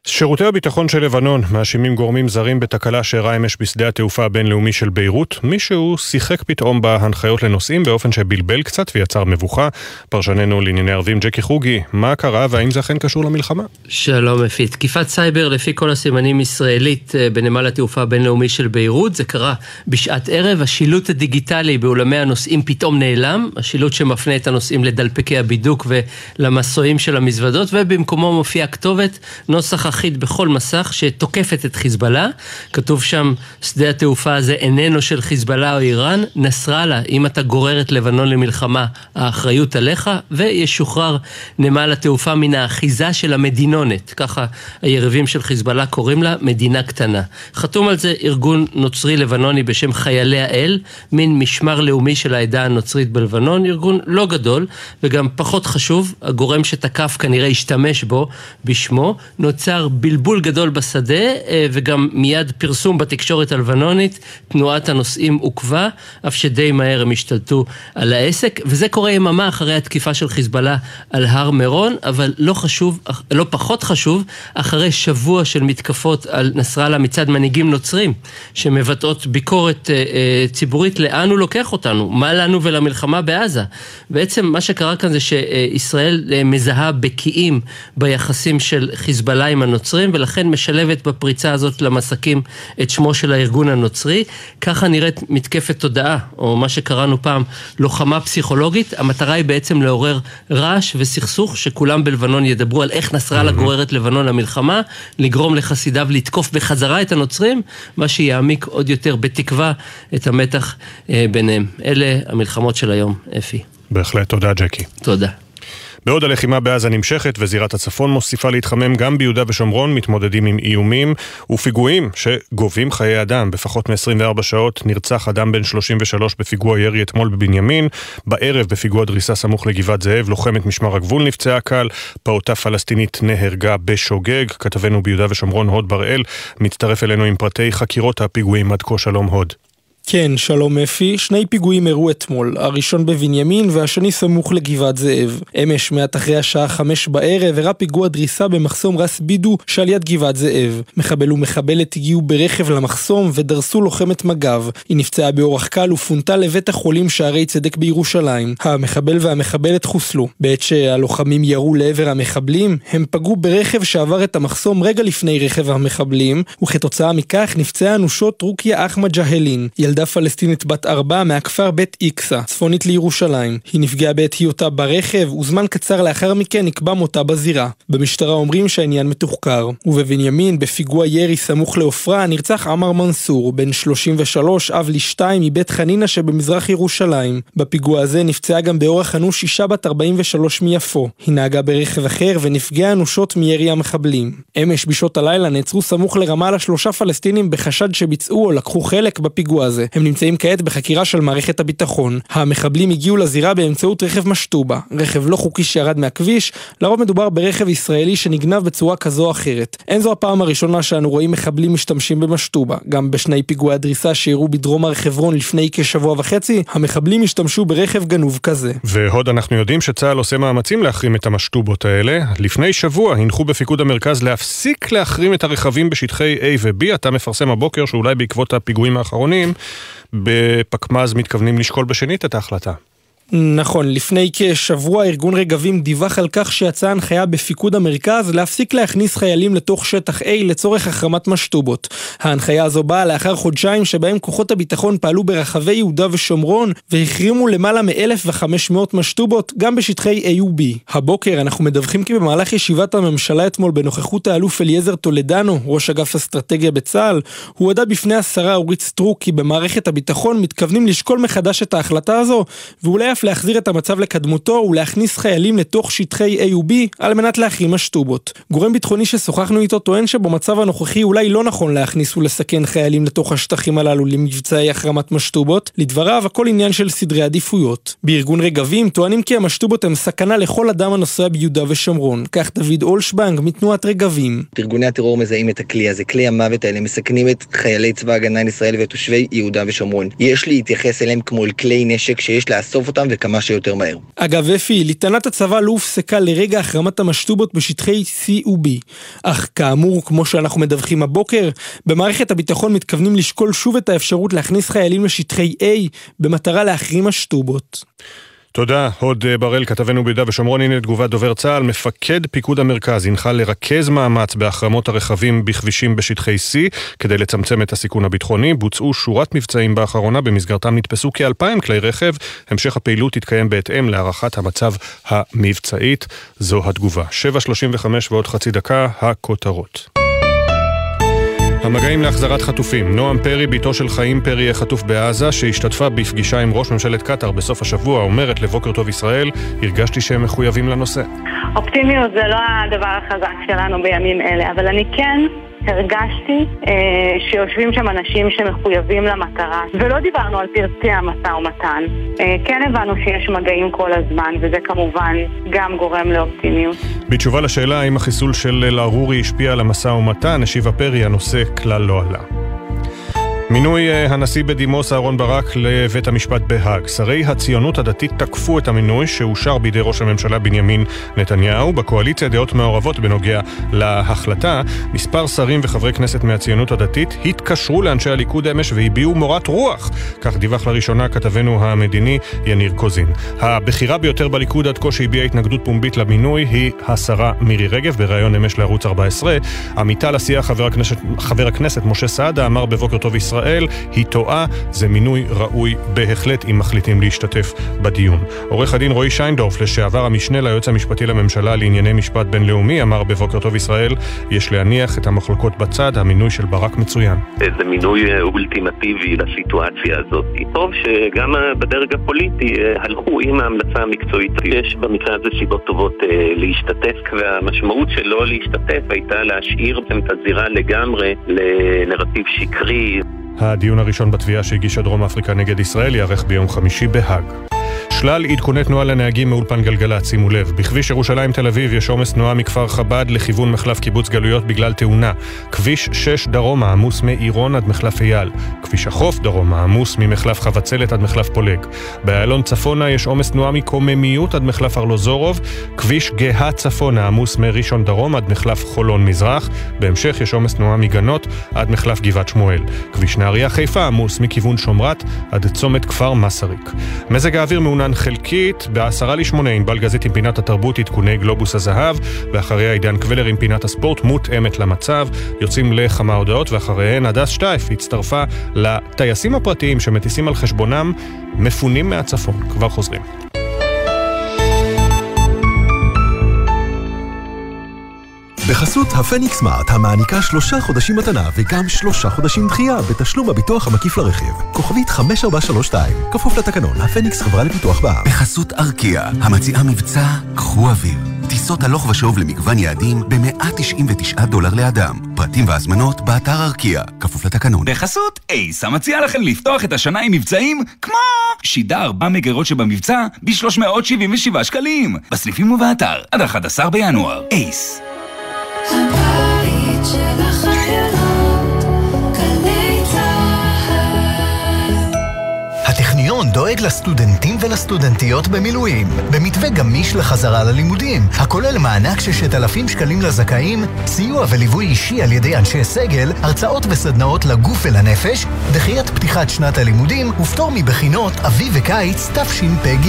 שירותי הביטחון של לבנון מאשימים גורמים זרים בתקלה שאירעה אמש בשדה התעופה הבינלאומי של ביירות. מישהו שיחק פתאום בהנחיות לנוסעים באופן שבלבל קצת ויצר מבוכה. פרשננו לענייני ערבים ג'קי חוגי, מה קרה והאם זה אכן קשור למלחמה? שלום אפי. תקיפת סייבר לפי כל הסימנים ישראלית אה, בנמל התעופה הבינלאומי של ביירות. זה קרה בשעת ערב. השילוט הדיגיטלי באולמי הנוסעים פתאום נעלם. השילוט שמפנה את הנוסעים לדלפקי הבידוק ולמסועים של המזוודות, ובמקומו מופיעה כתובת, נוסח אחיד בכל מסך שתוקפת את חיזבאללה. כתוב שם, שדה התעופה הזה איננו של חיזבאללה או איראן, נסראללה, אם אתה גורר את לבנון למלחמה, האחריות עליך, וישוחרר נמל התעופה מן האחיזה של המדינונת, ככה היריבים של חיזבאללה קוראים לה, מדינה קטנה. חתום על זה ארגון נוצרי לבנוני בשם חיילי האל, מין משמר לאומי של העדה הנוצרית בלבנון, ארגון לא גדול, וגם פחות חשוב, הגורם שתקף כנראה השתמש בו בשמו, נוצר בלבול גדול בשדה אה, וגם מיד פרסום בתקשורת הלבנונית, תנועת הנוסעים עוכבה, אף שדי מהר הם השתלטו על העסק, וזה קורה יממה אחרי התקיפה של חיזבאללה על הר מירון, אבל לא חשוב, לא פחות חשוב, אחרי שבוע של מתקפות על נסראללה מצד מנהיגים נוצרים, שמבטאות ביקורת אה, אה, ציבורית לאן הוא לוקח אותנו, מה לנו ולמלחמה בעזה. בעצם מה שקרה כאן זה שישראל מזהה בקיאים ביחסים של חיזבאללה עם הנוצרים. הנוצרים, ולכן משלבת בפריצה הזאת למסקים את שמו של הארגון הנוצרי. ככה נראית מתקפת תודעה, או מה שקראנו פעם לוחמה פסיכולוגית. המטרה היא בעצם לעורר רעש וסכסוך, שכולם בלבנון ידברו על איך נסראללה גורר את לבנון למלחמה, לגרום לחסידיו לתקוף בחזרה את הנוצרים, מה שיעמיק עוד יותר בתקווה את המתח אה, ביניהם. אלה המלחמות של היום, אפי. בהחלט, תודה ג'קי. תודה. בעוד הלחימה בעזה נמשכת וזירת הצפון מוסיפה להתחמם גם ביהודה ושומרון מתמודדים עם איומים ופיגועים שגובים חיי אדם. בפחות מ-24 שעות נרצח אדם בן 33 בפיגוע ירי אתמול בבנימין. בערב בפיגוע דריסה סמוך לגבעת זאב לוחמת משמר הגבול נפצעה קל. פעוטה פלסטינית נהרגה בשוגג. כתבנו ביהודה ושומרון הוד בראל מצטרף אלינו עם פרטי חקירות הפיגועים עד כה שלום הוד. כן, שלום אפי. שני פיגועים אירעו אתמול, הראשון בבנימין והשני סמוך לגבעת זאב. אמש, מעט אחרי השעה חמש בערב, אירע פיגוע דריסה במחסום רס בידו שעל יד גבעת זאב. מחבל ומחבלת הגיעו ברכב למחסום ודרסו לוחמת מג"ב. היא נפצעה באורח קל ופונתה לבית החולים שערי צדק בירושלים. המחבל והמחבלת חוסלו. בעת שהלוחמים ירו לעבר המחבלים, הם פגעו ברכב שעבר את המחסום רגע לפני רכב המחבלים, וכתוצאה מכך נפצעה אנושות רוקיה אחמד ג'הלין. ילדה פלסטינית בת ארבע מהכפר בית איקסה, צפונית לירושלים. היא נפגעה בעת היותה ברכב, וזמן קצר לאחר מכן נקבע מותה בזירה. במשטרה אומרים שהעניין מתוחקר. ובבנימין, בפיגוע ירי סמוך לעופרה, נרצח עמר מנסור, בן 33, אב לשתיים מבית חנינא שבמזרח ירושלים. בפיגוע הזה נפצעה גם באורח אנוש אישה בת 43 מיפו. היא נהגה ברכב אחר ונפגעה אנושות מירי המחבלים. אמש בשעות הלילה נעצרו סמוך לרמאללה שלושה פלסטינים בחשד שביצעו או לקחו חלק בפיגוע הזה. הם נמצאים כעת בחקירה של מערכת הביטחון. המחבלים הגיעו לזירה באמצעות רכב משטובה, רכב לא חוקי שירד מהכביש, לרוב מדובר ברכב ישראלי שנגנב בצורה כזו או אחרת. אין זו הפעם הראשונה שאנו רואים מחבלים משתמשים במשטובה. גם בשני פיגועי הדריסה שאירעו בדרום הר חברון לפני כשבוע וחצי, המחבלים השתמשו ברכב גנוב כזה. ועוד אנחנו יודעים שצה"ל עושה מאמצים להחרים את המשטובות האלה. לפני שבוע הנחו בפיקוד המרכז להפסיק להחרים את הרכבים בשטחי A ו-B. אתה מפרסם הבוקר שאולי בעקבות הפיגועים האחרונים בפקמ"ז מתכוונים לשקול בשנית את ההחלטה. נכון, לפני כשבוע ארגון רגבים דיווח על כך שיצאה הנחיה בפיקוד המרכז להפסיק להכניס חיילים לתוך שטח A לצורך החרמת משטובות. ההנחיה הזו באה לאחר חודשיים שבהם כוחות הביטחון פעלו ברחבי יהודה ושומרון והחרימו למעלה מ-1,500 משטובות גם בשטחי A ו-B. הבוקר אנחנו מדווחים כי במהלך ישיבת הממשלה אתמול בנוכחות האלוף אליעזר טולדנו, ראש אגף אסטרטגיה בצה"ל, הוא הודה בפני השרה אורית סטרוק כי במערכת הביטחון מתכוונים לשקול מחדש את ההחלטה הזו ואולי אף להחזיר את המצב לקדמותו ולהכניס חיילים לתוך שטחי A ו-B על מנת להחרים משטובות. גורם ביטחוני ששוחחנו איתו טוען שבמצב הנוכחי אולי לא נכון להכניס ולסכן חיילים לתוך השטחים הללו למבצעי החרמת משטובות. לדבריו, הכל עניין של סדרי עדיפויות. בארגון רגבים טוענים כי המשטובות הם סכנה לכל אדם הנוסע ביהודה ושומרון. כך דוד אולשבנג מתנועת רגבים. ארגוני הטרור מזהים את הכלי הזה, כלי המוות האלה מסכנים את חיילי צבא הגנה לישראל ותושבי יהודה ושומרון. יש להתייחס אליהם כמו אל כלי נשק שיש לאסוף אותם וכמה שיותר מהר. אגב, אפי, ליטנת הצבא לא הופסקה לרגע החרמת המשטובות בשטחי C ו-B. אך כאמור, כמו שאנחנו מדווחים הבוקר, במערכת הביטחון מתכוונים לשקול שוב את האפשרות להכניס חיילים לשטחי A במטרה להחרים משטובות. תודה, הוד בראל, כתבנו ביהודה ושומרון, הנה תגובת דובר צה"ל. מפקד פיקוד המרכז הנחה לרכז מאמץ בהחרמות הרכבים בכבישים בשטחי C כדי לצמצם את הסיכון הביטחוני. בוצעו שורת מבצעים באחרונה, במסגרתם נתפסו כאלפיים כלי רכב. המשך הפעילות יתקיים בהתאם להערכת המצב המבצעית. זו התגובה. 7.35 ועוד חצי דקה, הכותרות. המגעים להחזרת חטופים. נועם פרי, בתו של חיים פרי, יהיה חטוף בעזה, שהשתתפה בפגישה עם ראש ממשלת קטאר בסוף השבוע, אומרת לבוקר טוב ישראל, הרגשתי שהם מחויבים לנושא. אופטימיות זה לא הדבר החזק שלנו בימים אלה, אבל אני כן הרגשתי אה, שיושבים שם אנשים שמחויבים למטרה, ולא דיברנו על פרטי המשא ומתן. אה, כן הבנו שיש מגעים כל הזמן, וזה כמובן גם גורם לאופטימיות. בתשובה לשאלה האם החיסול של אל-ערורי השפיע על המשא ומתן, השיבה פרי, הנושא כלל לא עלה. מינוי הנשיא בדימוס אהרן ברק לבית המשפט בהאג. שרי הציונות הדתית תקפו את המינוי שאושר בידי ראש הממשלה בנימין נתניהו. בקואליציה דעות מעורבות בנוגע להחלטה. מספר שרים וחברי כנסת מהציונות הדתית התקשרו לאנשי הליכוד אמש והביעו מורת רוח. כך דיווח לראשונה כתבנו המדיני יניר קוזין. הבכירה ביותר בליכוד עד כה שהביעה התנגדות פומבית למינוי היא השרה מירי רגב בריאיון אמש לערוץ 14. עמיתה לסיעה חבר הכנסת, חבר הכנסת משה סעדה אמר בבוקר טוב ישראל ישראל היא טועה, זה מינוי ראוי בהחלט אם מחליטים להשתתף בדיון. עורך הדין רועי שיינדורף, לשעבר המשנה ליועץ המשפטי לממשלה לענייני משפט בינלאומי, אמר בבוקר טוב ישראל, יש להניח את המחלוקות בצד, המינוי של ברק מצוין. זה מינוי אולטימטיבי לסיטואציה הזאת. טוב שגם בדרג הפוליטי הלכו עם ההמלצה המקצועית. יש במקרה הזה סיבות טובות להשתתף, והמשמעות של לא להשתתף הייתה להשאיר את הזירה לגמרי לנרטיב שקרי. הדיון הראשון בתביעה שהגישה דרום אפריקה נגד ישראל ייערך ביום חמישי בהאג. שלל עדכוני תנועה לנהגים מאולפן גלגלצ, שימו לב. בכביש ירושלים תל אביב יש עומס תנועה מכפר חב"ד לכיוון מחלף קיבוץ גלויות בגלל תאונה. כביש 6 דרומה עמוס מעירון עד מחלף אייל. כביש החוף דרומה עמוס ממחלף חבצלת עד מחלף פולג. באיילון צפונה יש עומס תנועה מקוממיות עד מחלף ארלוזורוב. כביש גאה צפונה עמוס מראשון דרום עד מחלף חולון מזרח. בהמשך יש עומס תנועה מגנות עד מחלף גבעת שמואל. כביש נהריה חיפה עמוס מכיוון שומרת עד צומת כפר מסריק. מזג האוויר מעונן חלקית, בעשרה לשמונה ענבל גזית עם פינת התרבות עדכוני גלובוס הזהב, ואחריה עידן קבלר עם פינת הספורט מותאמת למצב. יוצאים לכמה הודעות ואחריהן הדס שטייף הצטרפה לטייסים הפרטיים שמטיסים על חשבונם מפונים מהצפון. כבר חוזרים. בחסות הפניקס סמארט, המעניקה שלושה חודשים מתנה וגם שלושה חודשים דחייה בתשלום הביטוח המקיף לרכיב. כוכבית 5432, כפוף לתקנון, הפניקס חברה לפיתוח בע"מ. בחסות ארקיע, המציעה מבצע קחו אוויר. טיסות הלוך ושוב למגוון יעדים ב-199 דולר לאדם. פרטים והזמנות באתר ארקיע, כפוף לתקנון. בחסות אייס, המציע לכם לפתוח את השנה עם מבצעים כמו שידה ארבע מגירות שבמבצע ב-377 שקלים. בסניפים ובאתר, עד 11 בינואר. אייס. הטכניון דואג לסטודנטים ולסטודנטיות במילואים, במתווה גמיש לחזרה ללימודים, הכולל מענק ששת אלפים שקלים לזכאים, סיוע וליווי אישי על ידי אנשי סגל, הרצאות וסדנאות לגוף ולנפש, דחיית פתיחת שנת הלימודים ופטור מבחינות אביב וקיץ תשפ"ג.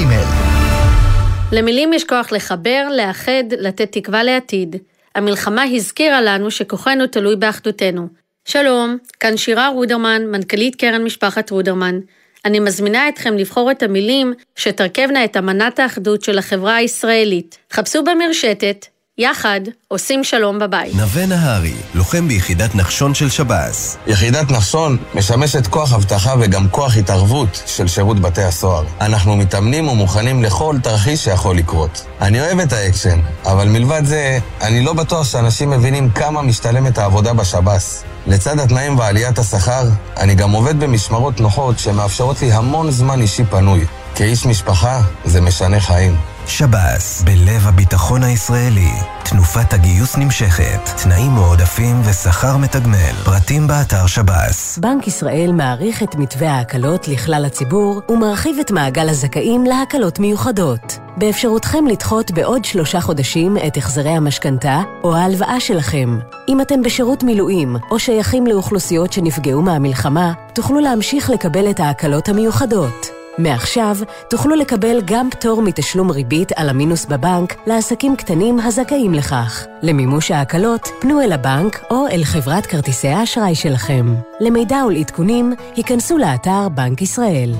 למילים יש כוח לחבר, לאחד, לתת תקווה לעתיד. המלחמה הזכירה לנו שכוחנו תלוי באחדותנו. שלום, כאן שירה רודרמן, מנכ"לית קרן משפחת רודרמן. אני מזמינה אתכם לבחור את המילים שתרכבנה את אמנת האחדות של החברה הישראלית. חפשו במרשתת, יחד עושים שלום בבית. נווה נהרי, לוחם ביחידת נחשון של שב"ס. יחידת נחשון משמשת כוח אבטחה וגם כוח התערבות של שירות בתי הסוהר. אנחנו מתאמנים ומוכנים לכל תרחיש שיכול לקרות. אני אוהב את האקשן, אבל מלבד זה, אני לא בטוח שאנשים מבינים כמה משתלמת העבודה בשב"ס. לצד התנאים ועליית השכר, אני גם עובד במשמרות נוחות שמאפשרות לי המון זמן אישי פנוי. כאיש משפחה, זה משנה חיים. שב"ס, בלב הביטחון הישראלי. תנופת הגיוס נמשכת, תנאים מועדפים ושכר מתגמל. פרטים באתר שב"ס. בנק ישראל מעריך את מתווה ההקלות לכלל הציבור ומרחיב את מעגל הזכאים להקלות מיוחדות. באפשרותכם לדחות בעוד שלושה חודשים את החזרי המשכנתה או ההלוואה שלכם. אם אתם בשירות מילואים או שייכים לאוכלוסיות שנפגעו מהמלחמה, תוכלו להמשיך לקבל את ההקלות המיוחדות. מעכשיו תוכלו לקבל גם פטור מתשלום ריבית על המינוס בבנק לעסקים קטנים הזכאים לכך. למימוש ההקלות, פנו אל הבנק או אל חברת כרטיסי האשראי שלכם. למידע ולעדכונים, היכנסו לאתר בנק ישראל.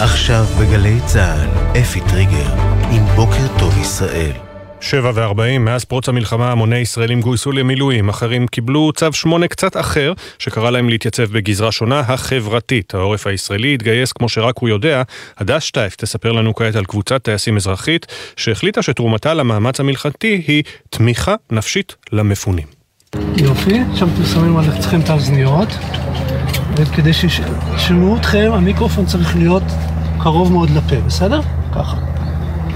עכשיו בגלי צה"ל, אפי טריגר, עם בוקר טוב ישראל. שבע וארבעים, מאז פרוץ המלחמה המוני ישראלים גויסו למילואים, אחרים קיבלו צו שמונה קצת אחר, שקרא להם להתייצב בגזרה שונה, החברתית. העורף הישראלי התגייס כמו שרק הוא יודע. הדס שטייף תספר לנו כעת על קבוצת טייסים אזרחית, שהחליטה שתרומתה למאמץ המלחמתי היא תמיכה נפשית למפונים. יופי, עכשיו אתם שמים על עצמכם את האזניות, וכדי שישמעו אתכם, המיקרופון צריך להיות קרוב מאוד לפה, בסדר? ככה.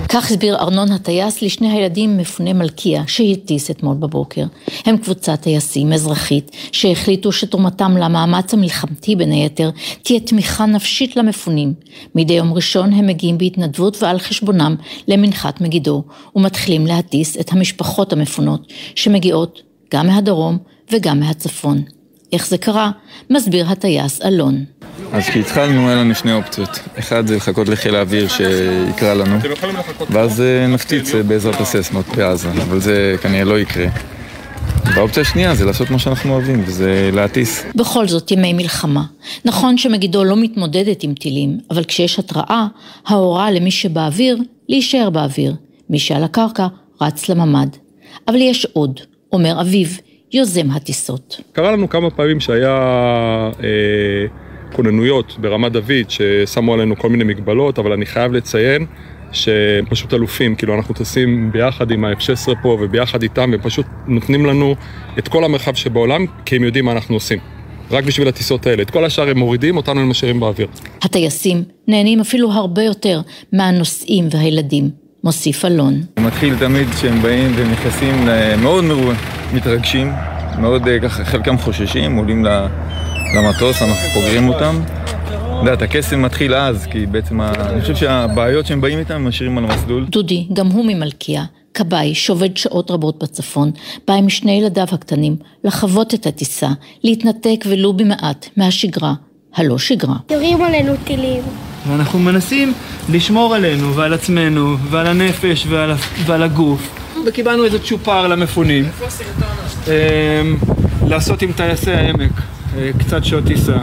כך הסביר ארנון הטייס לשני הילדים מפוני מלכיה שהטיס אתמול בבוקר. הם קבוצת טייסים אזרחית שהחליטו שתרומתם למאמץ המלחמתי בין היתר תהיה תמיכה נפשית למפונים. מדי יום ראשון הם מגיעים בהתנדבות ועל חשבונם למנחת מגידו ומתחילים להטיס את המשפחות המפונות שמגיעות גם מהדרום וגם מהצפון. איך זה קרה? מסביר הטייס אלון. אז כשהתחלנו היה לנו שני אופציות. אחד זה לחכות לחיל האוויר שיקרא לנו, ואז נפציץ בעזרת הססמות בעזה, אבל זה כנראה לא יקרה. והאופציה השנייה זה לעשות מה שאנחנו אוהבים, וזה להטיס. בכל זאת ימי מלחמה. נכון שמגידו לא מתמודדת עם טילים, אבל כשיש התראה, ההוראה למי שבאוויר, להישאר באוויר. מי שעל הקרקע, רץ לממ"ד. אבל יש עוד, אומר אביב, יוזם הטיסות. קרה לנו כמה פעמים שהיה אה, כוננויות ברמת דוד ששמו עלינו כל מיני מגבלות, אבל אני חייב לציין שהם פשוט אלופים, כאילו אנחנו טסים ביחד עם ה-F-16 פה וביחד איתם, והם פשוט נותנים לנו את כל המרחב שבעולם, כי הם יודעים מה אנחנו עושים. רק בשביל הטיסות האלה. את כל השאר הם מורידים, אותנו הם משאירים באוויר. הטייסים נהנים אפילו הרבה יותר מהנוסעים והילדים, מוסיף אלון. זה מתחיל תמיד כשהם באים ונכנסים אה, מאוד מתרגשים, מאוד אה, ככה, חלקם חוששים, עולים ל- למטוס, אנחנו פוגרים אותם. אתה יודע, הקסם מתחיל אז, כי בעצם אני חושב שהבעיות שהם באים איתם, הם משאירים על המסלול. דודי, גם הוא ממלכיה, כבאי שעובד שעות רבות בצפון, בא עם שני ילדיו הקטנים לחוות את הטיסה, להתנתק ולו במעט מהשגרה, הלא שגרה. יורים עלינו טילים. ואנחנו מנסים לשמור עלינו ועל עצמנו ועל הנפש ועל, ועל הגוף. וקיבלנו איזה צ'ופר למפונים. אמ, לעשות עם טייסי העמק אה, קצת שעות טיסה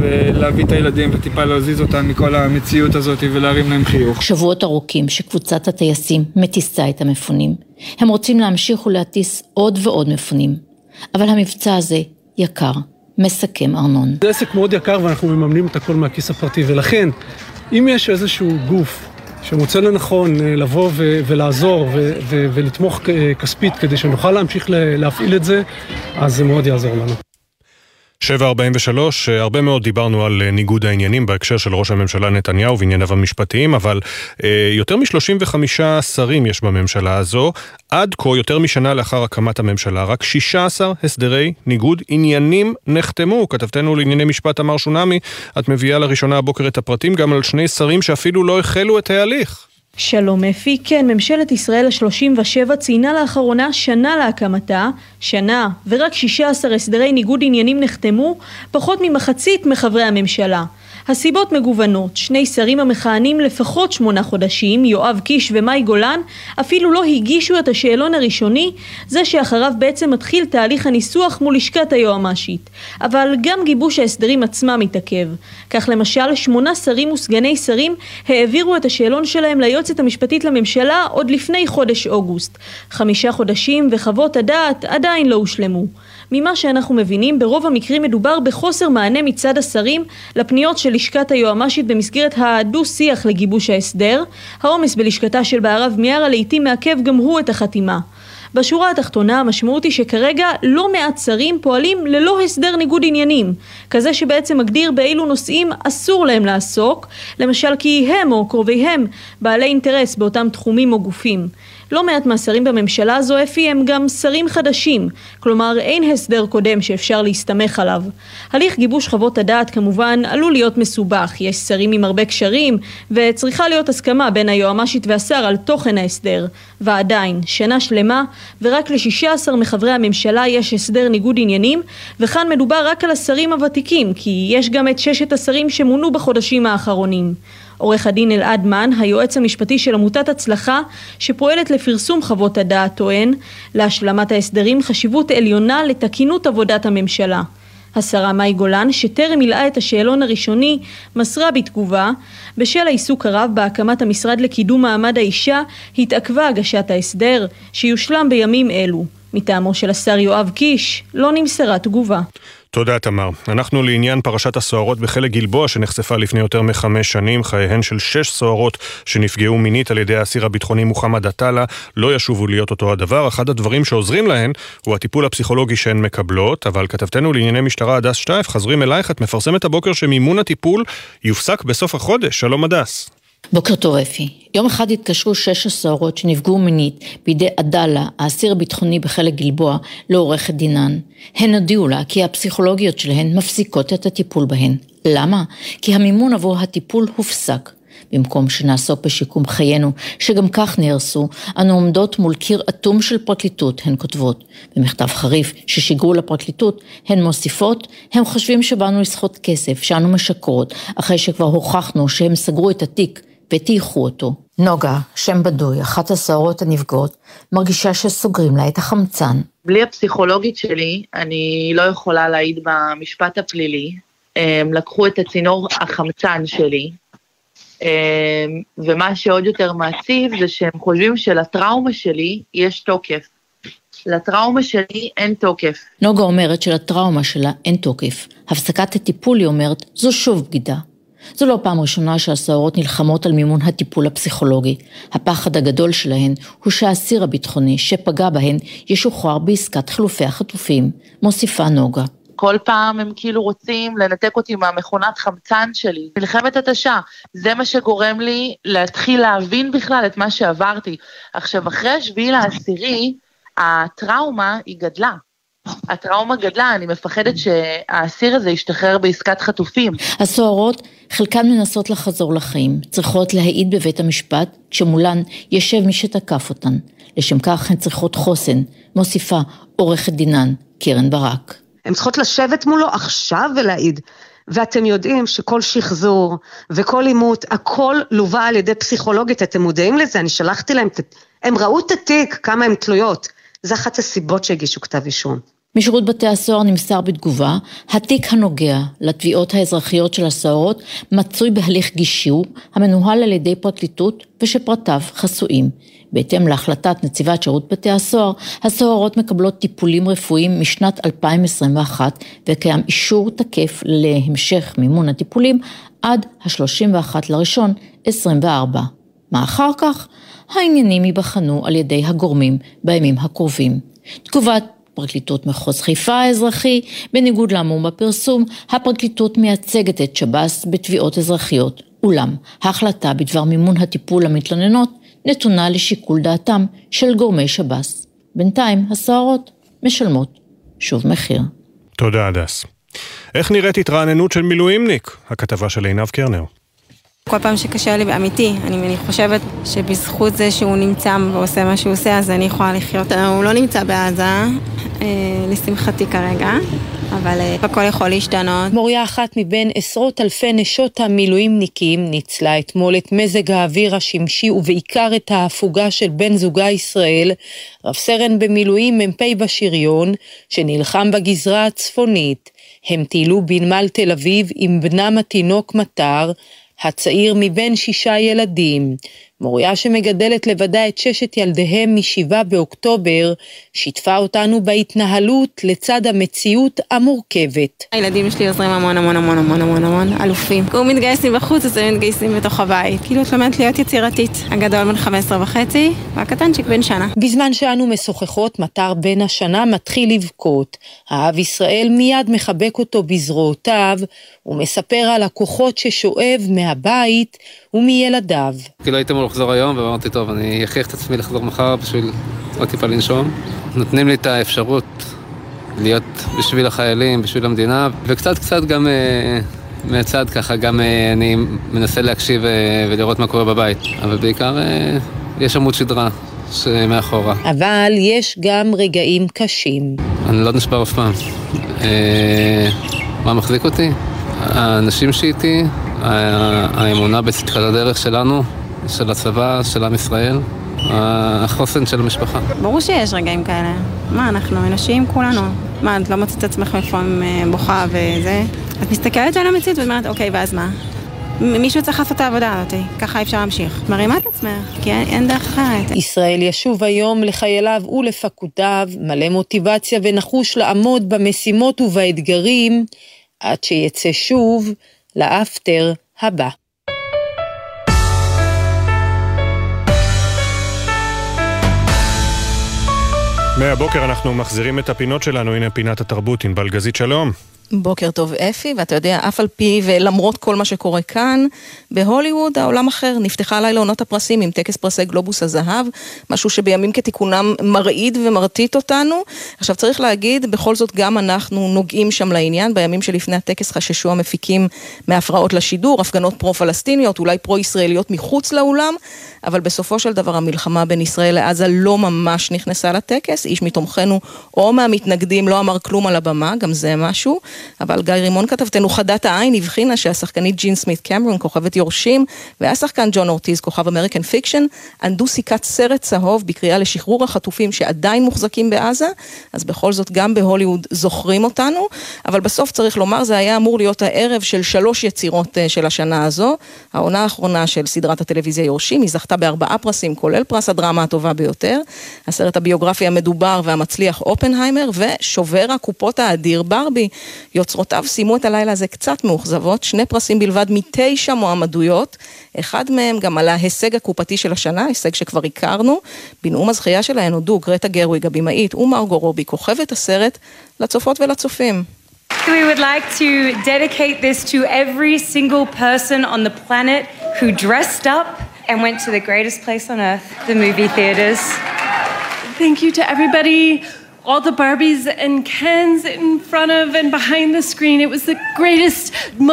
ולהביא את הילדים וטיפה להזיז אותם מכל המציאות הזאת ולהרים להם חיוך. שבועות ארוכים שקבוצת הטייסים מטיסה את המפונים. הם רוצים להמשיך ולהטיס עוד ועוד מפונים. אבל המבצע הזה יקר, מסכם ארנון. זה עסק מאוד יקר ואנחנו מממנים את הכל מהכיס הפרטי, ולכן, אם יש איזשהו גוף שמוצא לנכון אה, לבוא ו- ולעזור ו- ו- ולתמוך אה, כספית כדי שנוכל להמשיך להפעיל את זה, אז זה מאוד יעזור לנו. 743, אה, הרבה מאוד דיברנו על אה, ניגוד העניינים בהקשר של ראש הממשלה נתניהו וענייניו המשפטיים, אבל אה, יותר מ-35 שרים יש בממשלה הזו. עד כה, יותר משנה לאחר הקמת הממשלה, רק 16 הסדרי ניגוד עניינים נחתמו. כתבתנו לענייני משפט תמר שונמי, את מביאה לראשונה הבוקר את הפרטים גם על שני שרים שאפילו לא החלו את ההליך. שלום אפי, כן, ממשלת ישראל ה-37 ציינה לאחרונה שנה להקמתה, שנה, ורק 16 הסדרי ניגוד עניינים נחתמו, פחות ממחצית מחברי הממשלה. הסיבות מגוונות, שני שרים המכהנים לפחות שמונה חודשים, יואב קיש ומאי גולן, אפילו לא הגישו את השאלון הראשוני, זה שאחריו בעצם מתחיל תהליך הניסוח מול לשכת היועמ"שית. אבל גם גיבוש ההסדרים עצמם מתעכב. כך למשל, שמונה שרים וסגני שרים העבירו את השאלון שלהם ליועצת המשפטית לממשלה עוד לפני חודש אוגוסט. חמישה חודשים וחוות הדעת עדיין לא הושלמו. ממה שאנחנו מבינים, ברוב המקרים מדובר בחוסר מענה מצד השרים לפניות של לשכת היועמ"שית במסגרת הדו-שיח לגיבוש ההסדר. העומס בלשכתה של בהרב מיארה לעיתים מעכב גם הוא את החתימה. בשורה התחתונה המשמעות היא שכרגע לא מעט שרים פועלים ללא הסדר ניגוד עניינים, כזה שבעצם מגדיר באילו נושאים אסור להם לעסוק, למשל כי הם או קרוביהם בעלי אינטרס באותם תחומים או גופים. לא מעט מהשרים בממשלה הזו אפי הם גם שרים חדשים, כלומר אין הסדר קודם שאפשר להסתמך עליו. הליך גיבוש חוות הדעת כמובן עלול להיות מסובך, יש שרים עם הרבה קשרים, וצריכה להיות הסכמה בין היועמ"שית והשר על תוכן ההסדר. ועדיין, שנה שלמה, ורק ל-16 מחברי הממשלה יש הסדר ניגוד עניינים, וכאן מדובר רק על השרים הוותיקים, כי יש גם את ששת השרים שמונו בחודשים האחרונים. עורך הדין אלעד מן, היועץ המשפטי של עמותת הצלחה, שפועלת לפרסום חוות הדעת, טוען להשלמת ההסדרים חשיבות עליונה לתקינות עבודת הממשלה. השרה מאי גולן, שטרם מילאה את השאלון הראשוני, מסרה בתגובה, בשל העיסוק הרב בהקמת המשרד לקידום מעמד האישה, התעכבה הגשת ההסדר, שיושלם בימים אלו. מטעמו של השר יואב קיש, לא נמסרה תגובה. תודה, תמר. אנחנו לעניין פרשת הסוהרות בחלק גלבוע שנחשפה לפני יותר מחמש שנים. חייהן של שש סוהרות שנפגעו מינית על ידי האסיר הביטחוני מוחמד עטאללה לא ישובו להיות אותו הדבר. אחד הדברים שעוזרים להן הוא הטיפול הפסיכולוגי שהן מקבלות, אבל כתבתנו לענייני משטרה הדס שטייף, חזרים אלייך, את מפרסמת הבוקר שמימון הטיפול יופסק בסוף החודש. שלום הדס. בוקר טוב אפי. יום אחד התקשרו שש הסוהרות שנפגעו מינית בידי עדאלה, האסיר הביטחוני בחלק גלבוע, לעורכת דינן. הן הודיעו לה כי הפסיכולוגיות שלהן מפסיקות את הטיפול בהן. למה? כי המימון עבור הטיפול הופסק. במקום שנעסוק בשיקום חיינו, שגם כך נהרסו, אנו עומדות מול קיר אטום של פרקליטות, הן כותבות. במכתב חריף ששיגרו לפרקליטות, הן מוסיפות, הם חושבים שבאנו לסחוט כסף, שאנו משקרות, אחרי שכבר הוכחנו שהם סגרו את התיק וטייחו אותו. נוגה, שם בדוי, אחת הסוהרות הנפגעות, מרגישה שסוגרים לה את החמצן. בלי הפסיכולוגית שלי, אני לא יכולה להעיד במשפט הפלילי. הם לקחו את הצינור החמצן שלי, ומה שעוד יותר מעציב זה שהם חושבים שלטראומה שלי יש תוקף. לטראומה שלי אין תוקף. נוגה אומרת שלטראומה שלה אין תוקף. הפסקת הטיפול, היא אומרת, זו שוב בגידה. זו לא פעם ראשונה שהסוהרות נלחמות על מימון הטיפול הפסיכולוגי. הפחד הגדול שלהן הוא שהאסיר הביטחוני שפגע בהן ישוחרר בעסקת חילופי החטופים, מוסיפה נוגה. כל פעם הם כאילו רוצים לנתק אותי מהמכונת חמצן שלי. מלחמת התשה, זה מה שגורם לי להתחיל להבין בכלל את מה שעברתי. עכשיו, אחרי השביעי לעשירי, הטראומה היא גדלה. הטראומה גדלה, אני מפחדת שהאסיר הזה ישתחרר בעסקת חטופים. הסוהרות, חלקן מנסות לחזור לחיים, צריכות להעיד בבית המשפט, כשמולן יושב מי שתקף אותן. לשם כך הן צריכות חוסן, מוסיפה עורכת דינן, קרן ברק. הן צריכות לשבת מולו עכשיו ולהעיד. ואתם יודעים שכל שחזור וכל עימות, הכל לווה על ידי פסיכולוגית, אתם מודעים לזה? אני שלחתי להם, הם ראו את התיק, כמה הן תלויות. זה אחת הסיבות שהגישו כתב אישום. משירות בתי הסוהר נמסר בתגובה, התיק הנוגע לתביעות האזרחיות של הסוהרות מצוי בהליך גישור המנוהל על ידי פרקליטות ושפרטיו חסויים. בהתאם להחלטת נציבת שירות בתי הסוהר, הסוהרות מקבלות טיפולים רפואיים משנת 2021 וקיים אישור תקף להמשך מימון הטיפולים עד ה-31 לראשון 24. מה אחר כך? העניינים ייבחנו על ידי הגורמים בימים הקרובים. תגובת פרקליטות מחוז חיפה האזרחי, בניגוד לאמור בפרסום, הפרקליטות מייצגת את שב"ס בתביעות אזרחיות. אולם, ההחלטה בדבר מימון הטיפול למתלוננות נתונה לשיקול דעתם של גורמי שב"ס. בינתיים, הסוהרות משלמות שוב מחיר. תודה, הדס. איך נראית התרעננות של מילואימניק? הכתבה של עינב קרנר. כל פעם שקשה לי, אמיתי, אני, אני חושבת שבזכות זה שהוא נמצא ועושה מה שהוא עושה, אז אני יכולה לחיות. הוא לא נמצא בעזה, אה, לשמחתי כרגע. אבל אה, הכל יכול להשתנות. מוריה אחת מבין עשרות אלפי נשות המילואימניקים ניצלה אתמול את מזג האוויר השמשי ובעיקר את ההפוגה של בן זוגה ישראל, רב סרן במילואים מ"פ בשריון, שנלחם בגזרה הצפונית. הם טיילו בנמל תל אביב עם בנם התינוק מטר, הצעיר מבין שישה ילדים. מוריה שמגדלת לבדה את ששת ילדיהם מ-7 באוקטובר, שיתפה אותנו בהתנהלות לצד המציאות המורכבת. הילדים שלי עוזרים המון המון המון המון המון המון, אלופים. הוא מתגייסים בחוץ, אז הם מתגייסים בתוך הבית. כאילו את לומדת להיות יצירתית. הגדול בן 15 וחצי, והקטנצ'יק בן שנה. בזמן שאנו משוחחות, מטר בן השנה מתחיל לבכות. האב ישראל מיד מחבק אותו בזרועותיו, ומספר על הכוחות ששואב מהבית ומילדיו. כאילו אמור לחזור היום, ואמרתי, טוב, אני אכריח את עצמי לחזור מחר בשביל עוד טיפה לנשום. נותנים לי את האפשרות להיות בשביל החיילים, בשביל המדינה, וקצת קצת גם אה, מהצד ככה, גם אה, אני מנסה להקשיב אה, ולראות מה קורה בבית. אבל בעיקר אה, יש עמוד שדרה שמאחורה. אבל יש גם רגעים קשים. אני לא נשבר אף פעם. אה, מה מחזיק אותי? האנשים שאיתי, האמונה בצדקת הדרך שלנו, של הצבא, של עם ישראל, החוסן של המשפחה. ברור שיש רגעים כאלה. מה, אנחנו אנושיים כולנו. מה, את לא מוצאת את עצמך לפעמים אה, בוכה וזה? את מסתכלת על המציאות ואומרת, אוקיי, ואז מה? מישהו צריך לעשות את העבודה הזאת, ככה אפשר להמשיך. מרימה את עצמך, כי אין, אין דרך אחרת. ישראל ישוב היום לחייליו ולפקודיו, מלא מוטיבציה ונחוש לעמוד במשימות ובאתגרים, עד שיצא שוב לאפטר הבא. מהבוקר אנחנו מחזירים את הפינות שלנו, הנה פינת התרבות, ענבל גזית שלום. בוקר טוב אפי, ואתה יודע, אף על פי ולמרות כל מה שקורה כאן, בהוליווד העולם אחר. נפתחה לילה עונות הפרסים עם טקס פרסי גלובוס הזהב, משהו שבימים כתיקונם מרעיד ומרטיט אותנו. עכשיו צריך להגיד, בכל זאת גם אנחנו נוגעים שם לעניין. בימים שלפני הטקס חששו המפיקים מהפרעות לשידור, הפגנות פרו-פלסטיניות, אולי פרו-ישראליות מחוץ לאולם, אבל בסופו של דבר המלחמה בין ישראל לעזה לא ממש נכנסה לטקס. איש מתומכנו או מהמתנגדים לא אמר כלום על הבמה, גם זה משהו. אבל גיא רימון כתבתנו חדת העין הבחינה שהשחקנית ג'יי סמית קמרון, כוכבת יורשים, והשחקן ג'ון אורטיז, כוכב אמריקן פיקשן, ענדו סיכת סרט צהוב בקריאה לשחרור החטופים שעדיין מוחזקים בעזה, אז בכל זאת גם בהוליווד זוכרים אותנו, אבל בסוף צריך לומר, זה היה אמור להיות הערב של שלוש יצירות אה, של השנה הזו, העונה האחרונה של סדרת הטלוויזיה יורשים, היא זכתה בארבעה פרסים, כולל פרס הדרמה הטובה ביותר, הסרט הביוגרפי המדובר והמצליח אופנהיימר, ושובר הקופות האדיר ברבי. יוצרותיו סיימו את הלילה הזה קצת מאוכזבות, שני פרסים בלבד מתשע מועמדויות, אחד מהם גם על ההישג הקופתי של השנה, הישג שכבר הכרנו, בנאום הזכייה שלהן הודו גרטה גרוויג הבמאית ומרגו רובי, כוכבת הסרט, לצופות ולצופים. We would like to dedicate this to every single person on the planet who dressed up and went to the greatest place on earth, the movie theaters. Thank you to everybody, all the Barbies and Kens in front of and behind the screen. It was the greatest,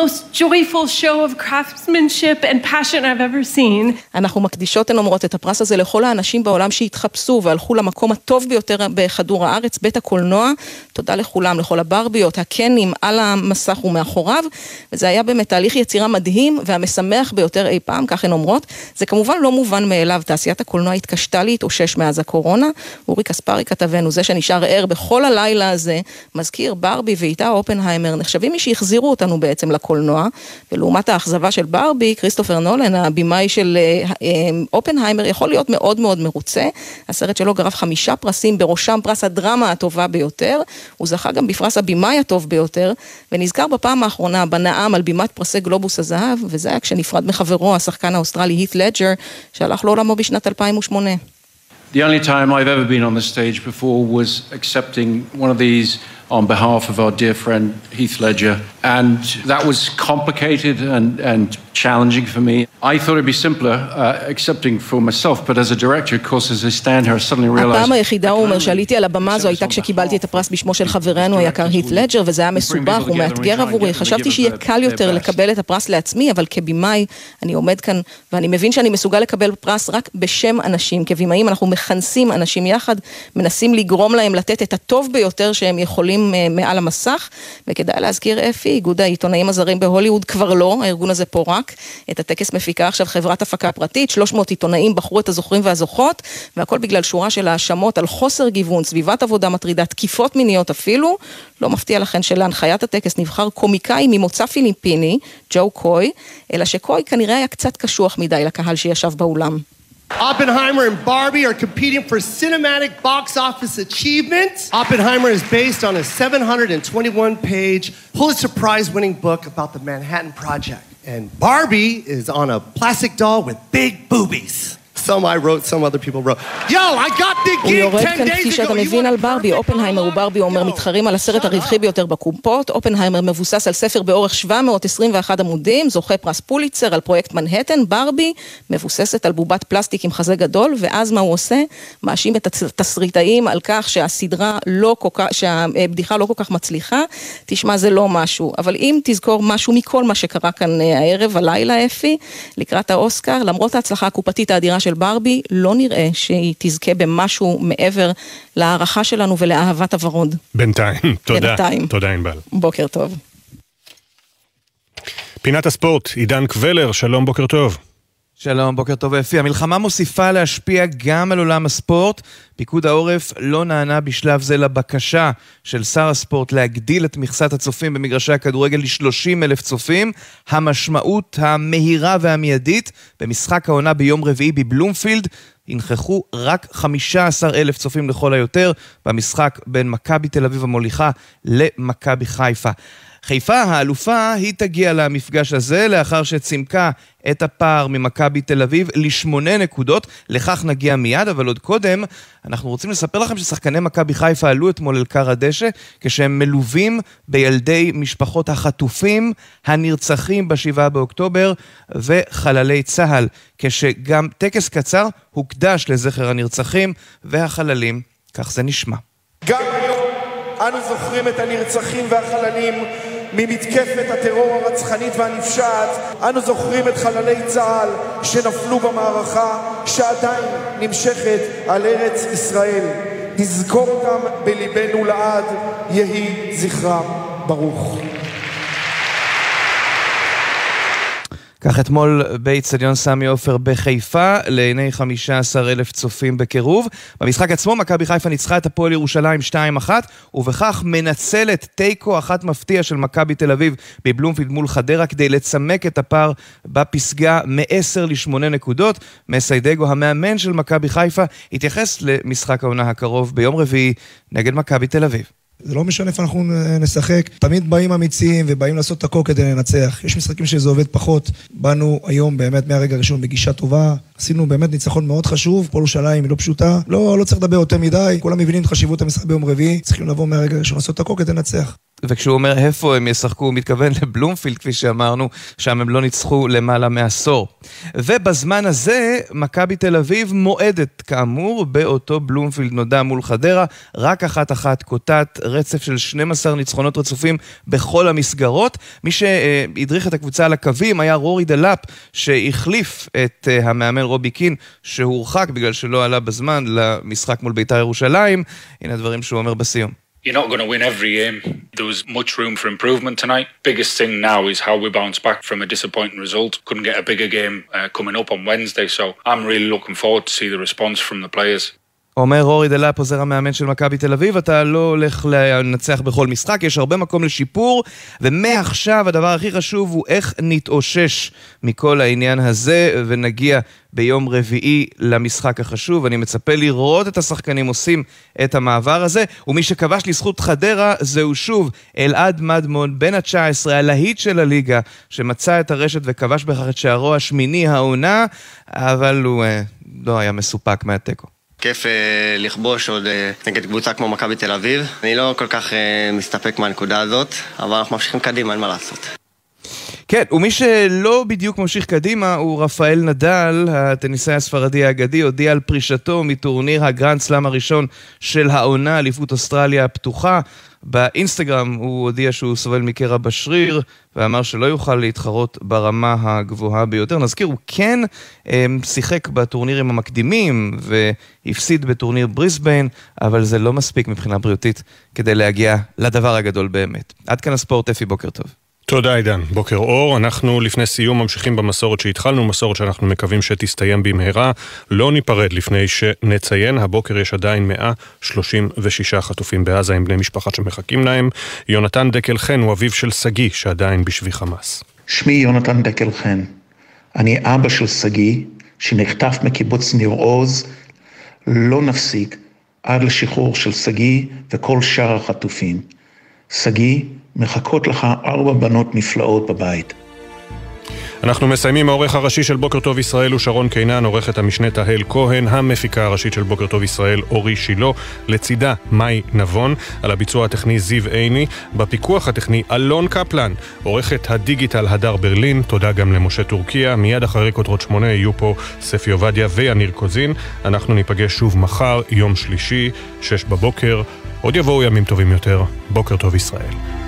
most joyful show of craftsmanship and passion I've ever seen. אנחנו מקדישות, הן אומרות, את הפרס הזה לכל האנשים בעולם שהתחפשו והלכו למקום הטוב ביותר בכדור הארץ, בית הקולנוע. תודה לכולם, לכל הברביות, הקנים על המסך ומאחוריו. וזה היה באמת תהליך יצירה מדהים והמשמח ביותר אי פעם, כך הן אומרות. זה כמובן לא מובן מאליו, תעשיית הקולנוע התקשתה להתאושש מאז הקורונה. אורי קספרי כתבנו, זה שנשאר ער בכל הלילה הזה, מזכיר ברבי ואיתה אופנהיימר, נחשבים מי שהחזירו אותנו בעצם לקולנוע, ולעומת האכזבה של ברבי, כריסטופר נולן, הבמאי של אה, אה, אופנהיימר, יכול להיות מאוד מאוד מרוצה. הסרט שלו גרף חמישה פרסים, בראשם פרס הדרמה הטובה ביותר, הוא זכה גם בפרס הבמאי הטוב ביותר, ונזכר בפעם האחרונה בנאם על בימת פרסי גלובוס הזהב, וזה היה כשנפרד מחברו, השחקן האוסטרלי הית' לג'ר, שהלך לעולמו בשנת 2008. The only time I've ever been on the stage before was accepting one of these on behalf of our dear friend Heath Ledger. And that was complicated and, and challenging for me. I thought it'd be simpler uh, accepting for myself, but as a director, of course, as I stand here, I suddenly realized... הפעם היחידה, הוא אומר, שעליתי על הבמה הזו הייתה כשקיבלתי את הפרס בשמו של חברנו היקר הית' לג'ר, וזה היה מסובך ומאתגר עבורי. חשבתי שיהיה קל יותר לקבל את הפרס לעצמי, אבל כבימאי, אני עומד כאן, ואני מבין שאני מסוגל לקבל פרס רק בשם אנשים. כבימאים אנחנו מכנסים אנשים יחד, מנסים לגרום להם לתת את הטוב ביותר שהם יכולים אה, מעל המסך, וכדאי להזכיר אפי, איגוד העיתונאים הזרים בהוליווד כבר לא, הארגון הזה פורק. את הטקס מפיקה עכשיו חברת הפקה פרטית, 300 עיתונאים בחרו את הזוכרים והזוכות, והכל בגלל שורה של האשמות על חוסר גיוון, סביבת עבודה מטרידה, תקיפות מיניות אפילו. לא מפתיע לכן שלהנחיית הטקס נבחר קומיקאי ממוצא פיליפיני, ג'ו קוי, אלא שקוי כנראה היה קצת קשוח מדי לקהל שישב באולם. Oppenheimer and Barbie are competing for cinematic box office achievement. Oppenheimer is based on a 721 page Pulitzer Prize winning book about the Manhattan Project. And Barbie is on a plastic doll with big boobies. Some I wrote, some other people wrote. Yo, I got the הוא gig יורד 10 כאן, כפי days שאתה ago. You מבין, על ברבי. אופנהיימר וברבי אומר מתחרים על הסרט הרווחי ביותר בקופות. אופנהיימר מבוסס על ספר באורך 721 עמודים, זוכה פרס פוליצר על פרויקט מנהטן. ברבי מבוססת על בובת פלסטיק עם חזה גדול, ואז מה הוא עושה? מאשים את התסריטאים על כך שהסדרה לא כל כך, שהבדיחה לא כל כך מצליחה. תשמע, זה לא משהו. אבל אם תזכור משהו מכל מה שקרה כאן אה, הערב, הלילה, אפי, לקראת האוסקר, למרות ההצלחה הקופתית האדירה של ברבי, לא נראה שהיא תזכה במשהו מעבר להערכה שלנו ולאהבת הוורוד. בינתיים, תודה. בינתיים. תודה ענבל. בוקר טוב. פינת הספורט, עידן קבלר, שלום, בוקר טוב. שלום, בוקר טוב אפי. המלחמה מוסיפה להשפיע גם על עולם הספורט. פיקוד העורף לא נענה בשלב זה לבקשה של שר הספורט להגדיל את מכסת הצופים במגרשי הכדורגל ל-30 אלף צופים. המשמעות המהירה והמיידית במשחק העונה ביום רביעי בבלומפילד ינכחו רק 15 אלף צופים לכל היותר במשחק בין מכבי תל אביב המוליכה למכבי חיפה. חיפה האלופה היא תגיע למפגש הזה לאחר שצימקה את הפער ממכבי תל אביב לשמונה נקודות, לכך נגיע מיד, אבל עוד קודם אנחנו רוצים לספר לכם ששחקני מכבי חיפה עלו אתמול אל כר הדשא כשהם מלווים בילדי משפחות החטופים, הנרצחים בשבעה באוקטובר וחללי צה"ל, כשגם טקס קצר הוקדש לזכר הנרצחים והחללים, כך זה נשמע. גם היום אנו זוכרים את הנרצחים והחללים ממתקפת הטרור הרצחנית והנפשעת. אנו זוכרים את חללי צה"ל שנפלו במערכה שעדיין נמשכת על ארץ ישראל. נזכור אותם בליבנו לעד, יהי זכרם ברוך. כך אתמול באיצטדיון סמי עופר בחיפה, לעיני 15 אלף צופים בקירוב. במשחק עצמו מכבי חיפה ניצחה את הפועל ירושלים 2-1, ובכך מנצלת תיקו אחת מפתיע של מכבי תל אביב בבלומפילד מול חדרה כדי לצמק את הפער בפסגה מ-10 ל-8 נקודות. מסיידגו, המאמן של מכבי חיפה, התייחס למשחק העונה הקרוב ביום רביעי נגד מכבי תל אביב. זה לא משנה איפה אנחנו נשחק, תמיד באים אמיצים ובאים לעשות את הכל כדי לנצח. יש משחקים שזה עובד פחות. באנו היום באמת מהרגע הראשון בגישה טובה, עשינו באמת ניצחון מאוד חשוב, פועל ירושלים היא לא פשוטה, לא, לא צריך לדבר יותר מדי, כולם מבינים את חשיבות המשחק ביום רביעי, צריכים לבוא מהרגע הראשון לעשות את הכל כדי לנצח. וכשהוא אומר איפה הם ישחקו, הוא מתכוון לבלומפילד, כפי שאמרנו, שם הם לא ניצחו למעלה מעשור. ובזמן הזה, מכבי תל אביב מועדת, כאמור, באותו בלומפילד נודע מול חדרה, רק אחת-אחת קוטע, רצף של 12 ניצחונות רצופים בכל המסגרות. מי שהדריך את הקבוצה על הקווים היה רורי דלאפ, שהחליף את אה, המאמן רובי קין, שהורחק בגלל שלא עלה בזמן למשחק מול בית"ר ירושלים. הנה הדברים שהוא אומר בסיום. You're not going to win every game. There was much room for improvement tonight. Biggest thing now is how we bounce back from a disappointing result. Couldn't get a bigger game uh, coming up on Wednesday, so I'm really looking forward to see the response from the players. אומר אורי דלאפ, עוזר המאמן של מכבי תל אביב, אתה לא הולך לנצח בכל משחק, יש הרבה מקום לשיפור, ומעכשיו הדבר הכי חשוב הוא איך נתאושש מכל העניין הזה, ונגיע ביום רביעי למשחק החשוב. אני מצפה לראות את השחקנים עושים את המעבר הזה, ומי שכבש לזכות חדרה זהו שוב אלעד מדמון, בן ה-19, הלהיט של הליגה, שמצא את הרשת וכבש בכך את שערו השמיני העונה, אבל הוא אה, לא היה מסופק מהתיקו. כיף אה, לכבוש עוד אה, נגד קבוצה כמו מכבי תל אביב. אני לא כל כך אה, מסתפק מהנקודה הזאת, אבל אנחנו ממשיכים קדימה, אין מה לעשות. כן, ומי שלא בדיוק ממשיך קדימה הוא רפאל נדל, הטניסאי הספרדי האגדי, הודיע על פרישתו מטורניר הגרנד סלאם הראשון של העונה, אליפות אוסטרליה הפתוחה. באינסטגרם הוא הודיע שהוא סובל מקרע בשריר, ואמר שלא יוכל להתחרות ברמה הגבוהה ביותר. נזכיר, הוא כן הם, שיחק בטורנירים המקדימים, והפסיד בטורניר בריסביין, אבל זה לא מספיק מבחינה בריאותית כדי להגיע לדבר הגדול באמת. עד כאן הספורט, אפי, בוקר טוב. תודה עידן, בוקר אור. אנחנו לפני סיום ממשיכים במסורת שהתחלנו, מסורת שאנחנו מקווים שתסתיים במהרה. לא ניפרד לפני שנציין, הבוקר יש עדיין 136 חטופים בעזה עם בני משפחה שמחכים להם. יונתן דקל חן הוא אביו של שגיא שעדיין בשבי חמאס. שמי יונתן דקל חן. אני אבא של שגיא שנחטף מקיבוץ ניר עוז. לא נפסיק עד לשחרור של שגיא וכל שאר החטופים. שגיא מחכות לך ארבע בנות נפלאות בבית. אנחנו מסיימים, העורך הראשי של בוקר טוב ישראל הוא שרון קינן, עורכת המשנה תהל כהן, המפיקה הראשית של בוקר טוב ישראל אורי שילה, לצידה מאי נבון, על הביצוע הטכני זיו עיני, בפיקוח הטכני אלון קפלן, עורכת הדיגיטל הדר ברלין, תודה גם למשה טורקיה, מיד אחרי כותרות שמונה יהיו פה ספי עובדיה ויניר קוזין, אנחנו ניפגש שוב מחר, יום שלישי, שש בבוקר, עוד יבואו ימים טובים יותר, בוקר טוב ישראל.